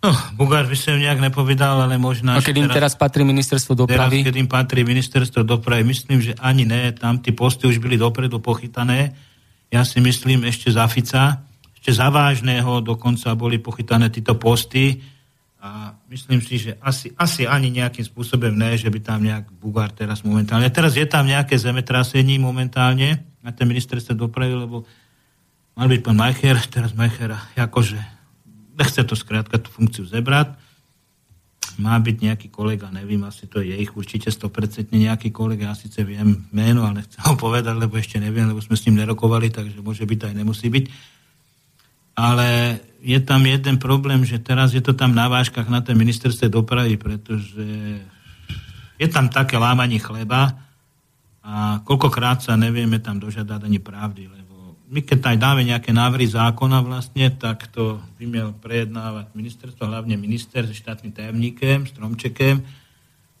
No, Bugár by som nejak nepovedal, ale možno... A keď im teraz, teraz patrí ministerstvo dopravy? Teraz, keď im patrí ministerstvo dopravy, myslím, že ani ne, tam tí posty už byli dopredu pochytané. Ja si myslím ešte za Fica, ešte závažného, dokonca boli pochytané títo posty a myslím si, že asi, asi ani nejakým spôsobom ne, že by tam nejak Bugár teraz momentálne. Teraz je tam nejaké zemetrasenie momentálne na ten ministerstve dopravy, lebo mal byť pán Majcher, teraz Majcher akože nechce to skrátka tú funkciu zebrať. Má byť nejaký kolega, nevím, asi to je ich určite 100% nejaký kolega, ja síce viem meno, ale nechcem ho povedať, lebo ešte neviem, lebo sme s ním nerokovali, takže môže byť aj nemusí byť ale je tam jeden problém, že teraz je to tam na vážkach na tej ministerstve dopravy, pretože je tam také lámanie chleba a koľkokrát sa nevieme tam dožiadať ani pravdy, lebo my keď aj dáme nejaké návrhy zákona vlastne, tak to by mal prejednávať ministerstvo, hlavne minister so štátnym tajomníkem, Stromčekem.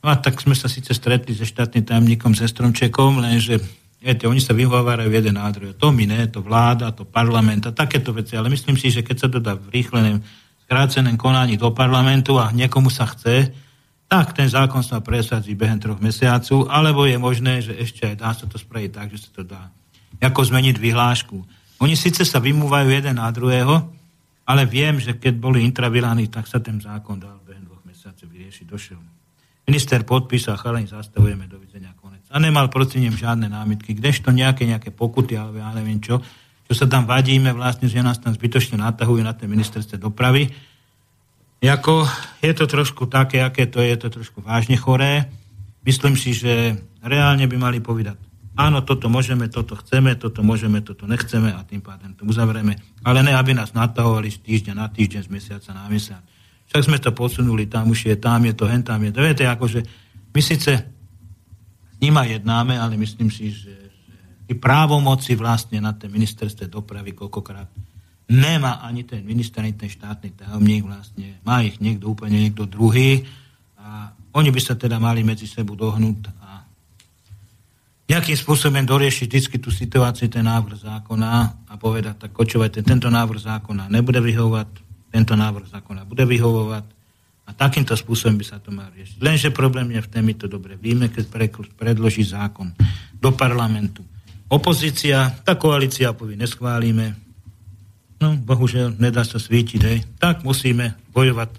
No a tak sme sa síce stretli so štátnym tajomníkom, se Stromčekom, lenže Viete, oni sa vyhovárajú jeden na druhé. To my ne, to vláda, to parlament a takéto veci. Ale myslím si, že keď sa to dá v rýchlenom, skrácenom konaní do parlamentu a niekomu sa chce, tak ten zákon sa presadí behem troch mesiacov, alebo je možné, že ešte aj dá sa to spraviť tak, že sa to dá. Ako zmeniť vyhlášku. Oni síce sa vymúvajú jeden na druhého, ale viem, že keď boli intraviláni, tak sa ten zákon dal behem dvoch mesiacov vyriešiť. Došiel. Minister podpísal, chalani, zastavujeme, dovidenia, a nemal proti ním žiadne námitky. Kdežto nejaké, nejaké pokuty, alebo ja neviem čo, čo sa tam vadíme vlastne, že nás tam zbytočne natahujú na tej ministerstve dopravy. Jako, je to trošku také, aké to je, je to trošku vážne choré. Myslím si, že reálne by mali povedať, áno, toto môžeme, toto chceme, toto môžeme, toto nechceme a tým pádem to uzavrieme. Ale ne, aby nás natahovali z týždňa na týždeň, z mesiaca na mesiac. Však sme to posunuli, tam už je, tam je to, hen tam je to. Viete, akože my síce nima jednáme, ale myslím si, že, že právomoci vlastne na tej ministerstve dopravy koľkokrát nemá ani ten minister, ani ten štátny tajomník vlastne. Má ich niekto úplne niekto druhý a oni by sa teda mali medzi sebou dohnúť a nejakým spôsobom doriešiť vždy tú situáciu, ten návrh zákona a povedať, tak kočovajte, tento návrh zákona nebude vyhovovať, tento návrh zákona bude vyhovovať, a takýmto spôsobom by sa to malo riešiť. Lenže problém je v tom, my to dobre víme, keď predloží zákon do parlamentu. Opozícia, tá koalícia povie, neschválime. No, bohužiaľ, nedá sa svítiť, hej. Tak musíme bojovať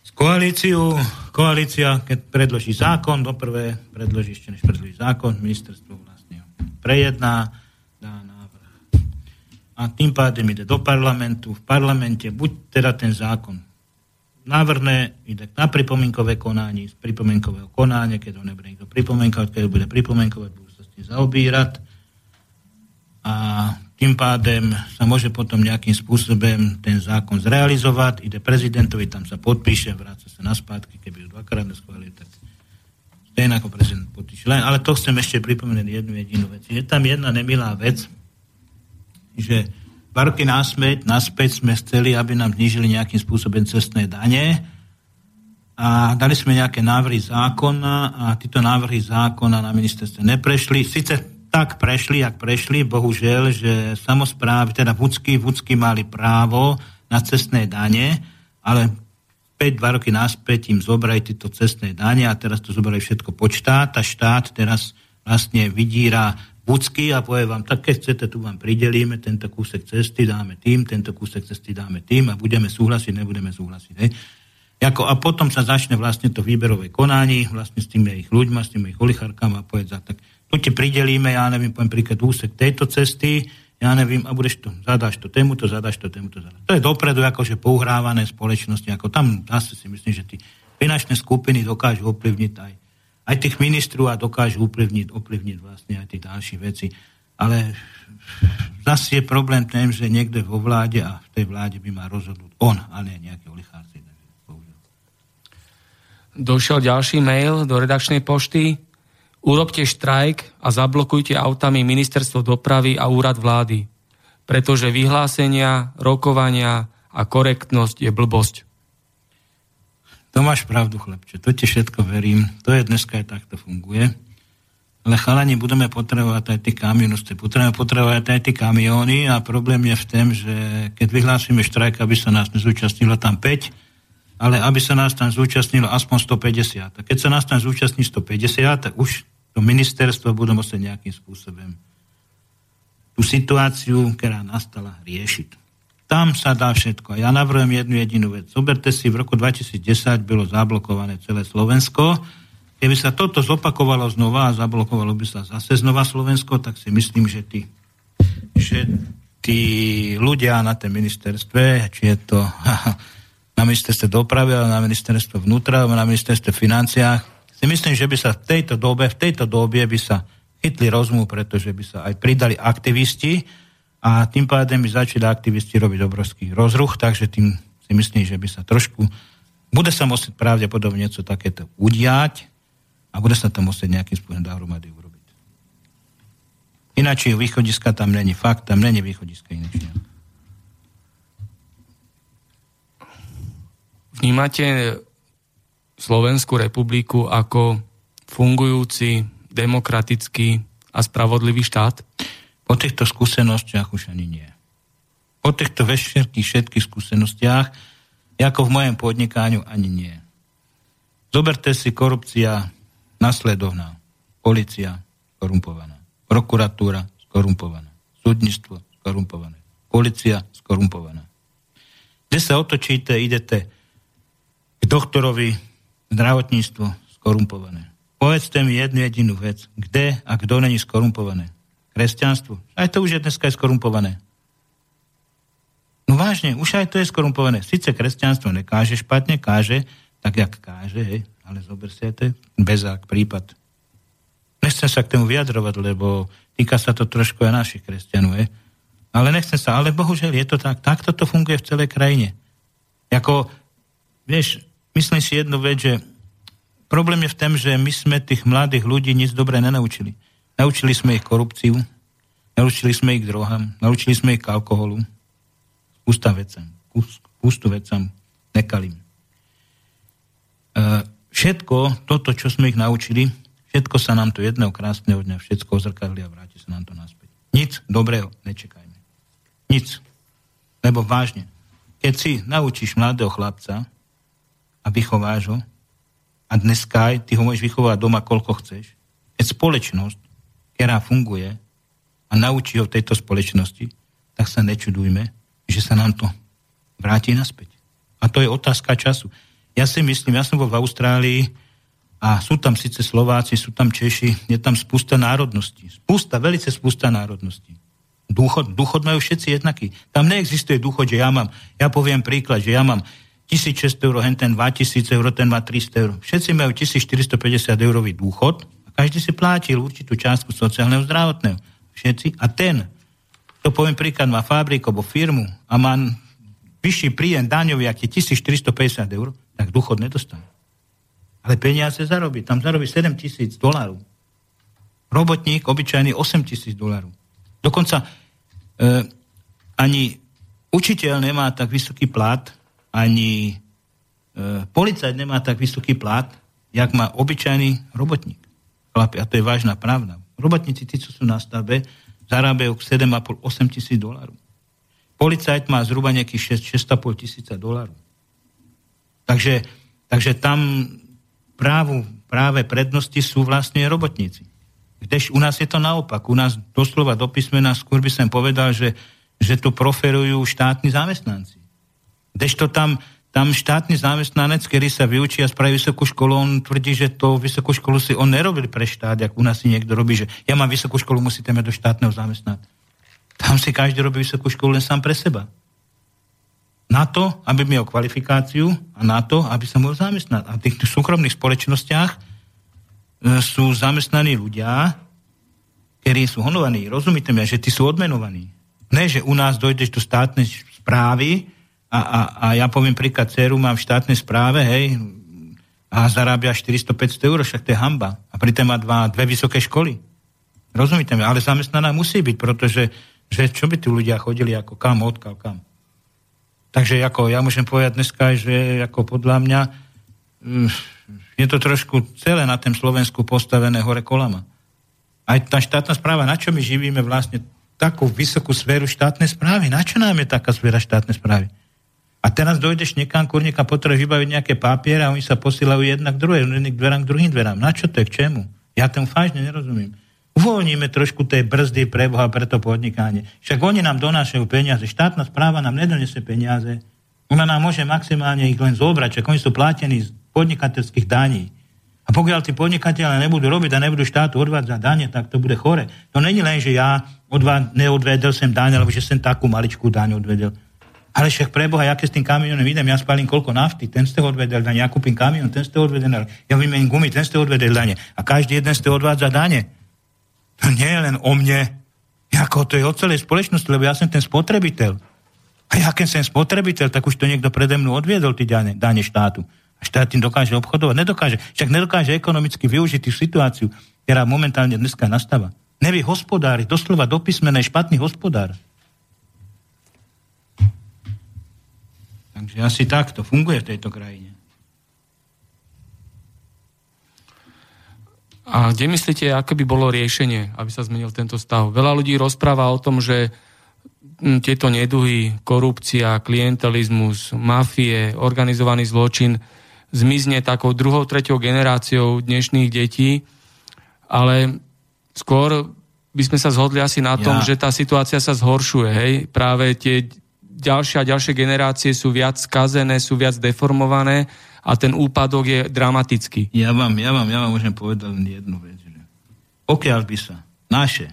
s koalíciou. Koalícia, keď predloží zákon, do prvé predloží, ešte než predloží zákon, ministerstvo vlastne prejedná, dá návrh. A tým pádem ide do parlamentu. V parlamente buď teda ten zákon návrhne, ide na pripomienkové konanie, z pripomienkového konania, keď ho nebude niekto pripomienkovať, keď ho bude pripomienkovať, budú sa s tým zaobírať a tým pádem sa môže potom nejakým spôsobom ten zákon zrealizovať, ide prezidentovi, tam sa podpíše, vráca sa na spátky, keby ho dvakrát neschválil, tak stejne ako prezident podpíše. Len, ale to chcem ešte pripomenúť jednu jedinú vec. Je tam jedna nemilá vec, že roky naspäť, naspäť sme chceli, aby nám znižili nejakým spôsobom cestné dane a dali sme nejaké návrhy zákona a títo návrhy zákona na ministerstve neprešli. Sice tak prešli, ak prešli, bohužiaľ, že samozprávy, teda vúcky, vúcky mali právo na cestné dane, ale 5, 2 roky naspäť im zobrali tieto cestné dane a teraz to zobrali všetko pod a štát teraz vlastne vydíra Bucky a povie vám, tak keď chcete, tu vám pridelíme tento kúsek cesty, dáme tým, tento kúsek cesty dáme tým a budeme súhlasiť, nebudeme súhlasiť. Hej. Jako, a potom sa začne vlastne to výberové konanie vlastne s tými ich ľuďmi, s tými ich oligarkami a povedať, tak tu ti pridelíme, ja neviem, poviem príklad úsek tejto cesty, ja neviem, a budeš to, zadáš to to zadáš to to zadáš. To je dopredu akože pouhrávané spoločnosti, ako tam zase si myslím, že tí finančné skupiny dokážu ovplyvniť aj aj tých ministrov a dokážu ovplyvniť, ovplyvniť vlastne aj tie ďalšie veci. Ale zase je problém tým, že niekde vo vláde a v tej vláde by mal rozhodnúť on, a nie nejaké olichárci. Došiel ďalší mail do redakčnej pošty. Urobte štrajk a zablokujte autami ministerstvo dopravy a úrad vlády, pretože vyhlásenia, rokovania a korektnosť je blbosť. To máš pravdu, chlapče, to ti všetko verím. To je dneska aj takto funguje. Ale chalani budeme potrebovať aj tie kamionisty, budeme potrebovať aj tie kamióny a problém je v tom, že keď vyhlásime štrajk, aby sa nás nezúčastnilo tam 5, ale aby sa nás tam zúčastnilo aspoň 150. A keď sa nás tam zúčastní 150, tak už to ministerstvo bude musieť nejakým spôsobom tú situáciu, ktorá nastala, riešiť. Tam sa dá všetko. Ja navrhujem jednu jedinú vec. Zoberte si, v roku 2010 bolo zablokované celé Slovensko. Keby sa toto zopakovalo znova a zablokovalo by sa zase znova Slovensko, tak si myslím, že tí, že tí ľudia na tom ministerstve, či je to [laughs] na ministerstve dopravy, na ministerstve vnútra, na ministerstve financiách, si myslím, že by sa v tejto dobe, v tejto dobe by sa chytli rozum, pretože by sa aj pridali aktivisti, a tým pádem by začali aktivisti robiť obrovský rozruch, takže tým si myslím, že by sa trošku, bude sa musieť pravdepodobne niečo takéto udiať a bude sa to musieť nejakým spôsobom dohromady urobiť. Ináč východiska tam není fakt, tam není východiska ináč. Vnímate Slovenskú republiku ako fungujúci, demokratický a spravodlivý štát? Po týchto skúsenostiach už ani nie. Po týchto všetkých, všetkých skúsenostiach, ako v mojom podnikáňu, ani nie. Zoberte si korupcia nasledovná. Polícia skorumpovaná. Prokuratúra skorumpovaná. Súdnictvo skorumpované. Polícia skorumpovaná. Kde sa otočíte, idete k doktorovi, zdravotníctvo skorumpované. Povedzte mi jednu jedinú vec. Kde a kto není skorumpované? Kresťanstvu. Aj to už je dneska skorumpované. No vážne, už aj to je skorumpované. Sice kresťanstvo nekáže špatne, káže, tak jak káže, hej, ale zober si to bezák prípad. Nechcem sa k tomu vyjadrovať, lebo týka sa to trošku aj našich kresťanov, hej. Ale nechcem sa, ale bohužiaľ je to tak. Takto to funguje v celej krajine. Jako, vieš, myslím si jednu vec, že problém je v tom, že my sme tých mladých ľudí nic dobre nenaučili. Naučili sme ich korupciu, naučili sme ich drogám, naučili sme ich k alkoholu, spústa vecam, pustu vecam, nekalým. E, všetko toto, čo sme ich naučili, všetko sa nám to jedného krásneho dňa všetko ozrkadli a vráti sa nám to naspäť. Nic dobrého nečekajme. Nic. Lebo vážne, keď si naučíš mladého chlapca a vychováš ho, a dneska aj ty ho môžeš vychovať doma koľko chceš, keď spoločnosť ktorá funguje a naučí ho v tejto spoločnosti, tak sa nečudujme, že sa nám to vráti naspäť. A to je otázka času. Ja si myslím, ja som bol v Austrálii a sú tam síce Slováci, sú tam Češi, je tam spústa národností. Spústa, velice spústa národností. Dôchod, dôchod majú všetci jednaký. Tam neexistuje dôchod, že ja mám, ja poviem príklad, že ja mám 1600 eur, ten 2000 eur, ten má 300 eur. Všetci majú 1450 eurový dôchod každý si plátil určitú částku sociálneho zdravotného. Všetci. A ten, to poviem príklad, má fabriku alebo firmu a má vyšší príjem daňový, aký 1450 eur, tak dôchod nedostane. Ale peniaze zarobí. Tam zarobí 7 tisíc dolárov. Robotník obyčajný 8 tisíc dolárov. Dokonca e, ani učiteľ nemá tak vysoký plat, ani e, policajt nemá tak vysoký plat, jak má obyčajný robotník chlapi, a to je vážna pravda. Robotníci, tí, čo sú na stavbe, zarábajú 7,5-8 tisíc dolárov. Policajt má zhruba nejakých 6, 6,5 tisíca dolárov. Takže, takže tam právu, práve prednosti sú vlastne robotníci. Kdež u nás je to naopak. U nás doslova do písmena skôr by som povedal, že, že to proferujú štátni zamestnanci. Kdežto tam tam štátny zamestnanec, ktorý sa vyučí a spraví vysokú školu, on tvrdí, že to vysokú školu si on nerobil pre štát, ak u nás si niekto robí, že ja mám vysokú školu, musíte mať do štátneho zamestnať. Tam si každý robí vysokú školu len sám pre seba. Na to, aby mal kvalifikáciu a na to, aby sa mohol zamestnať. A v tých súkromných spoločnostiach e, sú zamestnaní ľudia, ktorí sú honovaní. Rozumíte mi, že tí sú odmenovaní. Ne, že u nás dojdeš do státnej správy, a, a, a ja poviem príklad, dceru mám v štátnej správe, hej, a zarábia 400-500 eur, však to je hamba. A pritom má dva, dve vysoké školy. Rozumíte mi? Ale zamestnaná musí byť, pretože že čo by tu ľudia chodili ako kam, odkiaľ kam. Takže ako ja môžem povedať dneska, že ako podľa mňa mm, je to trošku celé na tém Slovensku postavené hore kolama. Aj tá štátna správa, na čo my živíme vlastne takú vysokú sféru štátnej správy? Na čo nám je taká sféra štátnej správy? A teraz dojdeš niekam, kurníka, potrebuješ vybaviť nejaké papiere a oni sa posielajú jednak druhé, jedným dverám k druhým dverám. Na čo to je, k čemu? Ja tomu vážne nerozumiem. Uvoľníme trošku tej brzdy pre Boha pre to podnikanie. Však oni nám donášajú peniaze. Štátna správa nám nedonese peniaze. Ona nám môže maximálne ich len zobrať, čak oni sú platení z podnikateľských daní. A pokiaľ tí podnikatelia nebudú robiť a nebudú štátu odvádzať dane, tak to bude chore. To není len, že ja odvá, neodvedel sem daň, alebo že sem takú maličkú daň odvedel. Ale však preboha, ja keď s tým kamionom idem, ja spalím koľko nafty, ten ste odvedel dane, ja kúpim kamion, ten ste odvedel dane, ja vymením gumy, ten ste odvedel dane. A každý jeden ste odvádza dane. To nie je len o mne, ako to je o celej spoločnosti, lebo ja som ten spotrebiteľ. A ja keď som spotrebiteľ, tak už to niekto prede mnou odviedol, tí dane, dane štátu. A štát tým dokáže obchodovať? Nedokáže. Však nedokáže ekonomicky využiť tú situáciu, ktorá momentálne dneska nastáva. Nevie hospodári, doslova dopísmené špatný hospodár. Takže asi takto funguje v tejto krajine. A kde myslíte, aké by bolo riešenie, aby sa zmenil tento stav? Veľa ľudí rozpráva o tom, že tieto neduhy, korupcia, klientelizmus, mafie, organizovaný zločin zmizne takou druhou, treťou generáciou dnešných detí, ale skôr by sme sa zhodli asi na tom, ja. že tá situácia sa zhoršuje. Hej? Práve tie ďalšie a ďalšie generácie sú viac skazené, sú viac deformované a ten úpadok je dramatický. Ja vám, ja vám, ja vám môžem povedať len jednu vec. Že pokiaľ by sa naše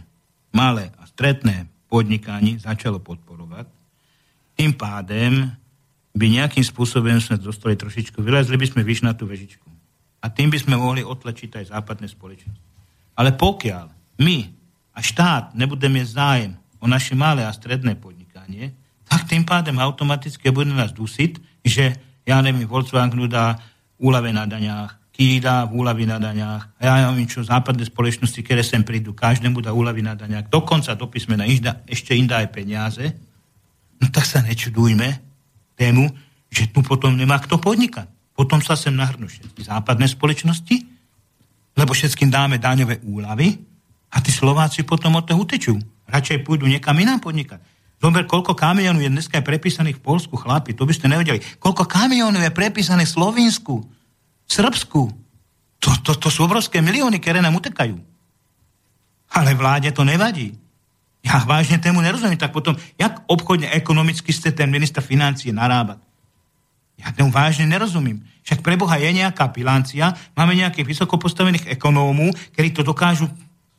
malé a stredné podnikanie začalo podporovať, tým pádem by nejakým spôsobom sme dostali trošičku, vylezli by sme vyš na tú vežičku. A tým by sme mohli otlačiť aj západné spoločnosti. Ale pokiaľ my a štát nebudeme zájem o naše malé a stredné podnikanie, tak tým pádem automaticky bude nás dusiť, že ja neviem, Volkswagen dá úlave na daňách, Kia dá úlavy na daňách, a ja neviem čo, západné spoločnosti, ktoré sem prídu, každému dá úlavy na daňách, dokonca do písmena ešte im dá aj peniaze, no tak sa nečudujme, tému, že tu potom nemá kto podnikať. Potom sa sem nahrnú všetky západné spoločnosti, lebo všetkým dáme daňové úlavy a tí Slováci potom od toho utečú. Radšej pôjdu niekam inám podnikať. Zober, koľko kamionov je dneska prepísaných v Polsku, chlapi, to by ste nevedeli. Koľko kamionov je prepísaných v Slovensku, v Srbsku. To, to, to sú obrovské milióny, ktoré nám utekajú. Ale vláde to nevadí. Ja vážne tému nerozumiem, tak potom, jak obchodne, ekonomicky ste ten minister financie narábať? Ja tomu vážne nerozumím. Však pre Boha je nejaká bilancia, máme nejakých vysoko postavených ekonómov, ktorí to dokážu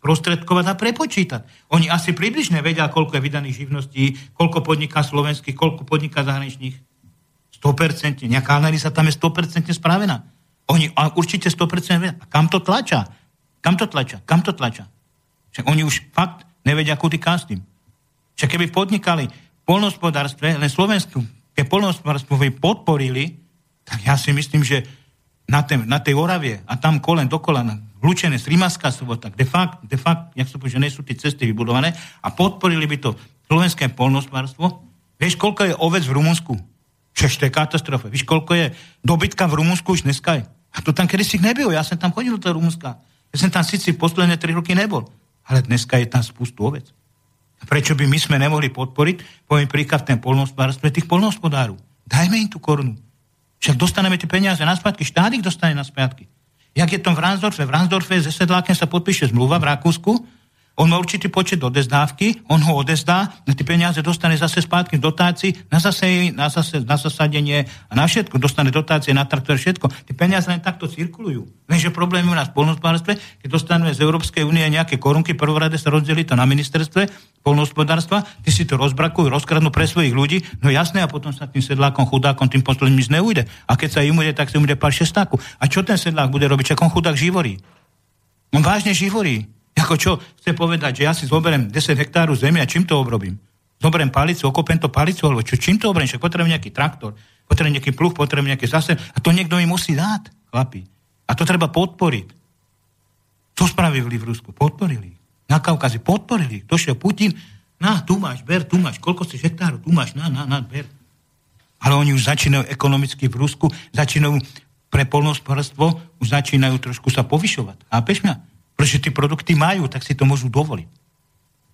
prostredkovať a prepočítať. Oni asi približne vedia, koľko je vydaných živností, koľko podniká slovenských, koľko podniká zahraničných. 100%. Nejaká analýza tam je 100% spravená. Oni a určite 100% vedia. A kam to tlača? Kam to tlača? Kam to tlača? Však oni už fakt nevedia, kudy kam s tým. Však keby podnikali v polnohospodárstve, len Slovensku, keď polnohospodárstvo by podporili, tak ja si myslím, že na, ten, na tej Oravie a tam kolen do kolena, vlúčené z Rimaská sobota, de fakt, de fakt, jak sa povie, že nie sú tie cesty vybudované a podporili by to slovenské polnohospodárstvo. Vieš, koľko je ovec v Rumunsku? Čož to je katastrofa. Víš, koľko je dobytka v Rumunsku už dneska je? A to tam kedysi nebylo. Ja som tam chodil do toho Rumunska. Ja som tam síci posledné tri roky nebol. Ale dneska je tam spustu ovec. Prečo by my sme nemohli podporiť, poviem príklad, ten polnohospodárstve tých polnohospodárov. Dajme im tú korunu. Však dostaneme tie peniaze na spätky, štát ich dostane na spätky. Jak je to v Ransdorfe? V Ransdorfe ze Sedlákem sa podpíše zmluva v Rakúsku, on má určitý počet odezdávky, on ho odezdá, tie peniaze dostane zase spátky v dotácii, na, zase, na, zase, na zasadenie a na všetko. Dostane dotácie na traktor, všetko. Tie peniaze len takto cirkulujú. Lenže problémy u nás v polnospodárstve, keď dostaneme z Európskej únie nejaké korunky, prvorade sa rozdeli to na ministerstve polnohospodárstva, ty si to rozbrakujú, rozkradnú pre svojich ľudí, no jasné, a potom sa tým sedlákom, chudákom, tým posledným nič neujde. A keď sa im ujde, tak sa im ujde pár šestáku. A čo ten sedlák bude robiť? Čak on chudák živorí. On vážne živorí. Ako čo chce povedať, že ja si zoberiem 10 hektárov zemi a čím to obrobím? Zoberiem palicu, okopem to palicu, alebo čo, čím to obrobím? Však potrebujem nejaký traktor, potrebujem nejaký pluh, potrebujem nejaký zase. A to niekto mi musí dať, chlapi. A to treba podporiť. Co spravili v Rusku? Podporili. Na Kaukaze podporili. Došiel Putin, na, tu máš, ber, tu máš, koľko si hektárov, tu máš, na, na, na, ber. Ale oni už začínajú ekonomicky v Rusku, začínajú pre polnospodárstvo, už začínajú trošku sa povyšovať. Chápeš mňa? Pretože tie produkty majú, tak si to môžu dovoliť.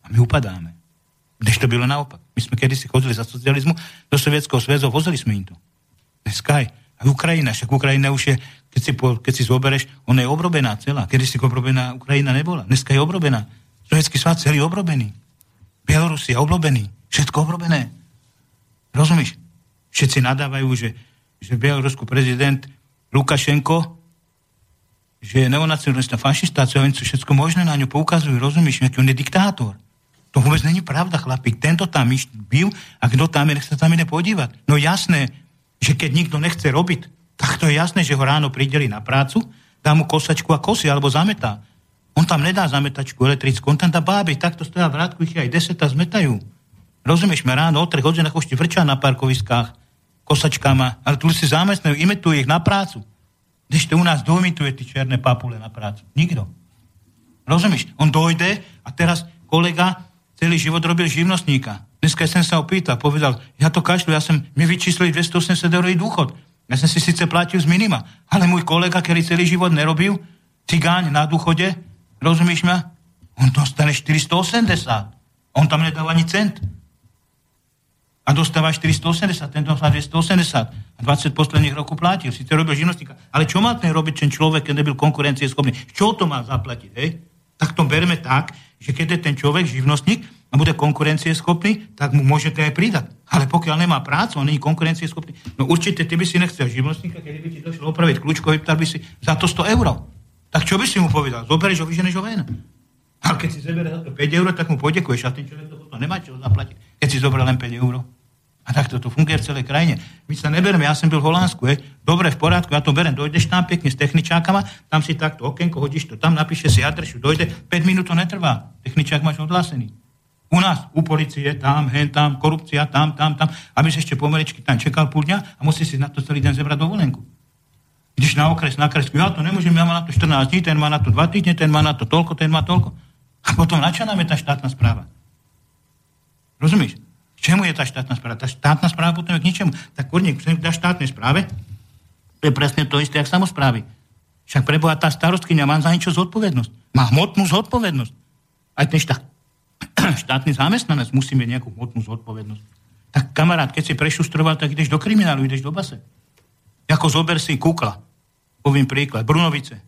A my upadáme. Než to bylo naopak. My sme kedysi chodili za socializmu do Sovietského zväzu, vozili sme im to. Dneska aj. A Ukrajina, však Ukrajina už je Keď si, po, keď si zobereš, ona je obrobená celá. Kedy si obrobená Ukrajina nebola. Dneska je obrobená. Sovietský svát celý obrobený. Bielorusia obrobený. Všetko obrobené. Rozumíš? Všetci nadávajú, že, že Bielorusku prezident Lukašenko že je neonacionalista, fašista, co sú všetko možné na ňu poukazujú, rozumíš, aký on je diktátor. To vôbec není pravda, chlapík. Tento tam iš byl a kto tam je, nech sa tam ide podívať. No jasné, že keď nikto nechce robiť, tak to je jasné, že ho ráno prideli na prácu, dá mu kosačku a kosy, alebo zametá. On tam nedá zametačku elektrickú, on tam dá báby, takto stoja v rádku, ich aj deseta zmetajú. Rozumieš, ma ráno o trech hodinách ešte vrčá na parkoviskách kosačkama, ale tu si zamestnajú, imetujú ich na prácu. Když to u nás domituje ty černé papule na prácu. Nikto. Rozumieš? On dojde a teraz kolega celý život robil živnostníka. Dneska som sa opýtal, povedal, ja to kašľu, ja som, mi vyčíslili 280 eurový dôchod. Ja som si síce platil z minima, ale môj kolega, ktorý celý život nerobil, cigáň na dôchode, rozumíš ma? On dostane 480. On tam nedal ani cent a dostáva 480, ten dostáva 280 a 20 posledných rokov platil, síce robil živnostníka. Ale čo má ten robiť ten človek, keď nebyl konkurencieschopný? Čo to má zaplatiť, hej? Tak to berme tak, že keď je ten človek živnostník a bude konkurencieschopný, tak mu môžete aj pridať. Ale pokiaľ nemá prácu, on není konkurencieschopný, no určite ty by si nechcel živnostníka, keď by ti došlo opraviť kľúčko, vyptal by si za to 100 eur. Tak čo by si mu povedal? Zoberieš ho, vyženeš ho ven. Ale keď si to 5 eur, tak mu podekuješ a ten človek to nemá čo zaplatiť, keď si zoberie len 5 eur. A takto to funguje v celej krajine. My sa nebereme, ja som byl v Holandsku, je. dobre, v poriadku, ja to berem, dojdeš tam pekne s techničákama, tam si takto okienko hodíš to tam, napíše si adresu, dojde, 5 minút to netrvá, techničák máš odhlásený. U nás, u policie, tam, hen, tam, korupcia, tam, tam, tam, aby si ešte pomeričky tam čekal púl dňa a musí si na to celý deň zebrať dovolenku. Ideš na okres, na kresku, ja to nemôžem, ja mám na to 14 dní, ten má na to 2 týždne, ten má na to toľko, ten má toľko. A potom na čo nám je tá štátna správa? Rozumieš? Čemu je tá štátna správa? Tá štátna správa potom je k ničemu. Tak kurník, dá štátnej správe, to je presne to isté, ako samozprávy. Však preboha tá starostkynia má za niečo zodpovednosť. Má hmotnú zodpovednosť. Aj ten štát, [clears throat] štátny zamestnanec musí mať nejakú hmotnú zodpovednosť. Tak kamarát, keď si prešustroval, tak ideš do kriminálu, ideš do base. Ako zober si kukla. Poviem príklad. Brunovice.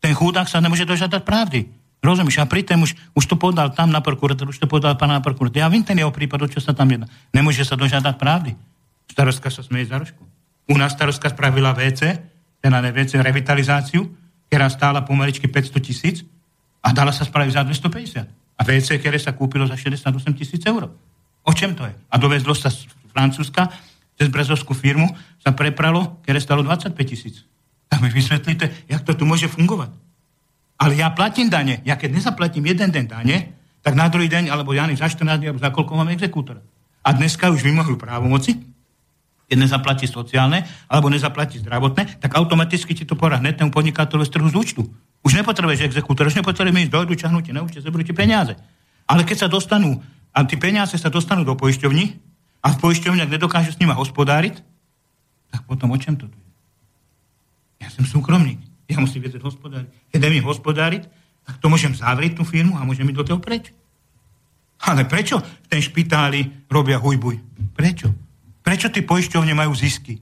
Ten chudák sa nemôže dožiadať pravdy. Rozumieš? A pritom už, už to podal tam na prokurátor, už to podal pán na prokurátor. Ja viem ten jeho prípad, čo sa tam jedná. Nemôže sa dožiadať pravdy. Starostka sa smeje za rožku. U nás starostka spravila WC, teda ne WC, revitalizáciu, ktorá stála pomaličky 500 tisíc a dala sa spraviť za 250. A WC, ktoré sa kúpilo za 68 tisíc eur. O čem to je? A dovezlo sa z Francúzska, cez brezovskú firmu sa prepralo, ktoré stalo 25 tisíc. Tak mi vysvetlíte, jak to tu môže fungovať. Ale ja platím dane. Ja keď nezaplatím jeden deň dane, tak na druhý deň, alebo ja za 14 dní, alebo za koľko mám exekútora. A dneska už vymohujú právomoci, keď nezaplatí sociálne, alebo nezaplatí zdravotné, tak automaticky ti to porá hneď ten podnikateľ z trhu z účtu. Už nepotrebuješ exekútor, už nepotrebuješ ísť dojdu, čahnutie na účte, zoberú ti peniaze. Ale keď sa dostanú, a tie peniaze sa dostanú do poisťovní, a v poisťovniach nedokážu s nimi hospodáriť, tak potom o čem to tu je? Ja som súkromník. Ja musím vedieť hospodáriť. Keď neviem hospodáriť, tak to môžem zavrieť tú firmu a môžem ísť do toho preč. Ale prečo v ten špitáli robia hujbuj? Prečo? Prečo tie poisťovne majú zisky?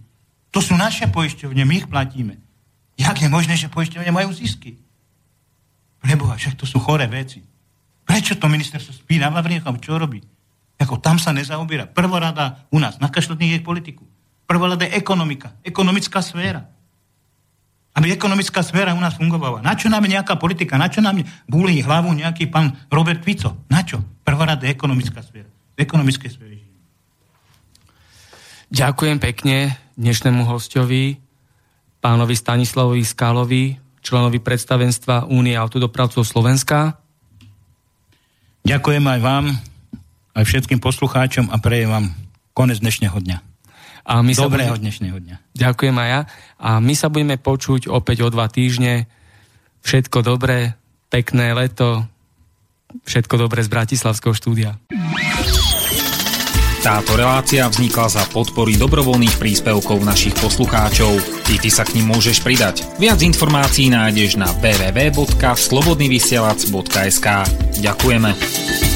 To sú naše poisťovne, my ich platíme. Jak je možné, že poisťovne majú zisky? Preboha, však to sú choré veci. Prečo to ministerstvo spí na Vavriechom? Čo robí? Ako tam sa nezaobiera. Prvorada u nás, na je politiku. Prvorada je ekonomika, ekonomická sféra aby ekonomická sféra u nás fungovala. Na čo nám je nejaká politika? Na čo nám búli hlavu nejaký pán Robert Fico? Na čo? Prvorad je ekonomická sféra. V ekonomickej sfére Ďakujem pekne dnešnému hostovi, pánovi Stanislavovi Skálovi, členovi predstavenstva Únie autodopravcov Slovenska. Ďakujem aj vám, aj všetkým poslucháčom a prejem vám konec dnešného dňa. A my Dobrého sa budeme... dnešného dňa. Ďakujem aj ja. A my sa budeme počuť opäť o dva týždne. Všetko dobré, pekné leto, všetko dobré z Bratislavského štúdia. Táto relácia vznikla za podpory dobrovoľných príspevkov našich poslucháčov. Ty, ty sa k ním môžeš pridať. Viac informácií nájdeš na www.slobodnyvysielac.sk Ďakujeme.